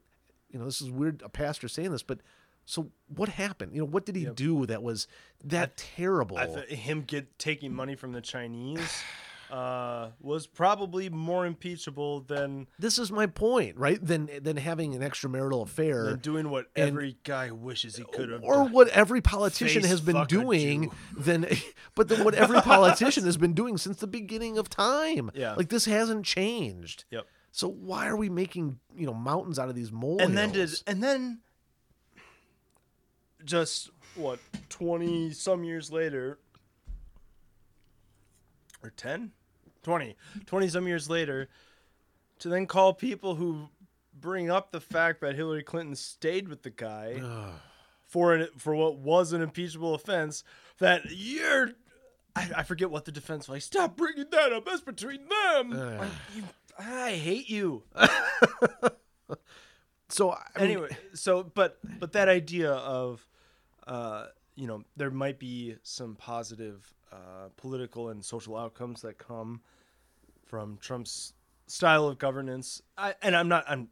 you know, this is weird, a pastor saying this, but so what happened? You know, what did he do that was that terrible? I th- him get taking money from the Chinese uh, was probably more impeachable than, this is my point, right? Than than having an extramarital affair. than doing what every guy wishes he could have or done. what every politician Face has been doing then but then what every politician has been doing since the beginning of time Yeah. like this hasn't changed Yep. so why are we making you know mountains out of these molehills and then did and then just what 20 some years later or 10 20 20 some years later to then call people who bring up the fact that Hillary Clinton stayed with the guy for an, for what was an impeachable offense that you're I, I forget what the defense was like. Stop bringing that up. That's between them. Like, you, I hate you. so I mean, anyway so but but that idea of uh you know there might be some positive uh political and social outcomes that come from trump's style of governance. I, and i'm not i'm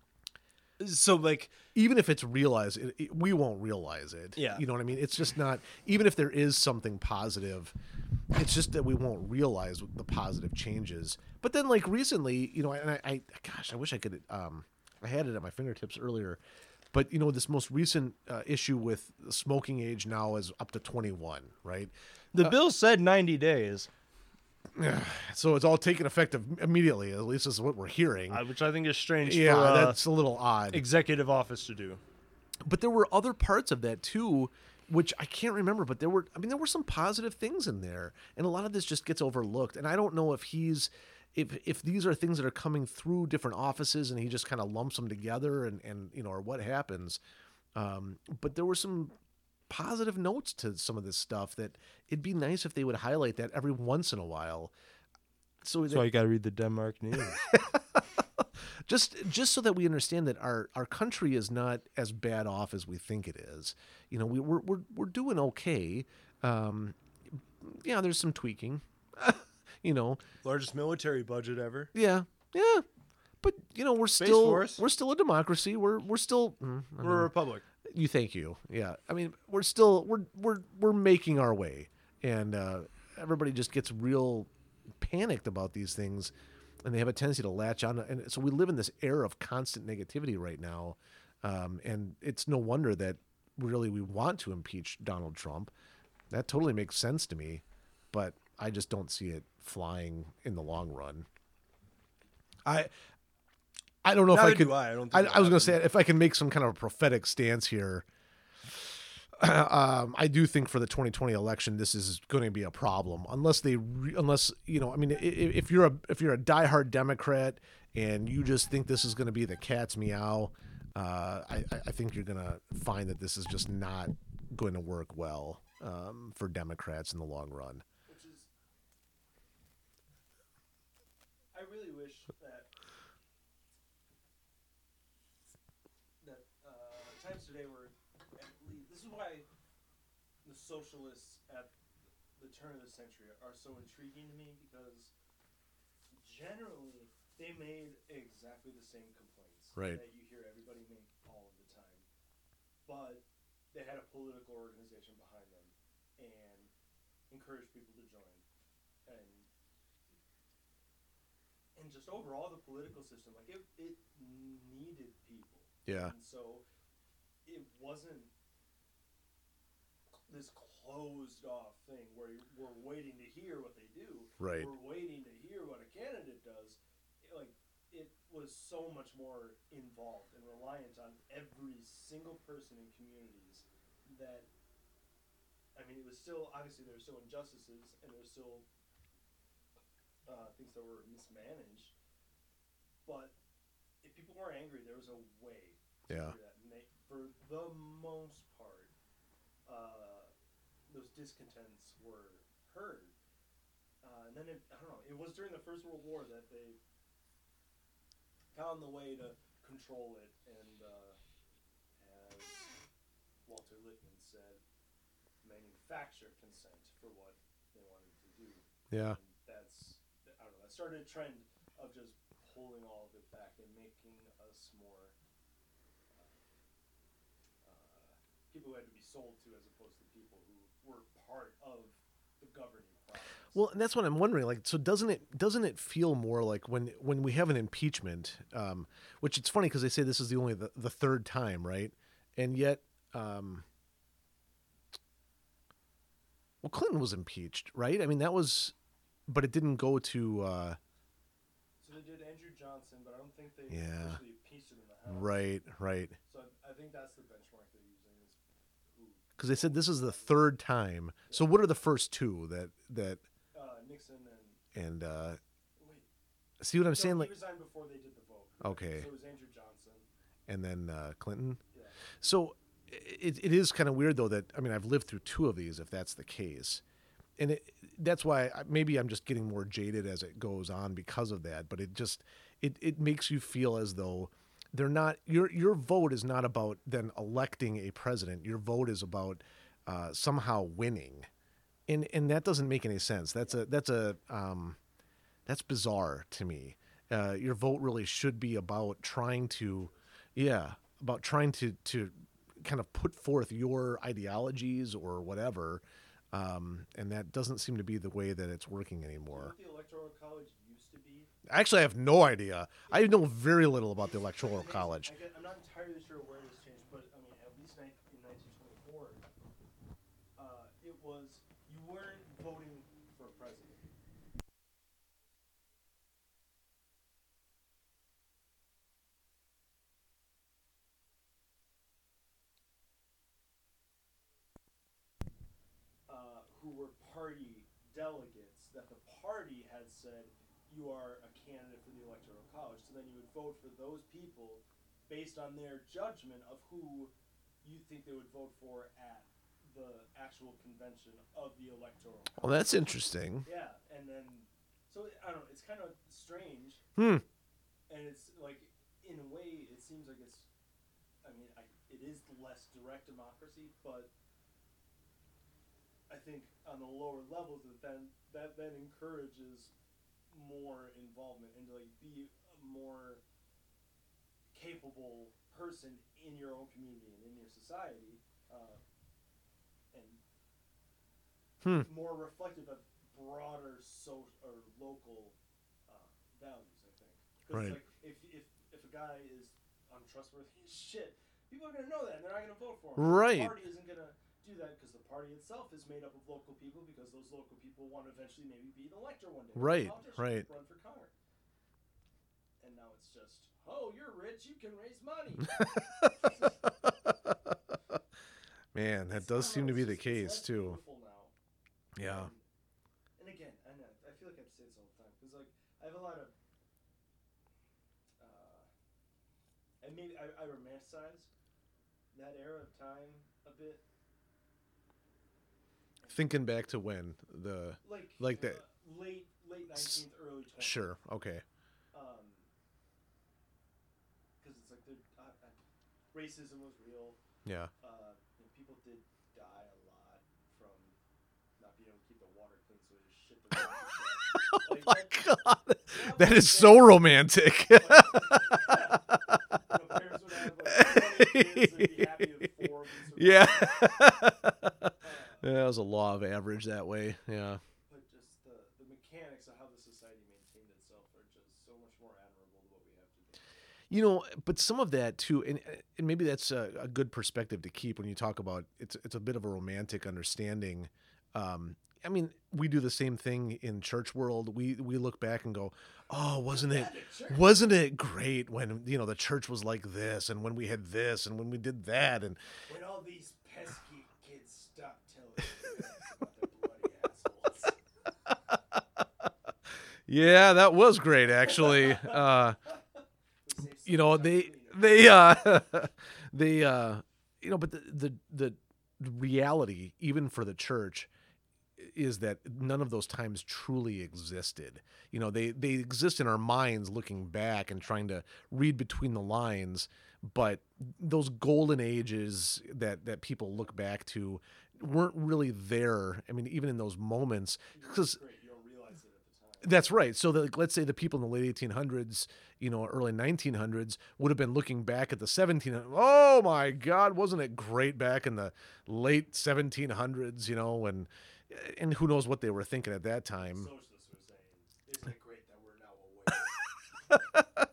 so like even if it's realized it, it- we won't realize it. Yeah. you know what i mean? It's just not even if there is something positive it's just that we won't realize the positive changes. But then like recently you know and i, I gosh i wish i could um i had it at my fingertips earlier but you know this most recent uh, issue with the smoking age now is up to 21 right? The bill said 90 days. So it's all taken effect of- immediately at least this is what we're hearing. Uh, which i think is strange yeah for uh, that's a little odd. executive office to do. But there were other parts of that too which i can't remember but there were i mean there were some positive things in there and a lot of this just gets overlooked and i don't know if he's if if these are things that are coming through different offices and he just kind of lumps them together and and you know or what happens um, but there were some positive notes to some of this stuff that it'd be nice if they would highlight that every once in a while so, that, you got to read the denmark news just just so that we understand that our our country is not as bad off as we think it is. You know, we, we're we're we're doing okay. Um, yeah, there's some tweaking. You know, largest military budget ever. Yeah, yeah, but you know, we're still Force. we're still a democracy. We're we're still. mm, I we're a republic. you thank you. Yeah. I mean we're still we're we're we're making our way. And uh everybody just gets real panicked about these things. And they have a tendency to latch on. And so we live in this era of constant negativity right now. Um, and it's no wonder that really we want to impeach Donald Trump. That totally makes sense to me, but I just don't see it flying in the long run. I I don't know if I could. I. I don't. I, I was going to say if I can make some kind of a prophetic stance here. Um, I do think for the 2020 election, this is going to be a problem unless they, re- unless you know, I mean, i- i- if you're a if you're a diehard Democrat and you just think this is going to be the cat's meow, uh, I I I think you're going to find that this is just not going to work well um, for Democrats in the long run. Which is, I really wish that that uh, times today were at least. This is why the socialists at the turn of the century are so intriguing to me because generally they made exactly the same complaints Right. that you hear everybody make all of the time, but they had a political organization behind them and encouraged people to join. And and just overall the political system like it, it needed people. Yeah, and so it wasn't this closed off thing where we're waiting to hear what they do Right. we're waiting to hear what a candidate does it, like it was so much more involved and reliant on every single person in communities that I mean, it was still obviously there were still injustices and there were still uh, things that were mismanaged. But if people were angry, there was a way to Yeah. do that. And they, for the most part, uh, those discontents were heard. Uh, and then it, I don't know. It was during the First World War that they found the way to control it, and uh, as Walter Lippmann said, manufacture consent for what they wanted to do. yeah, And that's I don't know. That started a trend of just pulling all of it back and making us more uh, uh, people who had to be sold to, as opposed to people who were part of the governing process. Well, and that's what I'm wondering. Like, so doesn't it doesn't it feel more like when when we have an impeachment, um, which it's funny because they say this is the only the, the third time, right? And yet, um, well, Clinton was impeached, right? I mean, that was, but it didn't go to uh, so they did Andrew Johnson, but I don't think they Yeah. officially impeached him in the House. right, right, So I, I think that's the benchmark they're using. Is who because they said this is the third time. So what are the first two that that uh, Nixon and and uh, see what I'm no, saying? Like, resigned before they did the vote. Okay. So it was Andrew Johnson. and then uh, Clinton. Yeah. So it, it is kind of weird though that I mean I've lived through two of these if that's the case, and it, that's why I- maybe I'm just getting more jaded as it goes on because of that. But it just it it makes you feel as though they're not your your vote is not about then electing a president. Your vote is about uh, somehow winning, and and that doesn't make any sense. That's a that's a um, that's bizarre to me. Uh, your vote really should be about trying to, yeah, about trying to to kind of put forth your ideologies or whatever, um, and that doesn't seem to be the way that it's working anymore. the electoral college? Actually, I have no idea. I know very little about the electoral college. I'm not entirely sure where this changed, but I mean, at least in 1924, uh, it was you weren't voting for a president. Uh, who were party delegates that the party had said you are a candidate for the electoral college. So then you would vote for those people based on their judgment of who you think they would vote for at the actual convention of the electoral. Well, that's interesting. Yeah, and then so I don't know. It's kind of strange, Hmm. and it's like in a way, it seems like it's. I mean, I, it is less direct democracy, but I think on the lower levels, that then that then encourages more involvement and to like be a more capable person in your own community and in your society, uh, and Hmm. more reflective of broader social or local uh, values. I think. Right. Like if if if a guy is untrustworthy as shit, people are gonna know that, and they're not gonna vote for him. Right. The party isn't gonna do that because the party itself is made up of local people because those local people want to eventually maybe be the elector one day. Right, right. Run for Congress. And now it's just, oh, you're rich, you can raise money. Man, that It's- does seem to be the case too. Yeah. And, and again, I know I feel like I've say this all the time because like I have a lot of, uh, and maybe I, I romanticize that era of time a bit, Thinking back to when the like Like that- uh, late late nineteenth, early twentieth. sure, okay. Um, because it's like the uh, racism was real. Yeah. Uh, you know, people did die a lot from not being able to keep the water clean, so they just shit the water. Oh my that- god. that That so bad. romantic. You know, parents would have like 20 kids and be happy if four of them survived. yeah. That was a law of average that way. Yeah. but just the, the mechanics of how the society maintained itself are just so much more admirable than what we have today. You know, but some of that too, and and maybe that's a, a good perspective to keep when you talk about it's it's a bit of a romantic understanding. Um, I mean, we do the same thing in church world. We we look back and go, "Oh, wasn't it wasn't it great when you know the church was like this and when we had this and when we did that and When all these pesky kids stopped telling me about their bloody assholes. Yeah, that was great actually. Uh, you know they they uh they uh you know but the, the the reality even for the church is that none of those times truly existed you know they they exist in our minds looking back and trying to read between the lines but those golden ages that that people look back to weren't really there i mean even in those moments because Great, you don't realize it at the time. That's right. So, the, let's say the people in the late 1800s, you know, early 1900s would have been looking back at the 17. Oh my God, wasn't it great back in the late 1700s? You know, and and who knows what they were thinking at that time. Socialists were saying, "Isn't it great that we're now awake?"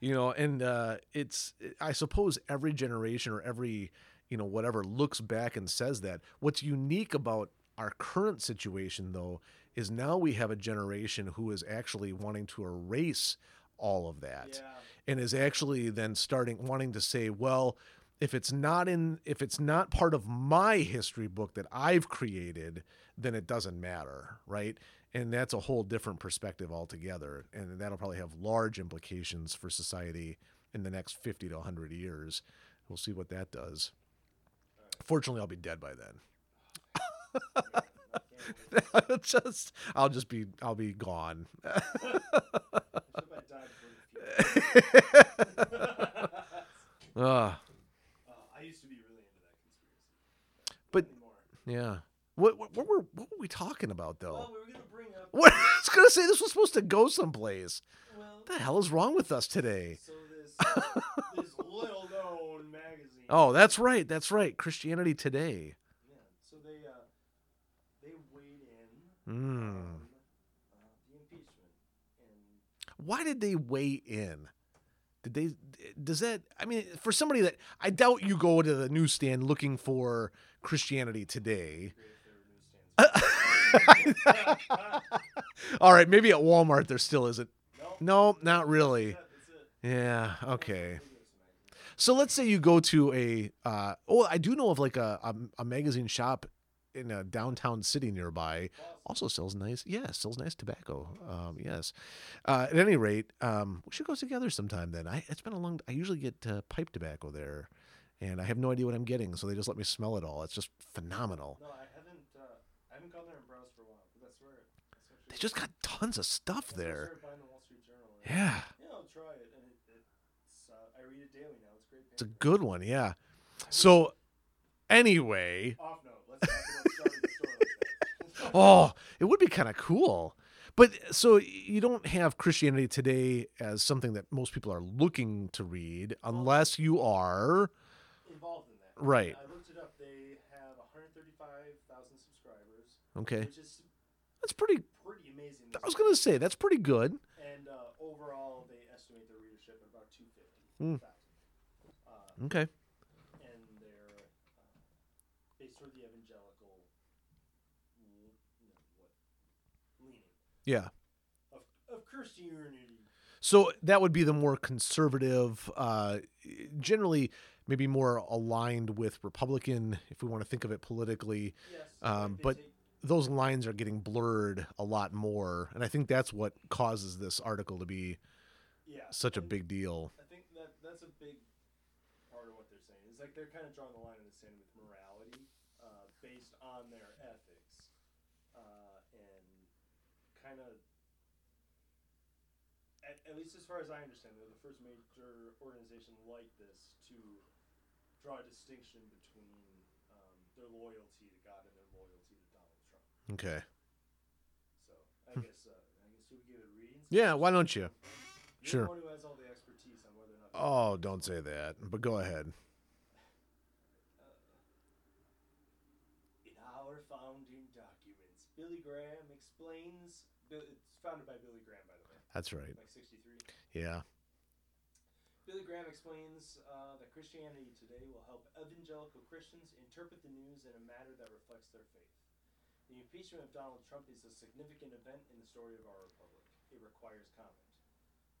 You know, and uh, it's I suppose every generation or every you know whatever looks back and says that. What's unique about our current situation though is now we have a generation who is actually wanting to erase all of that. yeah, and is actually then starting wanting to say well if it's not in if it's not part of my history book that i've created then it doesn't matter right and that's a whole different perspective altogether and that'll probably have large implications for society in the next 50 to 100 years we'll see what that does fortunately i'll be dead by then I can't wait. just i'll just be i'll be gone I should have died before the funeral. Ugh. Uh, I used to be really into that conspiracy. But- yeah what, what, what were what were we talking about though Well, we were gonna bring up. What I was gonna say this was supposed to go someplace. Well, What the hell is wrong with us today? so this this little known magazine. Oh, that's right. That's right. Christianity Today. Yeah. So they uh they weighed in Mm. Why did they weigh in? Did they? Does that? I mean, for somebody that I doubt you go to the newsstand looking for Christianity Today. All right, maybe at Walmart there still isn't. no, No, not really. Yeah. Okay. So let's say you go to a. Uh, oh, I do know of like a, a a magazine shop in a downtown city nearby. Also sells nice, yeah, sells nice tobacco. Um, yes. Uh, at any rate, um, we should go together sometime. Then I, it's been a long. I usually get uh, pipe tobacco there, and I have no idea what I'm getting, so they just let me smell it all. It's just phenomenal. No, I haven't. Uh, I haven't gone there and browsed for a while, but that's where. That's They just got tons of stuff there. the Wall Street Journal. and- Yeah, Yeah, I'll try it, and it, it's. Uh, I read it daily now. It's great. it's a good one. Yeah. So, anyway, Off note. Let's talk about starting the store like that. Oh, it would be kind of cool. But so you don't have Christianity today as something that most people are looking to read unless you are involved in that. Right. I looked it up. They have 135,000 subscribers, okay. which is That's pretty pretty amazing. I was going to say that's pretty good. And uh, overall, they estimate their readership at about 250,000. Hmm. Um, Okay. and they're uh, based toward the evangelical, l- you know, what leaning Yeah. of of Christianity. So that would be the more conservative, uh, generally maybe more aligned with Republican, if we want to think of it politically. Yes, Um, but take- those lines are getting blurred a lot more, and I think that's what causes this article to be yeah, such a big deal. I think that that's a big part of what they're saying. It's like they're kind of drawing the line in the sand with morality, uh, based on their ethics, uh, and kind of. At, at least as far as I understand, they're the first major organization like this to draw a distinction between um, their loyalty to God and their loyalty to Donald Trump. Okay. So I guess uh, I guess should we give it a reading? Yeah, why don't you? You're sure. who has all the expertise on whether or not. Oh, don't say that, but go ahead. In our founding documents, Billy Graham explains. It's founded by Billy Graham, by the way, That's right. like '63. Yeah. Billy Graham explains uh, that Christianity today will help evangelical Christians interpret the news in a manner that reflects their faith. The impeachment of Donald Trump is a significant event in the story of our republic. It requires comment.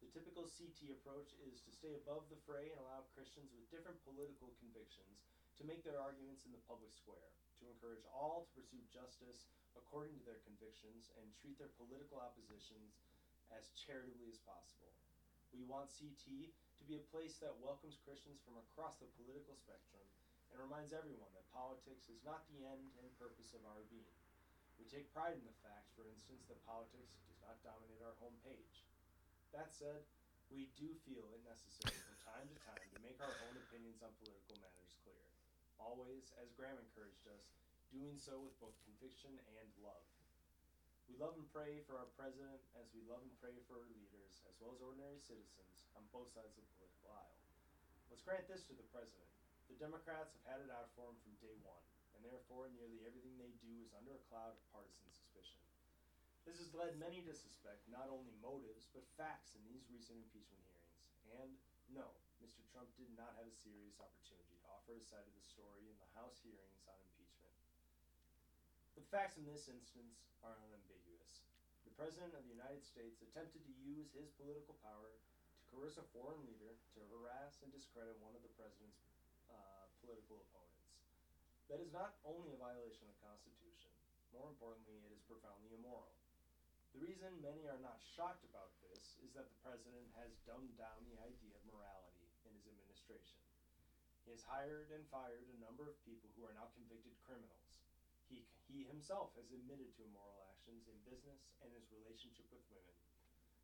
The typical CT approach is to stay above the fray and allow Christians with different political convictions to make their arguments in the public square, to encourage all to pursue justice according to their convictions and treat their political oppositions as charitably as possible. We want CT to be a place that welcomes Christians from across the political spectrum and reminds everyone that politics is not the end and purpose of our being. We take pride in the fact, for instance, that politics does not dominate our homepage. That said, we do feel it necessary from time to time to make our own opinions on political matters clear. Always, as Graham encouraged us, doing so with both conviction and love. We love and pray for our president as we love and pray for our leaders, as well as ordinary citizens on both sides of the political aisle. Let's grant this to the president. The Democrats have had it out for him from day one, and therefore nearly everything they do is under a cloud of partisan suspicion. This has led many to suspect not only motives, but facts in these recent impeachment hearings. And no, Mr. Trump did not have a serious opportunity to offer his side of the story in the House hearings on impeachment. The facts in this instance are unambiguous. The President of the United States attempted to use his political power to coerce a foreign leader to harass and discredit one of the President's uh, political opponents. That is not only a violation of the Constitution, more importantly, it is profoundly immoral. The reason many are not shocked about this is that the President has dumbed down the idea of morality in his administration. He has hired and fired a number of people who are now convicted criminals. He, he himself has admitted to immoral actions in business and his relationship with women,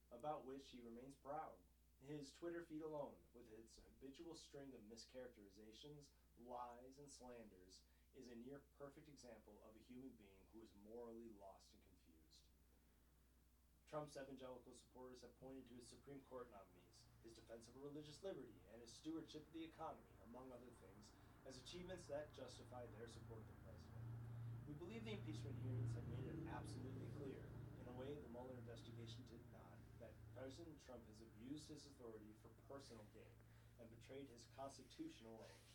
about which he remains proud. His Twitter feed alone, with its habitual string of mischaracterizations, lies, and slanders, is a near perfect example of a human being who is morally lost and confused. Trump's evangelical supporters have pointed to his Supreme Court nominees, his defense of religious liberty, and his stewardship of the economy, among other things, as achievements that justify their support of. We believe the impeachment hearings have made it absolutely clear, in a way the Mueller investigation did not, that President Trump has abused his authority for personal gain and betrayed his constitutional oath.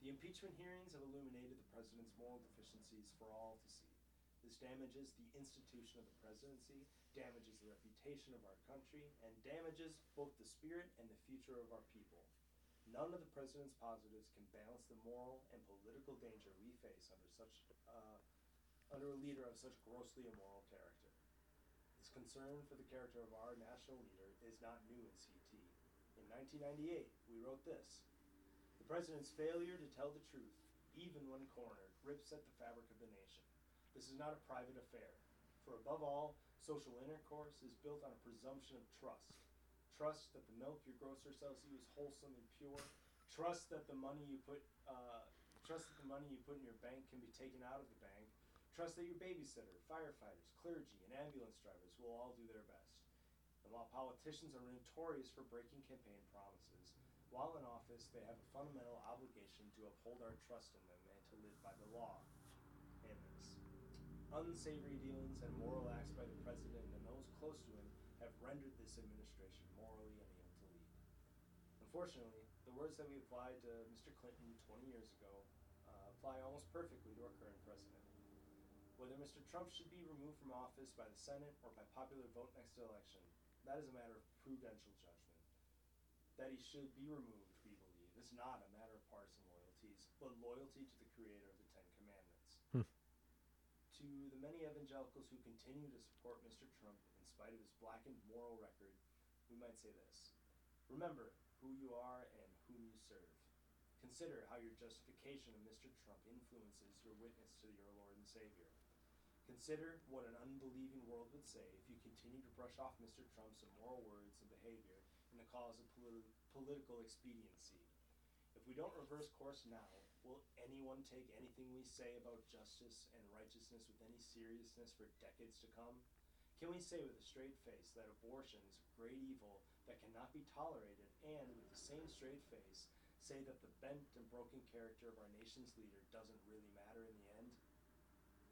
The impeachment hearings have illuminated the president's moral deficiencies for all to see. This damages the institution of the presidency, damages the reputation of our country, and damages both the spirit and the future of our people. None of the president's positives can balance the moral and political danger we face under such uh, under a leader of such grossly immoral character. This concern for the character of our national leader is not new in CT. In 1998, we wrote this. The president's failure to tell the truth, even when cornered, rips at the fabric of the nation. This is not a private affair. For above all, social intercourse is built on a presumption of trust. Trust that the milk your grocer sells you is wholesome and pure. Trust that the money you put, uh, trust that the money you put in your bank can be taken out of the bank. Trust that your babysitter, firefighters, clergy, and ambulance drivers will all do their best. And while politicians are notorious for breaking campaign promises, while in office they have a fundamental obligation to uphold our trust in them and to live by the law. This. Unsavory dealings and moral acts by the president and those close to him have rendered this administration morally unable to lead. Unfortunately, The words that we applied to Mr. Clinton 20 years ago uh, apply almost perfectly to our current president. Whether Mr. Trump should be removed from office by the Senate or by popular vote next election, that is a matter of prudential judgment. That he should be removed, we believe, is not a matter of partisan loyalties, but loyalty to the creator of the Ten Commandments. Hmm. To the many evangelicals who continue to support Mr. Trump in spite of his blackened moral record, we might say this Remember who you are and whom you serve. Consider how your justification of Mr. Trump influences your witness to your Lord and Savior. Consider what an unbelieving world would say if you continue to brush off Mr. Trump's immoral words and behavior in the cause of politi- political expediency. If we don't reverse course now, will anyone take anything we say about justice and righteousness with any seriousness for decades to come? Can we say with a straight face that abortion is a great evil that cannot be tolerated, and with the same straight face, say that the bent and broken character of our nation's leader doesn't really matter in the end?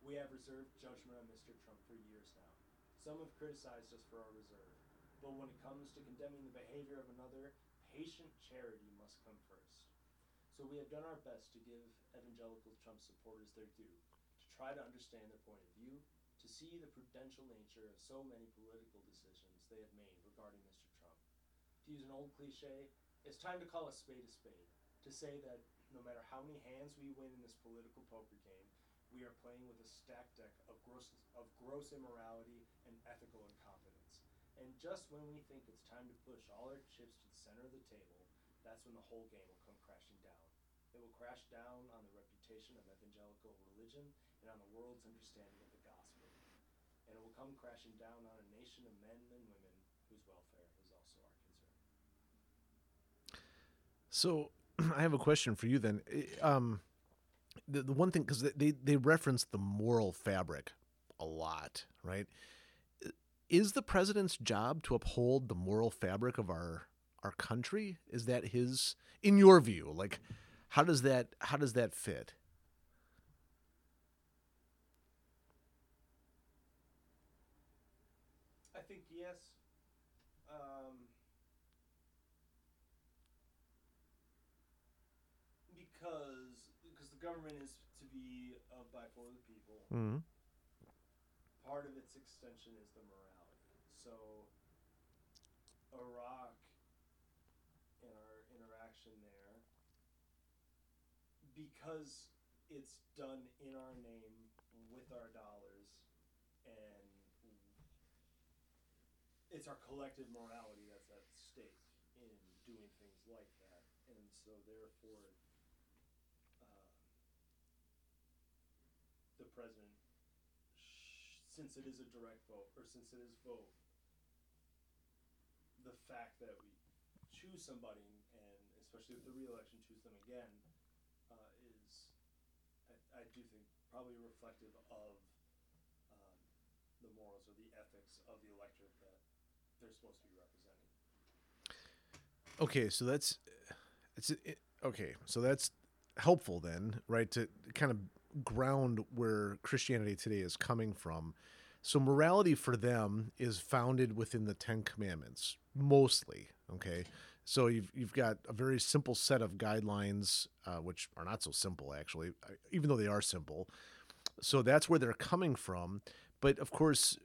We have reserved judgment on Mr. Trump for years now. Some have criticized us for our reserve, but when it comes to condemning the behavior of another, patient charity must come first. So we have done our best to give evangelical Trump supporters their due, to try to understand their point of view, to see the prudential nature of so many political decisions they have made regarding Mr. To use an old cliche, it's time to call a spade a spade, to say that no matter how many hands we win in this political poker game, we are playing with a stack deck of gross, of gross immorality and ethical incompetence. And just when we think it's time to push all our chips to the center of the table, that's when the whole game will come crashing down. It will crash down on the reputation of evangelical religion and on the world's understanding of the gospel. And it will come crashing down on a nation of men and women whose welfare is also our concern. So I have a question for you then. Um, the, the one thing, because they, they reference the moral fabric a lot, right? Is the president's job to uphold the moral fabric of our our country? Is that his, in your view? Like, how does that how does that fit? I think yes. Um, because because the government is to be of by for the people. Mm-hmm. Part of its extension is the morality. So Iraq and our interaction there, because it's done in our name with our dollars and it's our collective morality that's at stake in doing things like that, and so therefore, uh, the president, since it is a direct vote, or since it is vote, the fact that we choose somebody, and especially with the reelection, choose them again, uh, is, I, I do think, probably reflective of um, the morals or the ethics of the electorate that they're supposed to be representing. Okay, so that's it's it, okay. So that's helpful then, right? To kind of ground where Christianity today is coming from. So morality for them is founded within the Ten Commandments, mostly. Okay, so you've you've got a very simple set of guidelines, uh, which are not so simple actually, uh, even though they are simple. So that's where they're coming from. But of course,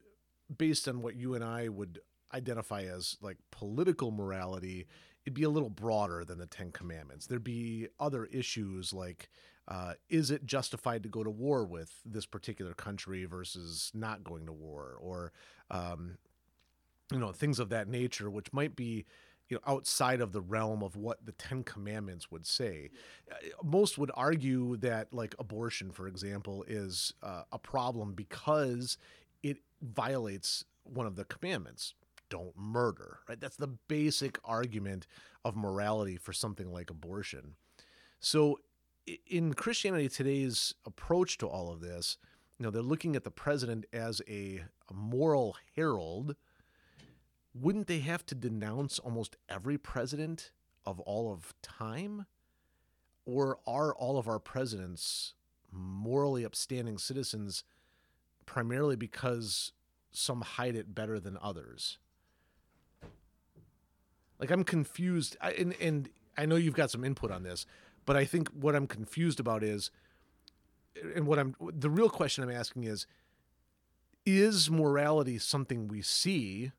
based on what you and I would identify as like political morality, it'd be a little broader than the Ten Commandments. There'd be other issues like uh, is it justified to go to war with this particular country versus not going to war, or um, you know things of that nature, which might be you know outside of the realm of what the Ten Commandments would say. Uh, Most would argue that like abortion, for example, is uh, a problem because it violates one of the commandments. Don't murder right? That's the basic argument of morality for something like abortion. So in christianity today's approach to all of this you know they're looking at the president as a, a moral herald. Wouldn't they have to denounce almost every president of all of time? Or are all of our presidents morally upstanding citizens primarily because some hide it better than others? Like i'm confused. I, and and I know you've got some input on this, but I think what I'm confused about is, and what I'm the real question I'm asking is, is morality something we see,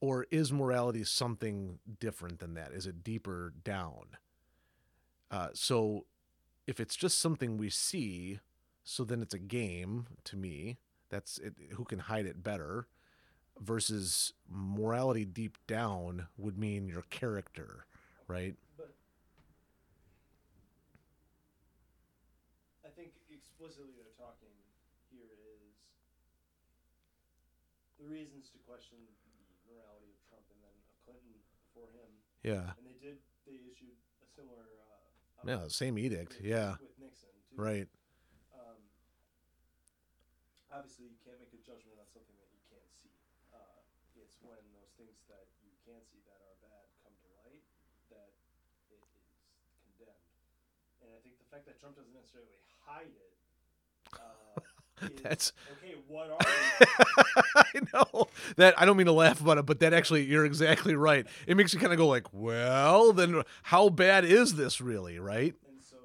or is morality something different than that? Is it deeper down? Uh, so, if it's just something we see, so then it's a game to me. That's it, who can hide it better versus morality deep down would mean your character, right? But I think explicitly they're talking here is the reasons to question the morality of Trump and then of Clinton before him. Yeah. And they did, they issued a similar. Uh, Yeah, same edict. with- Yeah. With Nixon. Too. Right. Um, obviously, you can't make a judgment on something that you can't see. Uh, it's when those things that you can't see that are bad come to light that it is condemned. And I think the fact that Trump doesn't necessarily hide it. Uh, That's okay. What are? I know that I don't mean to laugh about it, but that actually you're exactly right. It makes you kind of go like, well, then how bad is this really, right? And so,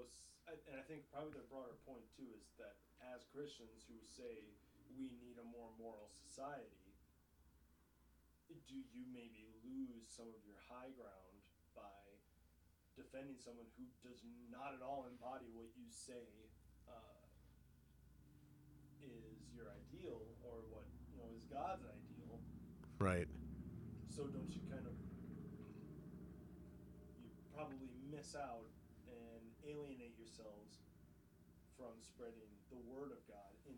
and I think probably the broader point too is that as Christians who say we need a more moral society, do you maybe lose some of your high ground by defending someone who does not at all embody what you say uh, is your ideal or what you know is God's ideal? Right. So don't you kind of you probably miss out and alienate yourselves from spreading the word of God in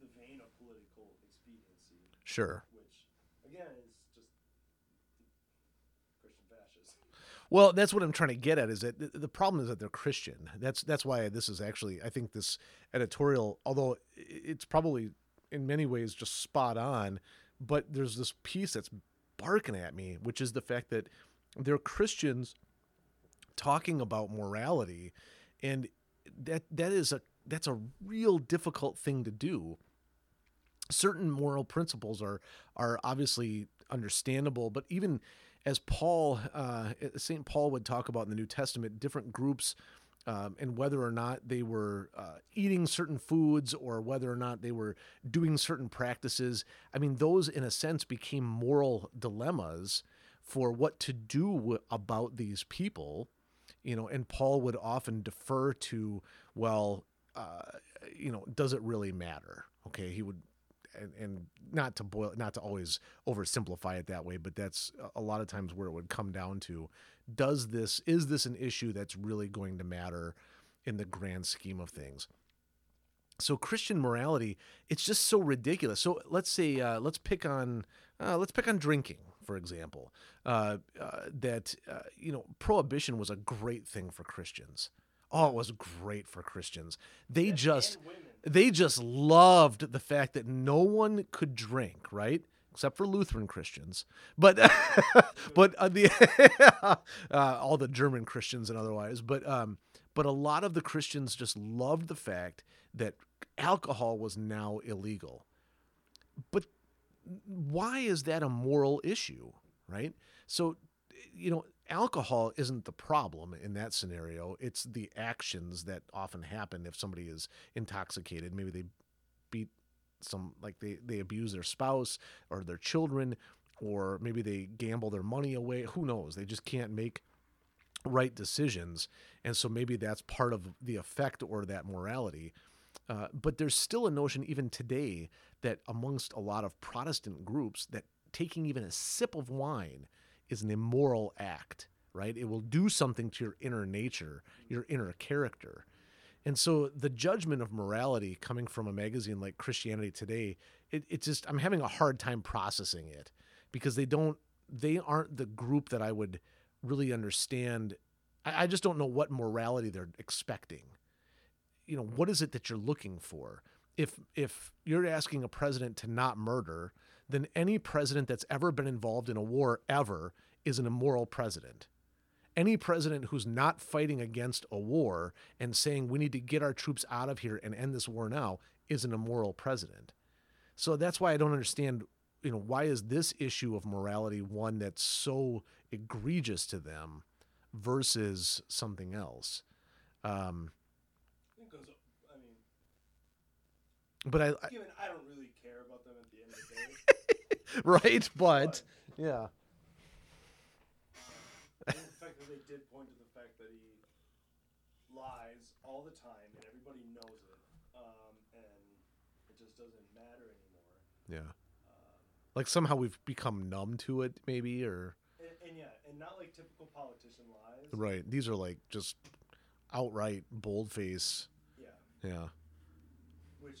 the vein of political expediency, Sure. which again is just Christian fascism. Well, that's what I'm trying to get at. Is that the, problem is that they're Christian. That's that's why this is actually I think this editorial, although it's probably in many ways just spot on, but there's this piece that's barking at me, which is the fact that they're Christians talking about morality, and that that is a that's a real difficult thing to do certain moral principles are are obviously understandable but even as paul uh, st paul would talk about in the new testament different groups um, and whether or not they were uh, eating certain foods or whether or not they were doing certain practices. I mean those in a sense became moral dilemmas for what to do w- about these people you know and paul would often defer to well uh, you know does it really matter? Okay he would and, and not to boil not to always oversimplify it that way but that's a- lot of times where it would come down to does this is this an issue that's really going to matter in the grand scheme of things? So christian morality it's just so ridiculous. So let's say uh, let's pick on uh, let's pick on drinking for example uh, uh, that uh, you know prohibition was a great thing for christians. Oh it was great for christians. They just and women. They just loved the fact that no one could drink, right? Except for Lutheran Christians, but but uh, the uh, all the German Christians and otherwise, but um, but a lot of the Christians just loved the fact that alcohol was now illegal. But why is that a moral issue, right? So, you know, alcohol isn't the problem in that scenario. It's the actions that often happen if somebody is intoxicated. Maybe they beat some, like they, they abuse their spouse or their children, or maybe they gamble their money away. Who knows? They just can't make right decisions. And so maybe that's part of the effect or that morality. Uh, but there's still a notion, even today, that amongst a lot of Protestant groups, that taking even a sip of wine is an immoral act, right? It will do something to your inner nature, your inner character. And so the judgment of morality coming from a magazine like Christianity Today, it, it just, I'm having a hard time processing it because they don't, they aren't the group that I would really understand. I, I just don't know what morality they're expecting you know what is it that you're looking for if if you're asking a president to not murder then any president that's ever been involved in a war ever is an immoral president any president who's not fighting against a war and saying we need to get our troops out of here and end this war now is an immoral president so that's why i don't understand you know why is this issue of morality one that's so egregious to them versus something else. Um, I think goes. I mean, but I, I I don't really care about them at the end of the day. right, but yeah, and the fact that they did point to the fact that he lies all the time and everybody knows it, um, and it just doesn't matter anymore. yeah. Like somehow we've become numb to it, maybe, or And, and yeah, and not like typical politician lies. right. These are like just outright boldface. Yeah, Yeah. which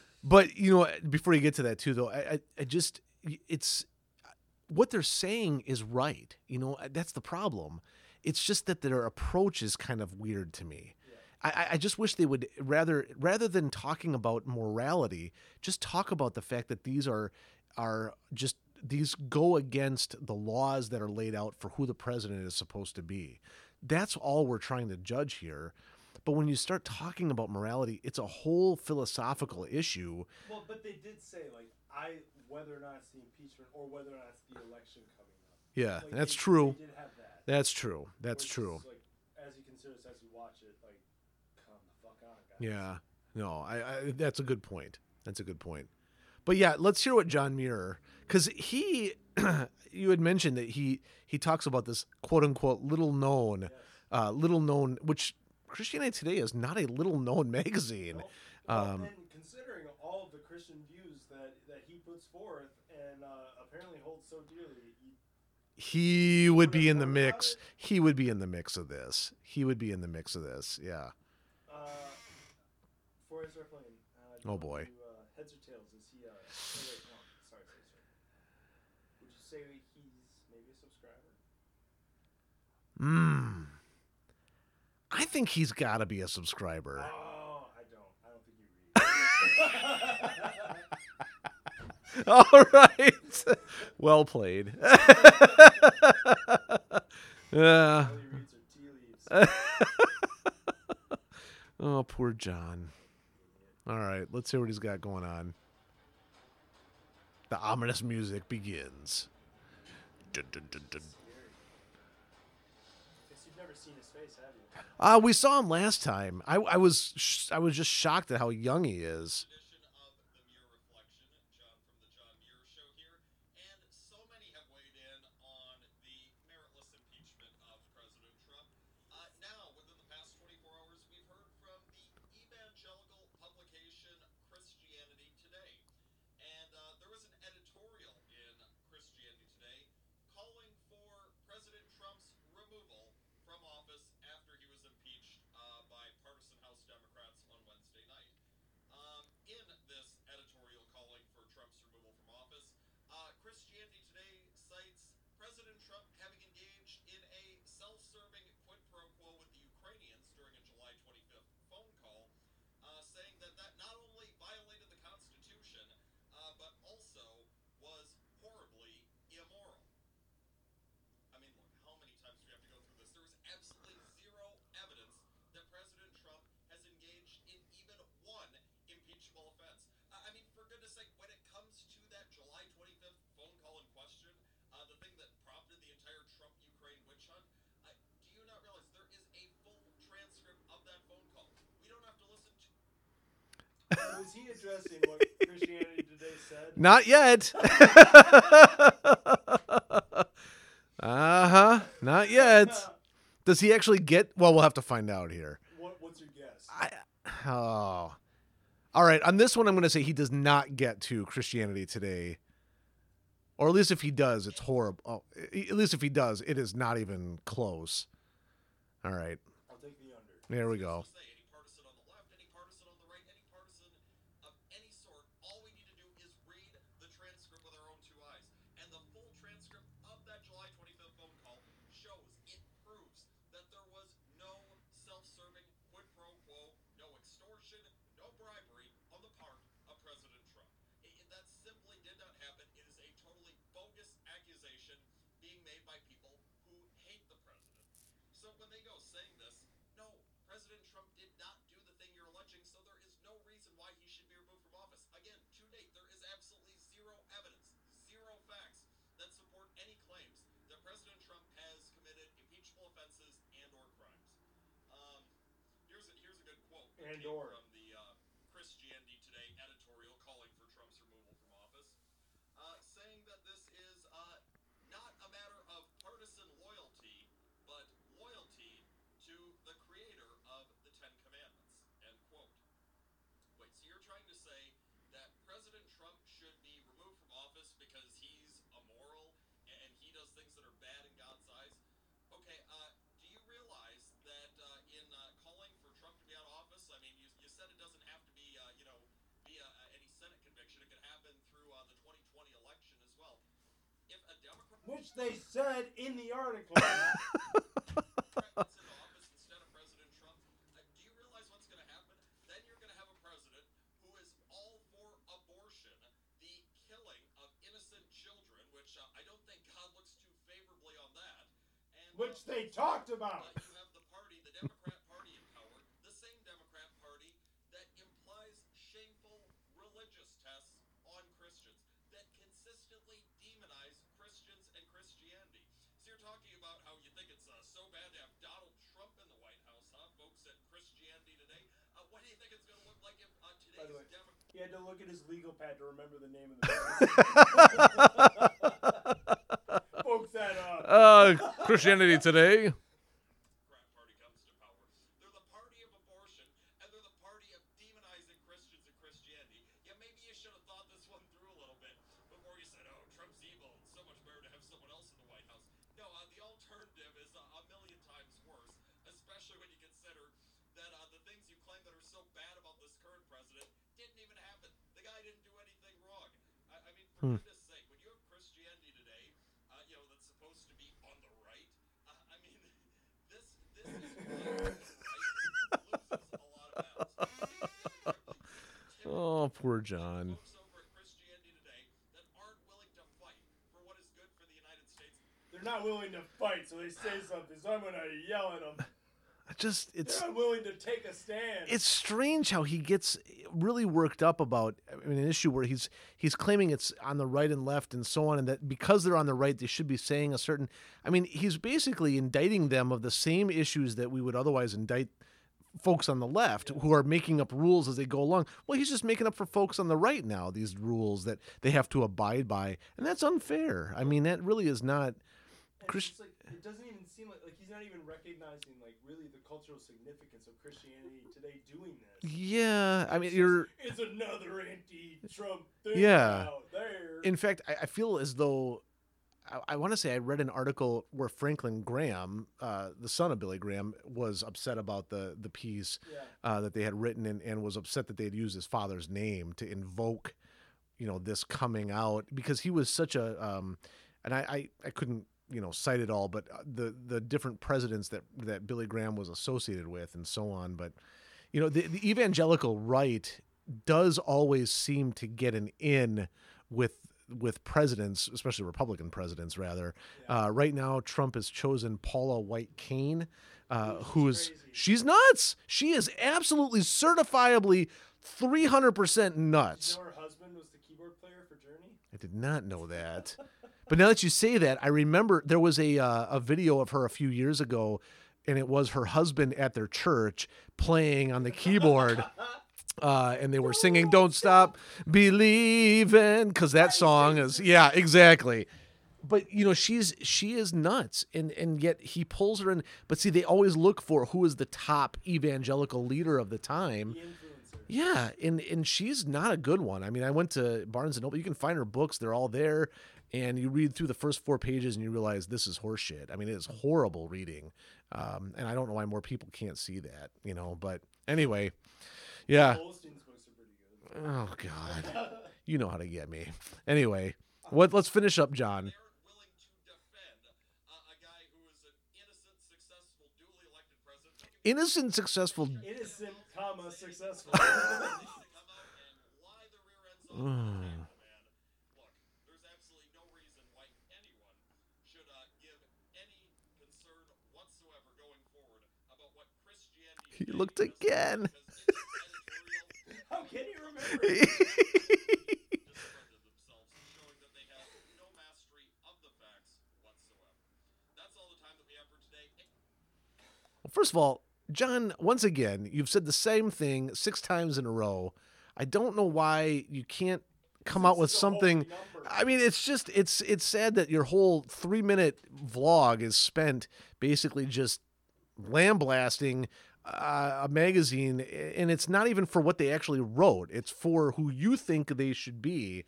but you know, before you get to that too, though, I, I, I just it's what they're saying is right. You know, uh, that's the problem. It's just that their approach is kind of weird to me. I, I- I just wish they would rather rather than talking about morality, just talk about the fact that these are are just these go against the laws that are laid out for who the president is supposed to be. That's all we're trying to judge here. But when you start talking about morality, it's a whole philosophical issue. Well, but they did say like I whether or not it's the impeachment or whether or not it's the election coming up. Yeah, Like, that's they- true. They that. That's true. That's true. is, like, as you consider this, as you watch it, like, come the fuck on, guys. Yeah. No, I, I that's a good point. That's a good point. But yeah, let's hear what John Muir cuz he you had mentioned that he he talks about this quote unquote little known Yes. uh little known which Christianity Today is not a little known magazine. Well, well, Um, and considering all of the Christian views that, that he puts forth and uh, apparently holds so dearly, you, He would be in the Wanna talk about mix. He would be in the mix of this. He would be in the mix of this. Yeah. uh, start uh, Oh, boy. to, uh, heads or tails? Is he? Uh, oh, wait, no, sorry, sorry, sorry. Would you say he's maybe a subscriber? Mm. I think he's got to be a subscriber. Oh, I don't. I don't think you read. All right. well played. yeah. All he reads are tea leaves. Oh, poor John. All right, let's hear what he's got going on. The ominous music begins. Dun, dun, dun, Uh, we saw him last time. I, I was sh- I was just shocked at how young he is. edition of the Muir Reflection, John from the John Muir Show here, and so many have weighed in on the meritless impeachment of President Trump. Uh, now, within the past 24 hours, we've heard from the evangelical publication Christianity Today, and uh, there was an editorial in Christianity Today calling for President Trump's removal from office after he was impeached uh, by partisan House Democrats on Wednesday night. Um, in this editorial calling for Trump's removal from office, uh, Christianity Today cites President Trump having engaged in a self-serving quid pro quo with the Ukrainians during a July 25th phone call, uh, saying that that not only violated the Constitution, uh, but also was horribly immoral. I mean, look, how many times do we have to go through this? There is absolutely zero evidence that President Trump has engaged in even one impeachable offense. Uh, I mean, for goodness sake, when it comes to that July 25th phone call in question, uh, the thing that prompted the entire Trump Ukraine witch hunt, uh, do you not realize there is a full transcript of that phone call? We don't have to listen to. Was he addressing what Christianity Today said? Not yet. uh huh. Not yet. Does he actually get? Well, we'll have to find out here. What, what's your guess? I, oh. All right. On this one, I'm going to say he does not get to Christianity today. Or at least if he does, it's horrible. Oh, at least if he does, it is not even close. All right. I'll take the under. There we go. Say any partisan on the left, any partisan on the right, any partisan of any sort. All we need to do is read the transcript with our own two eyes, and the full transcript of So when they go saying this, no, President Trump did not do the thing you're alleging, so there is no reason why he should be removed from office. Again, to date, there is absolutely zero evidence, zero facts that support any claims that President Trump has committed impeachable offenses and or crimes. Um, here's a, here's a good quote that And came or. from the uh, Christianity Today editorial calling for Trump's removal from office, uh, saying that this is uh, not a matter of partisan loyalty, but loyalty to the creator of the Ten Commandments. End quote. Wait, so you're trying to say that President Trump should be removed from office because he's immoral and he does things that are bad in God's eyes? Okay, uh, do you realize that uh, in uh, calling for Trump to be out of office, I mean, you, you said it doesn't have to be, uh, you know, via uh, any Senate conviction. It could happen through uh, the 2020 election as well. If a Democrat Which they said in the article. Democrat gets into office instead of President Trump, uh, do you realize what's going to happen? Then you're going to have a president who is all for abortion, the killing of innocent children, which uh, I don't think God looks too favorably on that. Which they talked about. you have the party, the Democrat Party in power, the same Democrat Party that implies shameful religious tests on Christians, that consistently demonize Christians and Christianity. So you're talking about how you think it's uh, so bad to have Donald Trump in the White House, huh, folks at Christianity Today? Uh, what do you think it's going to look like if uh, By the way, today's Democrat? He had to look at his legal pad to remember the name of the folks that uh, Uh, Christianity Today. Democrat Party comes to power. They're the party of abortion, and they're the party of demonizing Christians and Christianity. Yeah, maybe you should have thought this one through a little bit before you said, "Oh, Trump's evil. It's so much better to have someone else in the White House." No, uh, the alternative is uh, a million times worse, especially when you consider that uh, the things you claim that are so bad about this current president didn't even happen. The guy didn't do anything wrong. I, I mean, for goodness sake, when you have Christianity today, uh, you know that's supposed to be on the right. Uh, I mean, this this is why the right loses a lot of battles. Oh, poor John. Folks over at Christianity Today that aren't willing to fight for what is good for the United States. they're not willing to fight, so they say something. So I'm gonna yell at them. I just it's They're not willing to take a stand. it's strange how he gets really worked up about I mean, an issue where he's he's claiming it's on the right and left and so on, and that because they're on the right, they should be saying a certain. I mean, he's basically indicting them of the same issues that we would otherwise indict folks on the left who are making up rules as they go along. Well, he's just making up for folks on the right now these rules that they have to abide by, and that's unfair. I mean, that really is not. And it's Chris- just like it doesn't even seem like like he's not even recognizing like really the cultural significance of Christianity today doing this. Yeah, I mean, It's you're. just- It's another anti-Trump thing Yeah. out there. In fact, I, I feel as though I, I want to say I read an article where Franklin Graham, uh, the son of Billy Graham, was upset about the the piece yeah. uh, that they had written and, and was upset that they had used his father's name to invoke, you know, this coming out because he was such a, um, and I, I, I couldn't you know cite it all, but uh, the the different presidents that that Billy Graham was associated with and so on, but you know the, the evangelical right does always seem to get an in with with presidents, especially Republican presidents, rather. Uh, right now, Trump has chosen Paula White Cain, uh, who is crazy. she's nuts. She is absolutely certifiably three hundred percent Did you nuts. know her husband was the keyboard player for Journey? I did not know that. But now that you say that, I remember there was a uh, a video of her a few years ago, and it was her husband at their church playing on the keyboard. Uh, and they were singing "Don't Stop Believing" because that song is yeah, exactly. But you know she's she is nuts, and and yet he pulls her in. But see, they always look for who is the top evangelical leader of the time. Yeah, and and she's not a good one. I mean, I went to Barnes and Noble. You can find her books; they're all there. And you read through the first four pages, and you realize this is horseshit. I mean, it is horrible reading. Um, and I don't know why more people can't see that. You know, but anyway, yeah. Holstein's books are pretty good. Oh God, you know how to get me. Anyway, what? Let's finish up, John. They aren't willing to defend a guy who is an innocent, successful, duly elected president. Don't give Innocent, comma successful. to come out and lie the rear ends off the table, man. Look, there's absolutely no reason why anyone should uh, give any concern whatsoever going He looked again. Well, first of all, John, once again, you've said the same thing six times in a row. I don't know why you can't come out with something. I mean, it's just it's it's sad that your whole three minute vlog is spent basically just lambasting uh, a magazine, and it's not even for what they actually wrote. It's for who you think they should be.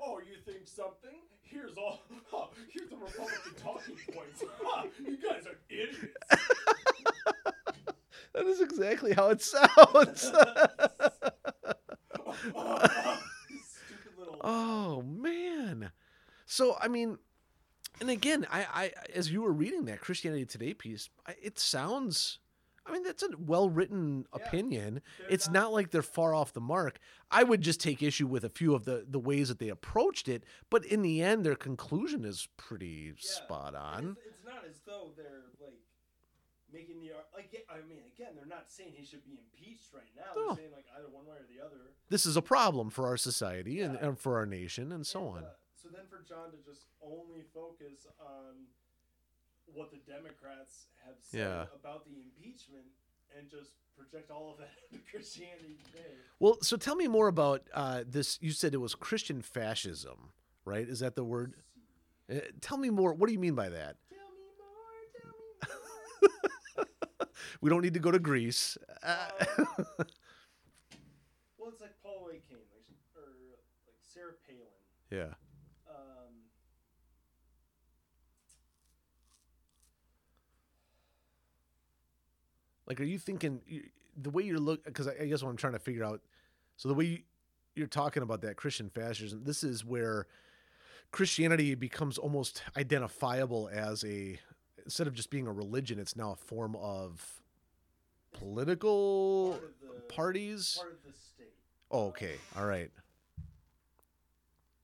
Oh, you think something? Here's all. Huh, here's the Republican talking points. Huh, you guys are idiots. That is exactly how it sounds. Oh man. So I mean, and again, I, I as you were reading that Christianity Today piece, I, it sounds. I mean, that's a well written Yeah. opinion. They're It's not- not like they're far off the mark. I would just take issue with a few of the the ways that they approached it, but in the end, their conclusion is pretty Yeah, spot on. It's, it's not as though they're like making the like. I mean, again, they're not saying he should be impeached right now. No. They're saying like either one way or the other. This is a problem for our society and, Yeah. and for our nation and so And, on. uh, so then for John to just only focus on what the Democrats have said Yeah. about the impeachment and just project all of that into Christianity today. Well, so tell me more about uh, this. You said it was Christian fascism, right? Is that the word? Uh, tell me more. What do you mean by that? Tell me more, tell me more. We don't need to go to Greece. Uh, well, it's like Paula White Cain, like, or like Sarah Palin. yeah. Um, Like, are you thinking you, the way you're look? Because I, I guess what I'm trying to figure out. So the way you, you're talking about that Christian fascism, this is where Christianity becomes almost identifiable as a instead of just being a religion, it's now a form of political part of the parties. part of the state. Oh, okay. All right.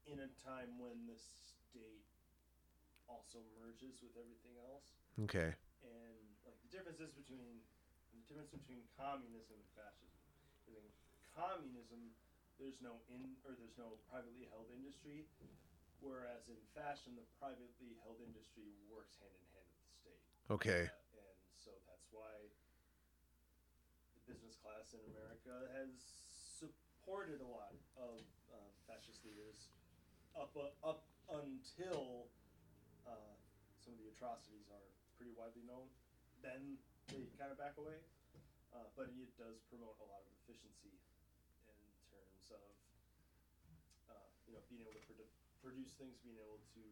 in a time when the state also merges with everything else Okay. and like the differences between difference between communism and fascism is in communism there's no in or there's no privately held industry whereas in fascism the privately held industry works hand in hand with the state Okay. Uh, and so that's why the business class in America has supported a lot of uh, fascist leaders up uh, up until uh, some of the atrocities are pretty widely known. Then they kind of away, uh, but it does promote a lot of efficiency in terms of uh, you know being able to produ- produce things, being able to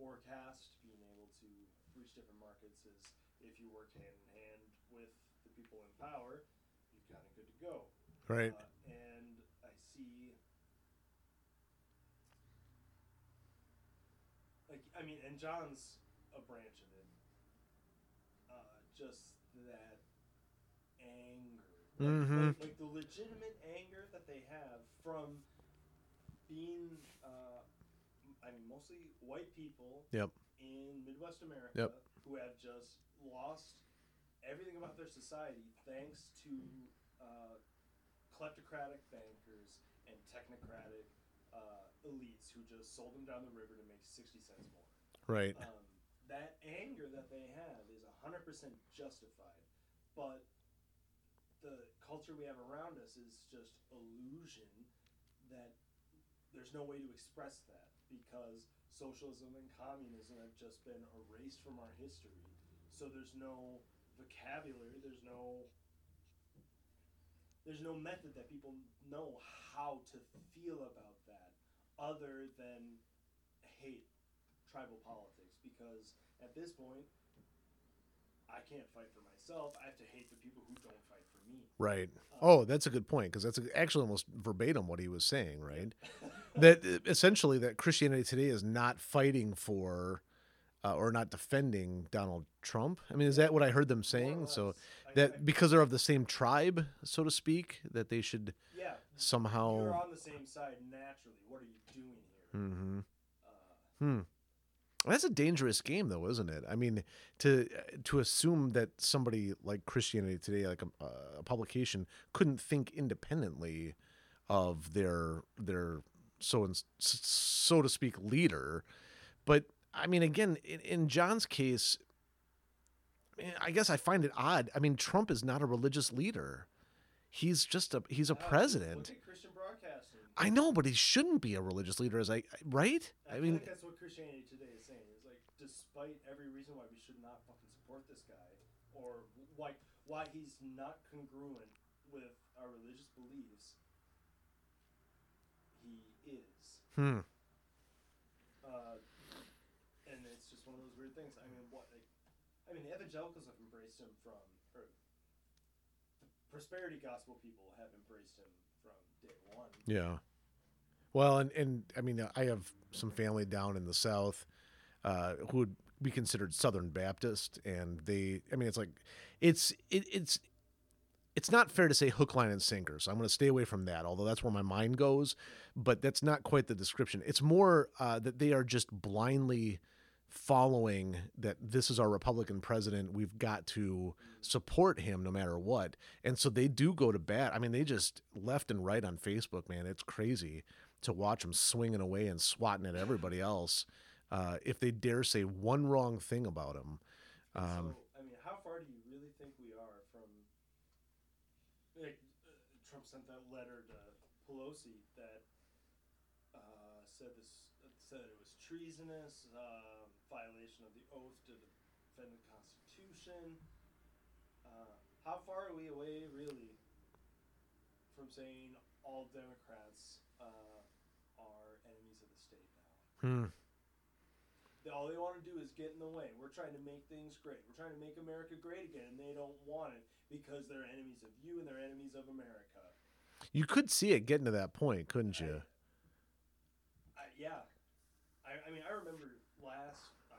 forecast, being able to reach different markets. Is if you work hand in hand with the people in power, you're kind of good to go. Right. Uh, and I see, like, I mean, and John's a branch of it. Uh, just that anger, like, Mhm. like, like the legitimate anger that they have from being, uh, I mean, mostly white people Yep. in Midwest America Yep. who have just lost everything about their society thanks to uh, kleptocratic bankers and technocratic uh, elites who just sold them down the river to make 60 cents more. Right. Um, that anger that they have is 100% justified, but the culture we have around us is just illusion that there's no way to express that because socialism and communism have just been erased from our history. So there's no vocabulary, there's no there's no method that people know how to feel about that other than hate tribal politics because at this point I can't fight for myself. I have to hate the people who don't fight for me. Right. Oh, that's a good point because that's actually almost verbatim what he was saying, right? that uh, essentially that Christianity today is not fighting for uh, or not defending Donald Trump. I mean, is that what I heard them saying? So less. I- I- that because they're of the same tribe, so to speak, that they should yeah, somehow. you're on the same side naturally. What are you doing here? Mm-hmm. Uh, Hmm. That's a dangerous game, though, isn't it? I mean, to to assume that somebody like Christianity Today, like a, a publication, couldn't think independently of their their so and so to speak leader, but I mean, again, in, in John's case, I, mean, I guess I find it odd. I mean, Trump is not a religious leader; he's just a he's a president. Look at Christian broadcasting. I know, but he shouldn't be a religious leader, as I right. I, I mean, like that's what Christianity Today is saying. Is like, despite every reason why we should not fucking support this guy, or why why he's not congruent with our religious beliefs, he is. hmm. Uh, and it's just one of those weird things. I mean, what? Like, I mean, the evangelicals have embraced him from, or the prosperity gospel people have embraced him from day one. Yeah. Well, and and I mean, I have some family down in the South uh, who would be considered Southern Baptist, and they, I mean, it's like, it's it, it's it's not fair to say hook, line, and sinker. So I'm going to stay away from that, although that's where my mind goes. But that's not quite the description. It's more uh, that they are just blindly following that this is our Republican president. We've got to support him no matter what. And so they do go to bat. I mean, they just left and right on Facebook, man. It's crazy to watch them swinging away and swatting at everybody else. Uh, if they dare say one wrong thing about him, um, so, I mean, how far do you really think we are from? Like, uh, Trump sent that letter to Pelosi that uh, said this said it was treasonous, um, violation of the oath to defend the Constitution. Uh, how far are we away, really, from saying all Democrats uh, are enemies of the state now? hmm, all they want to do is get in the way. We're trying to make things great. We're trying to make America great again, and they don't want it because they're enemies of you and they're enemies of America. you could see it getting to that point, couldn't you? I, yeah, I, I mean, I remember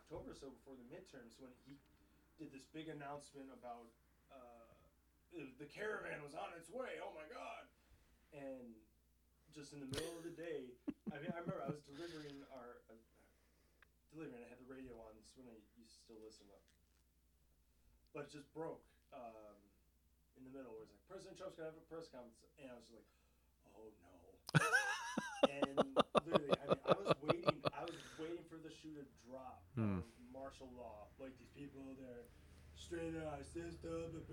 October or so before the midterms when he did this big announcement about uh, the caravan was on its way. Oh my God! And just in the middle of the day, I mean, I remember I was delivering our uh, delivering. I had the radio on. This is when I used to still listen to, but it just broke um, in the middle. Where it's like President Trump's gonna have a press conference, and I was just like, oh no. and literally, I mean, I was waiting. I was waiting for the shoe to drop. Of martial law, like these people there, straight our system.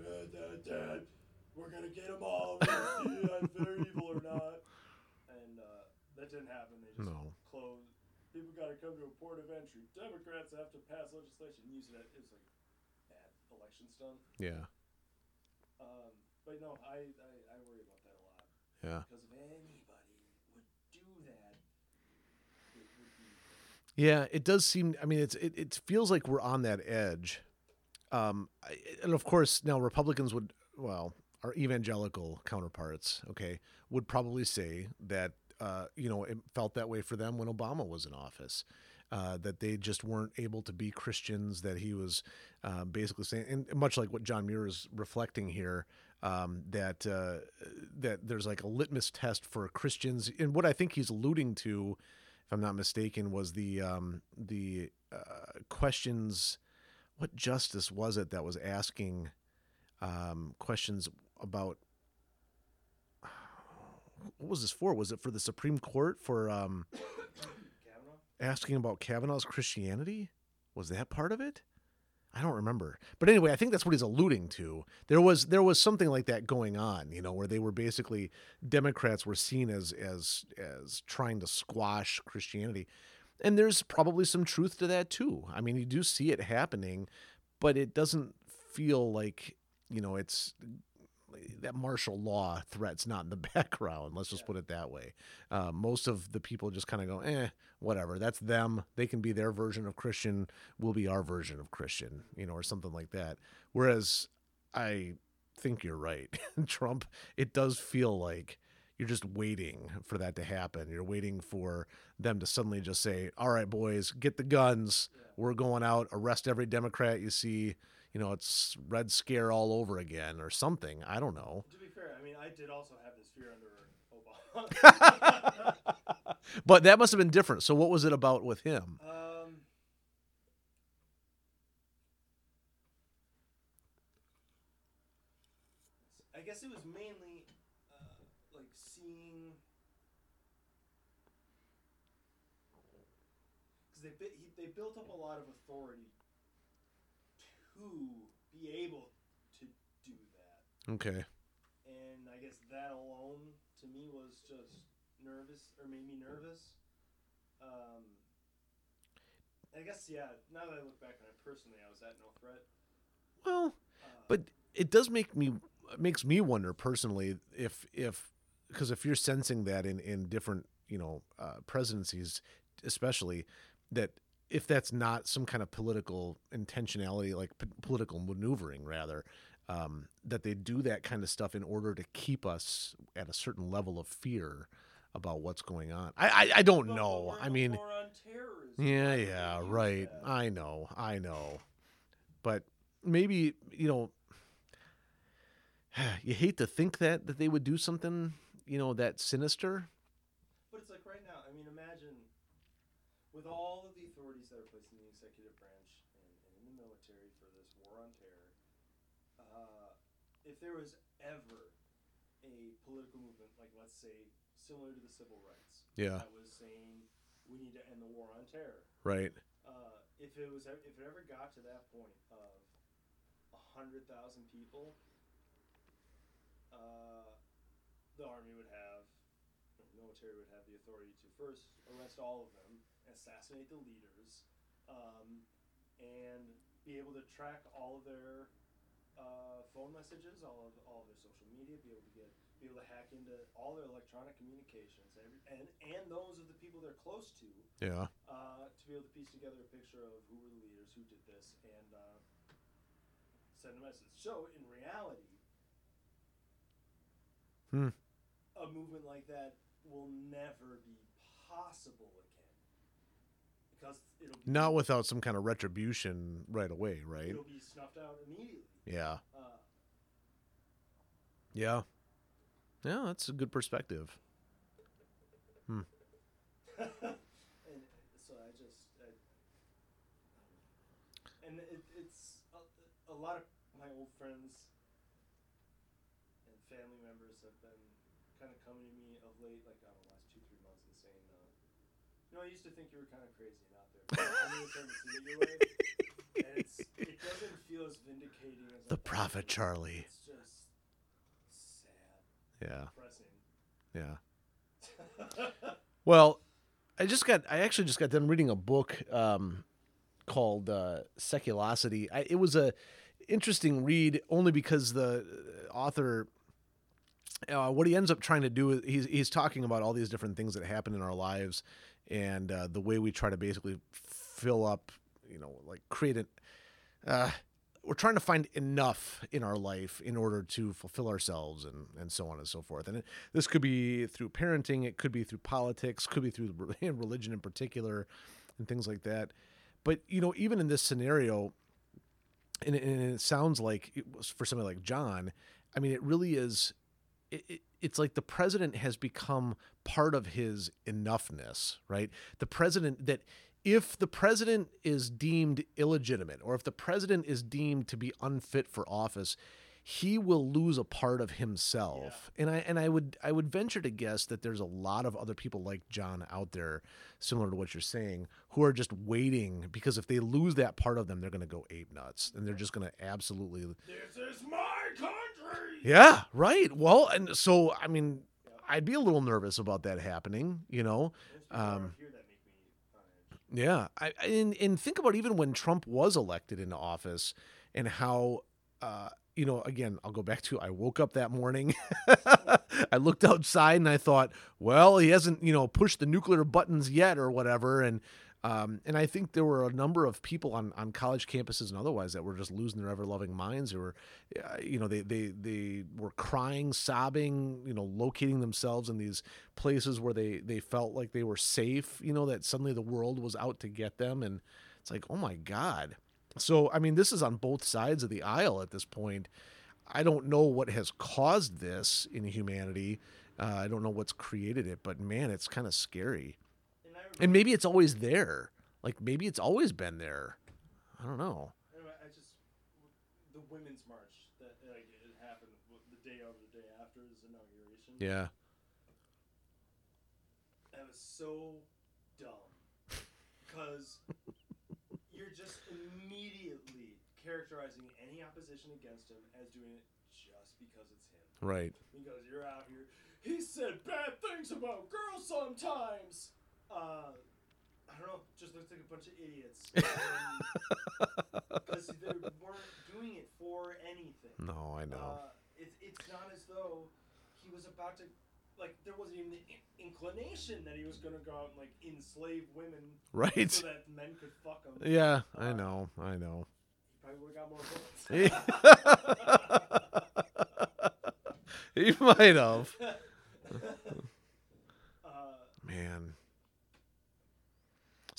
We're gonna get them all. See if they're evil or not. And uh, that didn't happen. They just No. closed. People got to come to a port of entry. Democrats have to pass legislation. Use it. It was like bad election stuff. Yeah, Um, but no, I, I I worry about that a lot yeah. because if anybody would do that, it would be Yeah, it does seem. I mean, it's it, it feels like we're on that edge, um, and of course now Republicans would well, our evangelical counterparts, okay, would probably say that uh, you know it felt that way for them when Obama was in office. Uh, that they just weren't able to be Christians. That he was uh, basically saying, and much like what John Muir is reflecting here, um, that uh, that there's like a litmus test for Christians. And what I think he's alluding to, I'm not mistaken, was the um, the uh, questions. What justice was it that was asking um, questions about? What was this for? Was it for the Supreme Court for um, asking about Kavanaugh's Christianity? Was that part of it? I don't remember. But anyway, I think that's what he's alluding to. There was there was something like that going on, you know, where they were basically Democrats were seen as as as trying to squash Christianity. And there's probably some truth to that too. I mean, you do see it happening, but it doesn't feel like, you know, it's that martial law threat's not in the background. Let's just put it that way. Uh, most of the people just kind of go, eh, whatever. That's them. They can be their version of Christian. We'll be our version of Christian, you know, or something like that. Whereas I think you're right. Trump, it does feel like you're just waiting for that to happen. You're waiting for them to suddenly just say, all right, boys, get the guns. We're going out, arrest every Democrat you see you know, it's Red Scare all over again or something. I don't know. To be fair, I mean, I did also have this fear under Obama. but that must have been different. So what was it about with him? Um, I guess it was mainly uh, like seeing because they they built up a lot of authority be able to do that, Okay. and I guess that alone to me was just nervous or made me nervous. Um, I guess yeah. Now that I look back on it personally, I was at no threat. Well, Uh, but it does make me makes me wonder personally if if because if you're sensing that in in different you know uh, presidencies especially that if that's not some kind of political intentionality like p- political maneuvering rather um, that they do that kind of stuff in order to keep us at a certain level of fear about what's going on i i, I don't but- know i mean on yeah, yeah, right. that? I know, I know. But maybe, you know, you hate to think that that they would do something, you know, that sinister. But it's like right now, I mean, imagine with all of the authorities that are placed in the executive branch and, and in the military for this war on terror, uh, if there was ever a political movement, like let's say similar to the civil rights, Yeah. that was saying we need to end the war on terror. Right. Uh, if it was, if it ever got to that point of a hundred thousand people, uh, the army would have, the military would have the authority to first arrest all of them, assassinate the leaders, um, and be able to track all of their uh, phone messages, all of all of their social media, be able to get be able to hack into all their electronic communications, every, and and those of the people they're close to, Yeah. uh, to be able to piece together a picture of who were the leaders, who did this, and uh, send a message. So, in reality, Hmm. a movement like that will never be possible again because it'll be, Not without some kind of retribution right away, right? it'll be snuffed out immediately. Yeah. Uh, Yeah. Yeah, that's a good perspective. Hmm. and so I just, I, and it, it's a, a lot of my old friends and family members have been kind of coming to me of late, like on the last two, three months, and saying, uh, you know, I used to think you were kind of crazy The Prophet. Charley. It's just sad, Yeah. Yeah. Well, I just got I actually just got done reading a book um, called uh, Seculosity. I, it was a interesting read only because the author uh, what he ends up trying to do is he's he's talking about all these different things that happen in our lives and uh, the way we try to basically fill up, you know, like create an uh, we're trying to find enough in our life in order to fulfill ourselves and, and so on and so forth. And it, this could be through parenting, it could be through politics, could be through religion in particular, and things like that. But you know, even in this scenario, and and it sounds like it was for somebody like John. I mean, it really is. It, it, it's like the president has become part of his enoughness, right? The president that if the president is deemed illegitimate or if the president is deemed to be unfit for office, he will lose a part of himself. And I and I would I would venture to guess that there's a lot of other people like John out there similar to what you're saying who are just waiting because if they lose that part of them they're going to go ape nuts and they're just going to absolutely this is my country. Yeah, right. Well, and so I mean, I'd be a little nervous about that happening, you know. Those people around Um, here that make me on edge. Yeah, I I- and and think about even when Trump was elected into office, and how, uh, you know, again, I'll go back to I woke up that morning, I looked outside and I thought, well, he hasn't, you know, pushed the nuclear buttons yet or whatever, and. Um, and I think there were a number of people on, on college campuses and otherwise that were just losing their ever loving minds. Who were, uh, you know, they, they they were crying, sobbing, you know, locating themselves in these places where they they felt like they were safe. You know, that suddenly the world was out to get them, and it's like, oh my god. So I mean, this is on both sides of the aisle at this point. I don't know what has caused this in humanity. Uh, I don't know what's created it, but man, it's kind of scary. And, maybe it's always there. Like maybe it's always been there. I don't know. Anyway, I just the women's march that like it happened the day of the day after his inauguration. Yeah. That was so dumb. because you're just immediately characterizing any opposition against him as doing it just because it's him. Right. Because you're out here. He said bad things about girls sometimes. Uh, I don't know. Just looks like a bunch of idiots. Because they weren't doing it for anything. No, I know. Uh, it's it's not as though he was about to. Like there wasn't even the in- inclination that he was gonna go out and like enslave women right. so that men could fuck them. Yeah, I know. I know. He probably would have got more votes. he might have. uh, Man.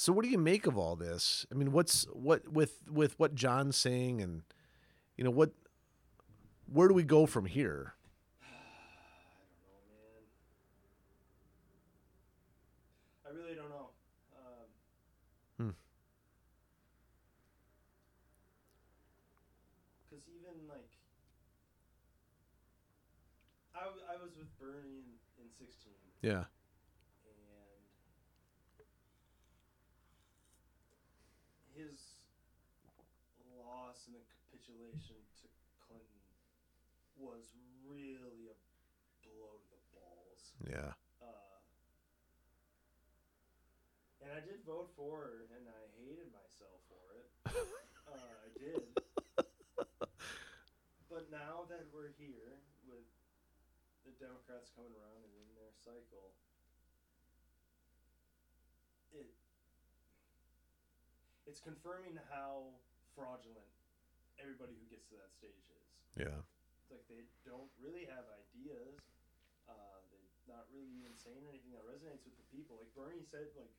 So what do you make of all this? I mean, what's what with with what John's saying and you know what where do we go from here? I know. I really don't know. Um, Hmm. Cause even like, I, I was with Bernie in, in sixteen, Yeah. and his loss and the capitulation to Clinton was really a blow to the balls. Yeah. Uh, and I did vote for her, and I hated myself for it. uh, I did. but now that we're here with the Democrats coming around and in their cycle, it it's confirming how fraudulent everybody who gets to that stage is. Yeah. It's like they don't really have ideas. Uh, they're not really even saying anything that resonates with the people. Like Bernie said, like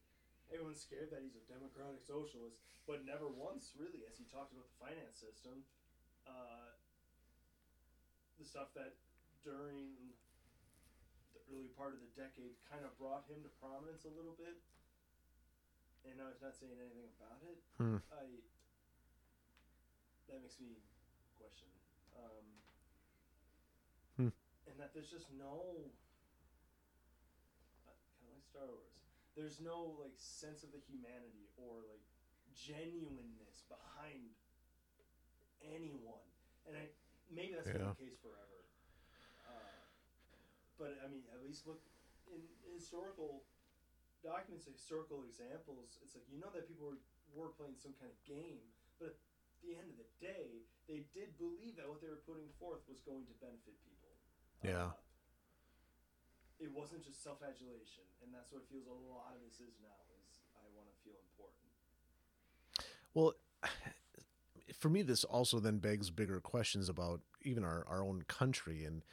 everyone's scared that he's a democratic socialist, but never once really, as he talked about the finance system, uh, the stuff that during the early part of the decade kind of brought him to prominence a little bit. And now he's not saying anything about it. Hmm. I that makes me question. Um, Hmm. And that there's just no kind of like Star Wars. There's no like sense of the humanity or like genuineness behind anyone, and I maybe that's been Yeah. the case forever. Uh, but I mean, at least look in historical documents, historical examples. It's like you know that people were, were playing some kind of game, but the end of the day, they did believe that what they were putting forth was going to benefit people. Yeah. Uh, it wasn't just self-adulation, and that's what it feels a lot of this is now. Is I want to feel important. Well, for me, this also then begs bigger questions about even our, our own country. And,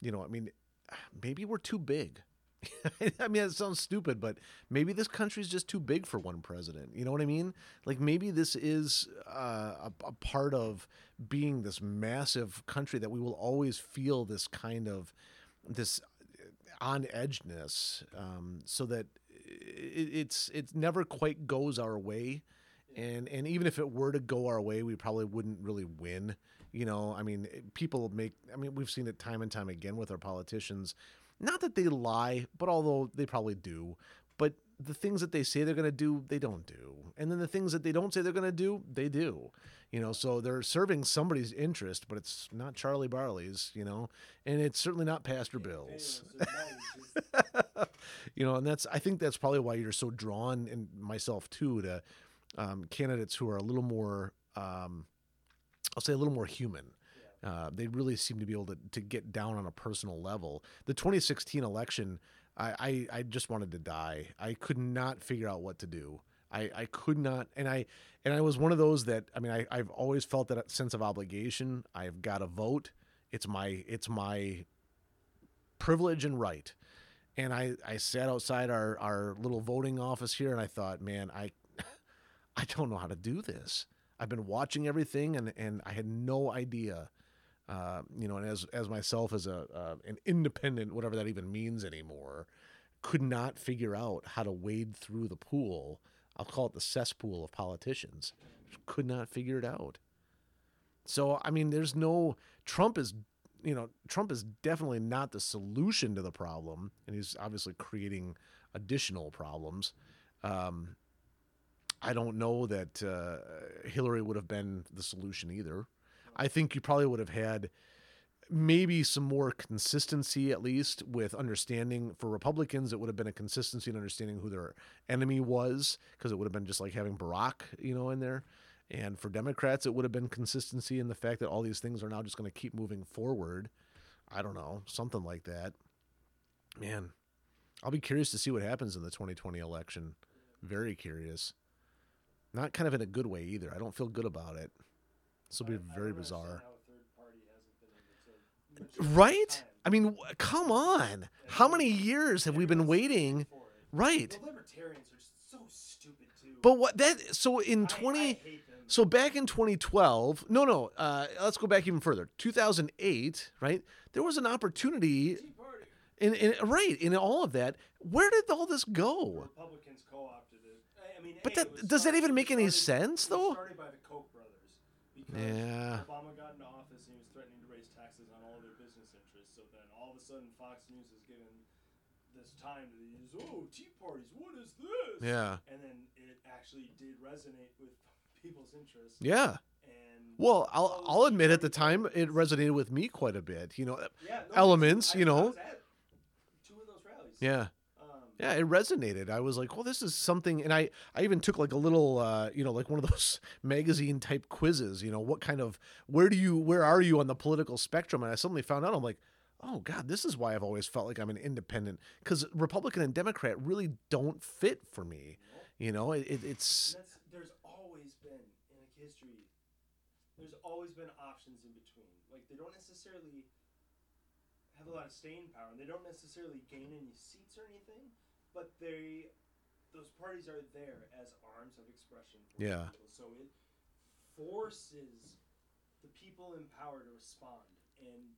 you know, I mean, maybe we're too big. I mean, it sounds stupid, but maybe this country's just too big for one president. You know what I mean? Like maybe this is uh, a, a part of being this massive country that we will always feel this kind of this on edgeness, um, so that it, it's it never quite goes our way and and even if it were to go our way we probably wouldn't really win you know i mean people make i mean we've seen it time and time again with our politicians not that they lie but although they probably do but the things that they say they're going to do they don't do. And then the things that they don't say they're going to do they do. You know so they're serving somebody's interest but it's not Charley Barley's you know and it's certainly not pastor bill's. you know, and that's I think that's probably why you're so drawn, and myself too, to um, candidates who are a little more, um, I'll say, a little more human. Uh, they really seem to be able to, to get down on a personal level. The 2016 election, I, I, I just wanted to die. I could not figure out what to do. I, I could not, and I and I was one of those that I mean I, I've always felt that sense of obligation. I've got to vote. It's my it's my privilege and right and I, I sat outside our, our little voting office here and I thought, man, I I don't know how to do this. I've been watching everything and, and I had no idea, uh, you know, and as as myself as a uh, an independent, whatever that even means anymore, could not figure out how to wade through the pool. I'll call it the cesspool of politicians. Could not figure it out. So I mean, there's no Trump is you know, Trump is definitely not the solution to the problem, and he's obviously creating additional problems. Um, I don't know that uh, Hillary would have been the solution either. I think you probably would have had maybe some more consistency at least with understanding for Republicans. It would have been a consistency in understanding who their enemy was because it would have been just like having Barack, you know, in there. And for Democrats, it would have been consistency in the fact that all these things are now just going to keep moving forward. I don't know, something like that. Man, I'll be curious to see what happens in the 2020 election. Very curious. Not kind of in a good way either. I don't feel good about it. This will be very bizarre. how a third party hasn't been able to mature Right? I mean, come on. How many years have we been waiting? Right. Libertarians are so stupid too. But what that so in 20 I hate them. So back in 2012, no, no, uh, let's go back even further. 2008, right? There was an opportunity in, in right in all of that. Where did all this go? Republicans co-opted it. I- mean, But that- does that even make any sense, though? Started by the Koch Yeah. Obama got into office and he was threatening to raise taxes on all their business interests. So then all of a sudden Fox News is given this time to these oh tea parties. What is this? Yeah. And then it actually did resonate with people's interests. Yeah. And Well, I'll I'll admit at the time it resonated with me quite a bit. You know, yeah, no, elements, I- you know. two of those rallies. yeah. Yeah, it resonated. I was like, well, this is something. And I, I even took like a little, uh, you know, like one of those magazine type quizzes, you know, what kind of, where do you, where are you on the political spectrum? And I suddenly found out, I'm like, oh God, this is why I've always felt like I'm an independent because Republican and Democrat really don't fit for me. You know, it, it, it's, there's always been in like history. There's always been options in between. Like they don't necessarily have a lot of staying power, and they don't necessarily gain any seats or anything. But they, those parties are there as arms of expression for Yeah. people. So it forces the people in power to respond, and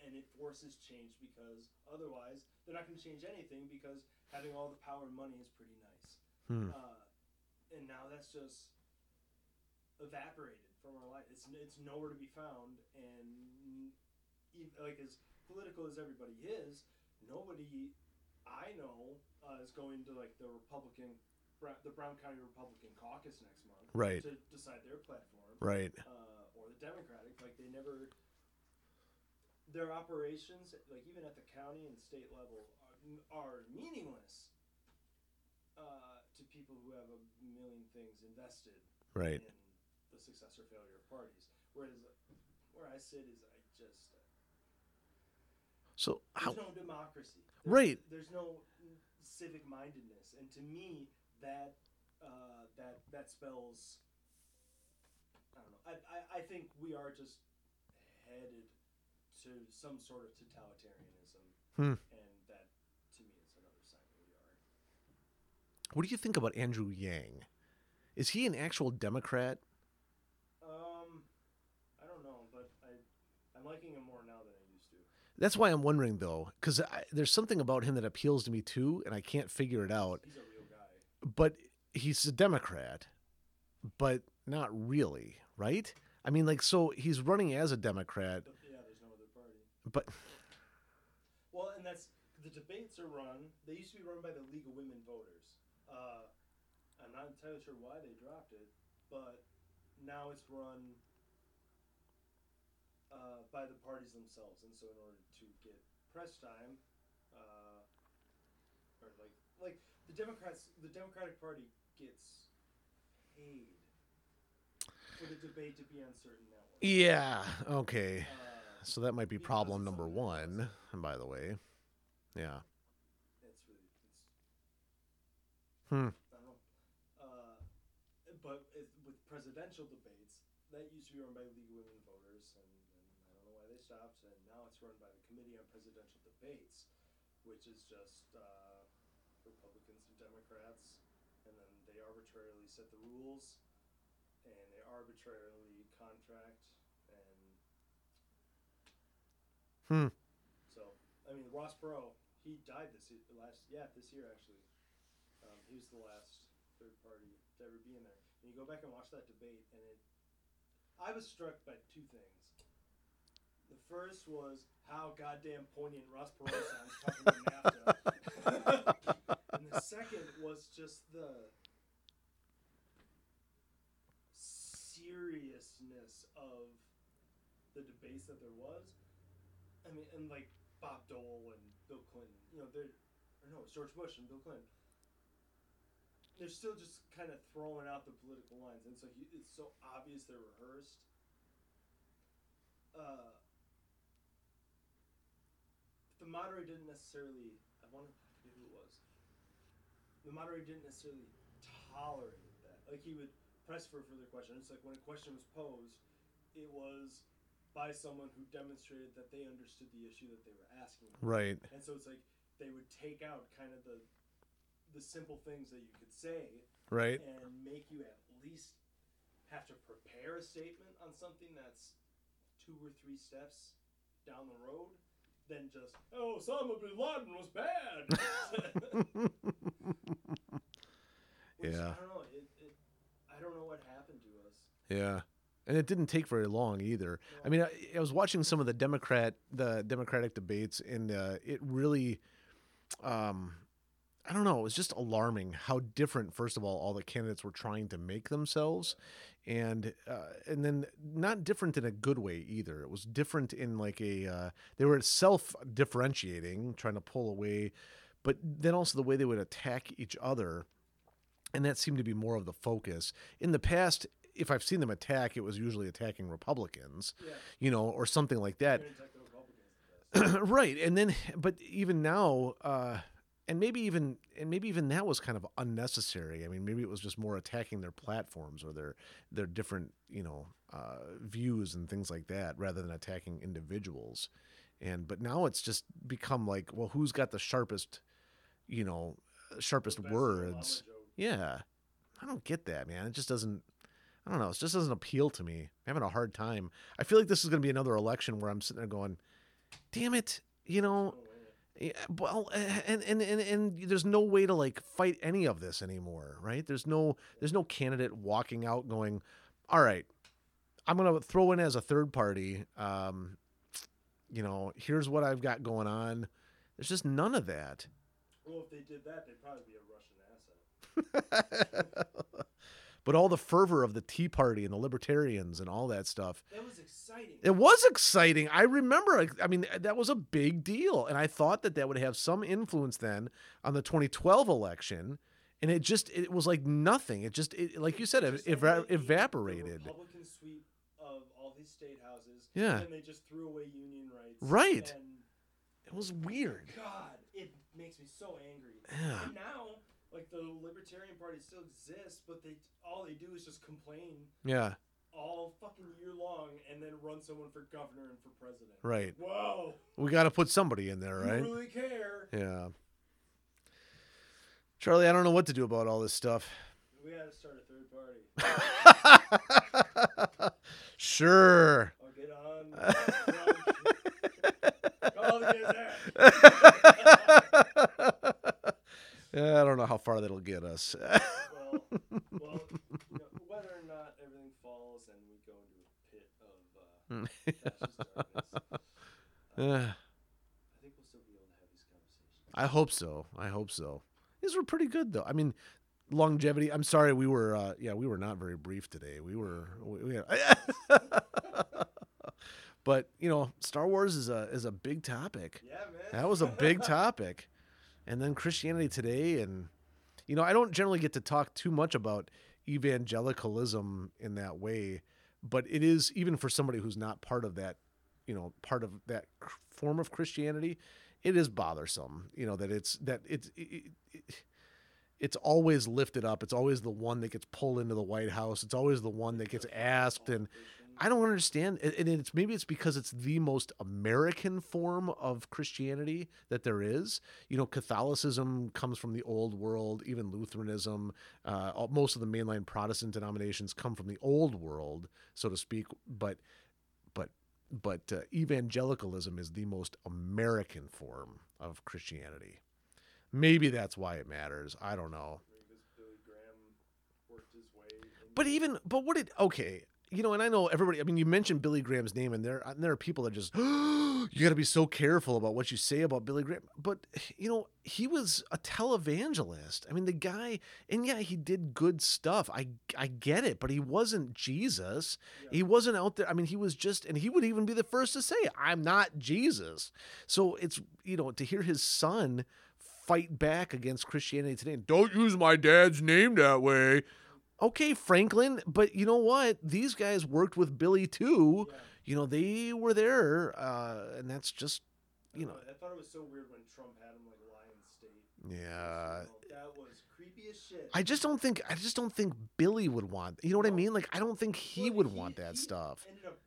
and it forces change because otherwise they're not going to change anything because having all the power and money is pretty nice. hmm, Uh, and now that's just evaporated from our life. It's it's nowhere to be found, and e- like as political as everybody is, nobody I know uh, is going to like the Republican, the Brown County Republican caucus next month, Right. to decide their platform, right. uh, or the Democratic. Like they never. Their operations, like even at the county and state level, are, are meaningless uh, to people who have a million things invested Right. in the success or failure of parties. Whereas where I sit is I just So how? there's no democracy. There's, Right. There's no civic mindedness, and to me that uh, that that spells. I don't know. I, I, I think we are just headed to some sort of totalitarianism, Hmm. and that to me is another sign that we are. what do you think about Andrew Yang? Is he an actual Democrat? Um, I don't know, but I I'm liking him more now than I used to. That's why I'm wondering though, because there's something about him that appeals to me too, and I can't figure it out. He's a real guy. But he's a Democrat, but not really, right? I mean, like, so he's running as a Democrat, But yeah, there's no other party. but Well, and that's the debates are run. They used to be run by the League of Women Voters. Uh, I'm not entirely sure why they dropped it, but now it's run uh, by the parties themselves. And so, in order to get press time, uh, or like like the Democrats, the Democratic Party gets paid for the debate to be on certain networks. yeah, okay. Uh, So that might be problem number one, by the way. Yeah. it's really it's Hmm. I don't know. Uh, but it, with presidential debates, that used to be run by League of Women Voters, and, and I don't know why they stopped. And now it's run by the Committee on Presidential Debates, which is just uh, Republicans and Democrats, and then they arbitrarily set the rules, and they arbitrarily contract, and Hmm. so I mean Ross Perot, he died this year, last yeah this year actually. Um, he was the last third party to ever be in there. And you go back and watch that debate, and it, I was struck by two things. The first was how goddamn poignant Ross Perot sounds talking about NAFTA, and the second was just the seriousness of the debates that there was. I mean, and like Bob Dole and Bill Clinton, you know, they're or no, it's George Bush and Bill Clinton. They're still just kind of throwing out the political lines, and so you, it's so obvious they're rehearsed. Uh, the moderator didn't necessarily. I want to who it was. The moderator didn't necessarily tolerate that. Like he would press for a further question. It's like when a question was posed, it was by someone who demonstrated that they understood the issue that they were asking. about. Right. And so it's like they would take out kind of the the simple things that you could say Right. and make you at least have to prepare a statement on something that's two or three steps down the road than just oh Osama bin Laden was bad. Which, Yeah. I don't know. It, it, I don't know what happened to us. Yeah. And it didn't take very long either. I mean, I, I was watching some of the Democrat, the Democratic debates, and uh, it really, um, I don't know, it was just alarming how different. First of all, all the candidates were trying to make themselves, and uh, and then not different in a good way either. It was different in like a uh, they were self differentiating, trying to pull away, but then also the way they would attack each other and that seemed to be more of the focus. In the past, if I've seen them attack, it was usually attacking Republicans, Yeah. you know, or something like that. You're gonna attack the Republicans. the best. right. And then but even now, uh and maybe even and maybe even that was kind of unnecessary. I mean, maybe it was just more attacking their platforms or their their different, you know, uh views and things like that rather than attacking individuals. And but now it's just become like, well, who's got the sharpest, you know, sharpest words? Yeah. I don't get that, man. It just doesn't I don't know. It just doesn't appeal to me. I'm having a hard time. I feel like this is going to be another election where I'm sitting there going, "Damn it, you know, well, eh, and, and and and there's no way to like fight any of this anymore, right? There's no there's no candidate walking out going, "All right, I'm going to throw in as a third party um you know, here's what I've got going on." There's just none of that. Well, if they did that, they'd probably be a Russian asset. but all the fervor of the Tea Party and the Libertarians and all that stuff. That was exciting. It was exciting. I remember. I mean, that was a big deal, and I thought that that would have some influence then on the 2012 election. And it just it was like nothing. It just it, like you said, it, it evaporated. Republican sweep of all these state houses. Yeah. And they just threw away union rights. Right. And It was oh weird. God, it makes me so angry. Yeah. And now, like the Libertarian Party still exists, but they all they do is just complain Yeah, all fucking year long and then run someone for governor and for president. right. Whoa. We got to put somebody in there, You right? really care. Yeah. Charley, I don't know what to do about all this stuff. We gotta start a third party. sure. I'll get on. The Gazette. yeah, I don't know how far that'll get us. well, well, you know, whether or not everything falls and we go into a pit of uh, darkness, Uh, I think we'll still be able to have these conversations. I hope so. I hope so. These were pretty good though. I mean, longevity. I'm sorry we were. Uh, yeah, we were not very brief today. We were. We, we but you know, Star Wars is a is a big topic. Yeah, man. That was a big topic. And then Christianity Today and you know, I don't generally get to talk too much about evangelicalism in that way, but it is even for somebody who's not part of that, you know, part of that form of Christianity, it is bothersome, you know, that it's that it's it, it, it's always lifted up. It's always the one that gets pulled into the White House. It's always the one that gets asked and I don't understand, and it's maybe it's because it's the most American form of Christianity that there is. You know, Catholicism comes from the old world, even Lutheranism. Uh, most of the mainline Protestant denominations come from the old world, so to speak. But, but, but uh, evangelicalism is the most American form of Christianity. Maybe that's why it matters. I don't know. Because Billy Graham worked his way. into- But even but what it okay, you know, and I know everybody. I mean, you mentioned Billy Graham's name, and there and there are people that just you got to be so careful about what you say about Billy Graham. But you know, he was a televangelist. I mean, the guy, and yeah, he did good stuff. I I get it, but he wasn't Jesus. He wasn't out there. I mean, he was just, and he would even be the first to say, "I'm not Jesus." So it's you know to hear his son fight back against Christianity today. and Don't use my dad's name that way. Okay, Franklin, but you know what? These guys worked with Billy too. Yeah. You know, they were there, uh, and that's just, you know, I thought it was so weird when Trump had him like Lion State. yeah. That was creepy as shit. I just don't think I just don't think Billy would want. You know what I mean? Like I don't think he Well, would want that he stuff. Ended up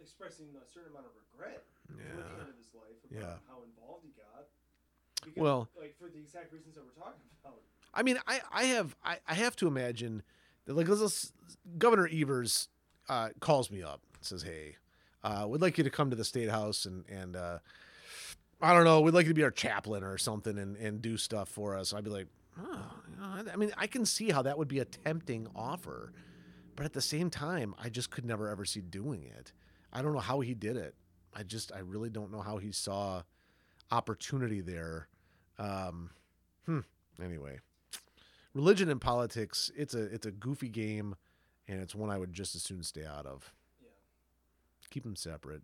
expressing a certain amount of regret toward the Yeah. end of his life about Yeah. how involved he got. Because, Well- like for the exact reasons that we're talking about. I mean, I I have I, I have to imagine that like let's, let's- Governor Evers uh, calls me up and says, "Hey, uh, we'd like you to come to the state house and and uh, I don't know, we'd like you to be our chaplain or something and and do stuff for us." I'd be like, "Oh, I- I mean, I can see how that would be a tempting offer, but at the same time, I just could never ever see doing it. I don't know how he did it. I just I really don't know how he saw opportunity there. Um, hmm. Anyway, religion and politics it's a it's a goofy game and it's one i would just as soon stay out of Yeah. keep them separate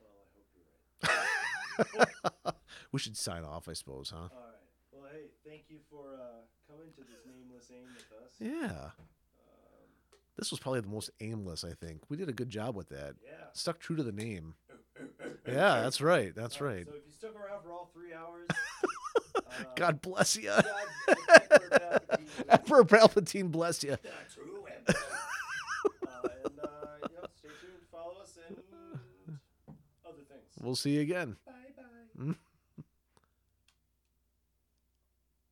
Well, I hope you're right. we should sign off i suppose huh All right. Well, hey, thank you for uh, coming to this nameless aim with us. yeah Um, this was probably the most aimless i think we did a good job with that yeah. stuck true to the name yeah that's right that's right. So if you stuck around for all three hours, god bless you Emperor Palpatine, emperor palpatine bless you the true emperor. uh, and uh, you stay tuned, follow us, and other things. we'll see you again Bye bye.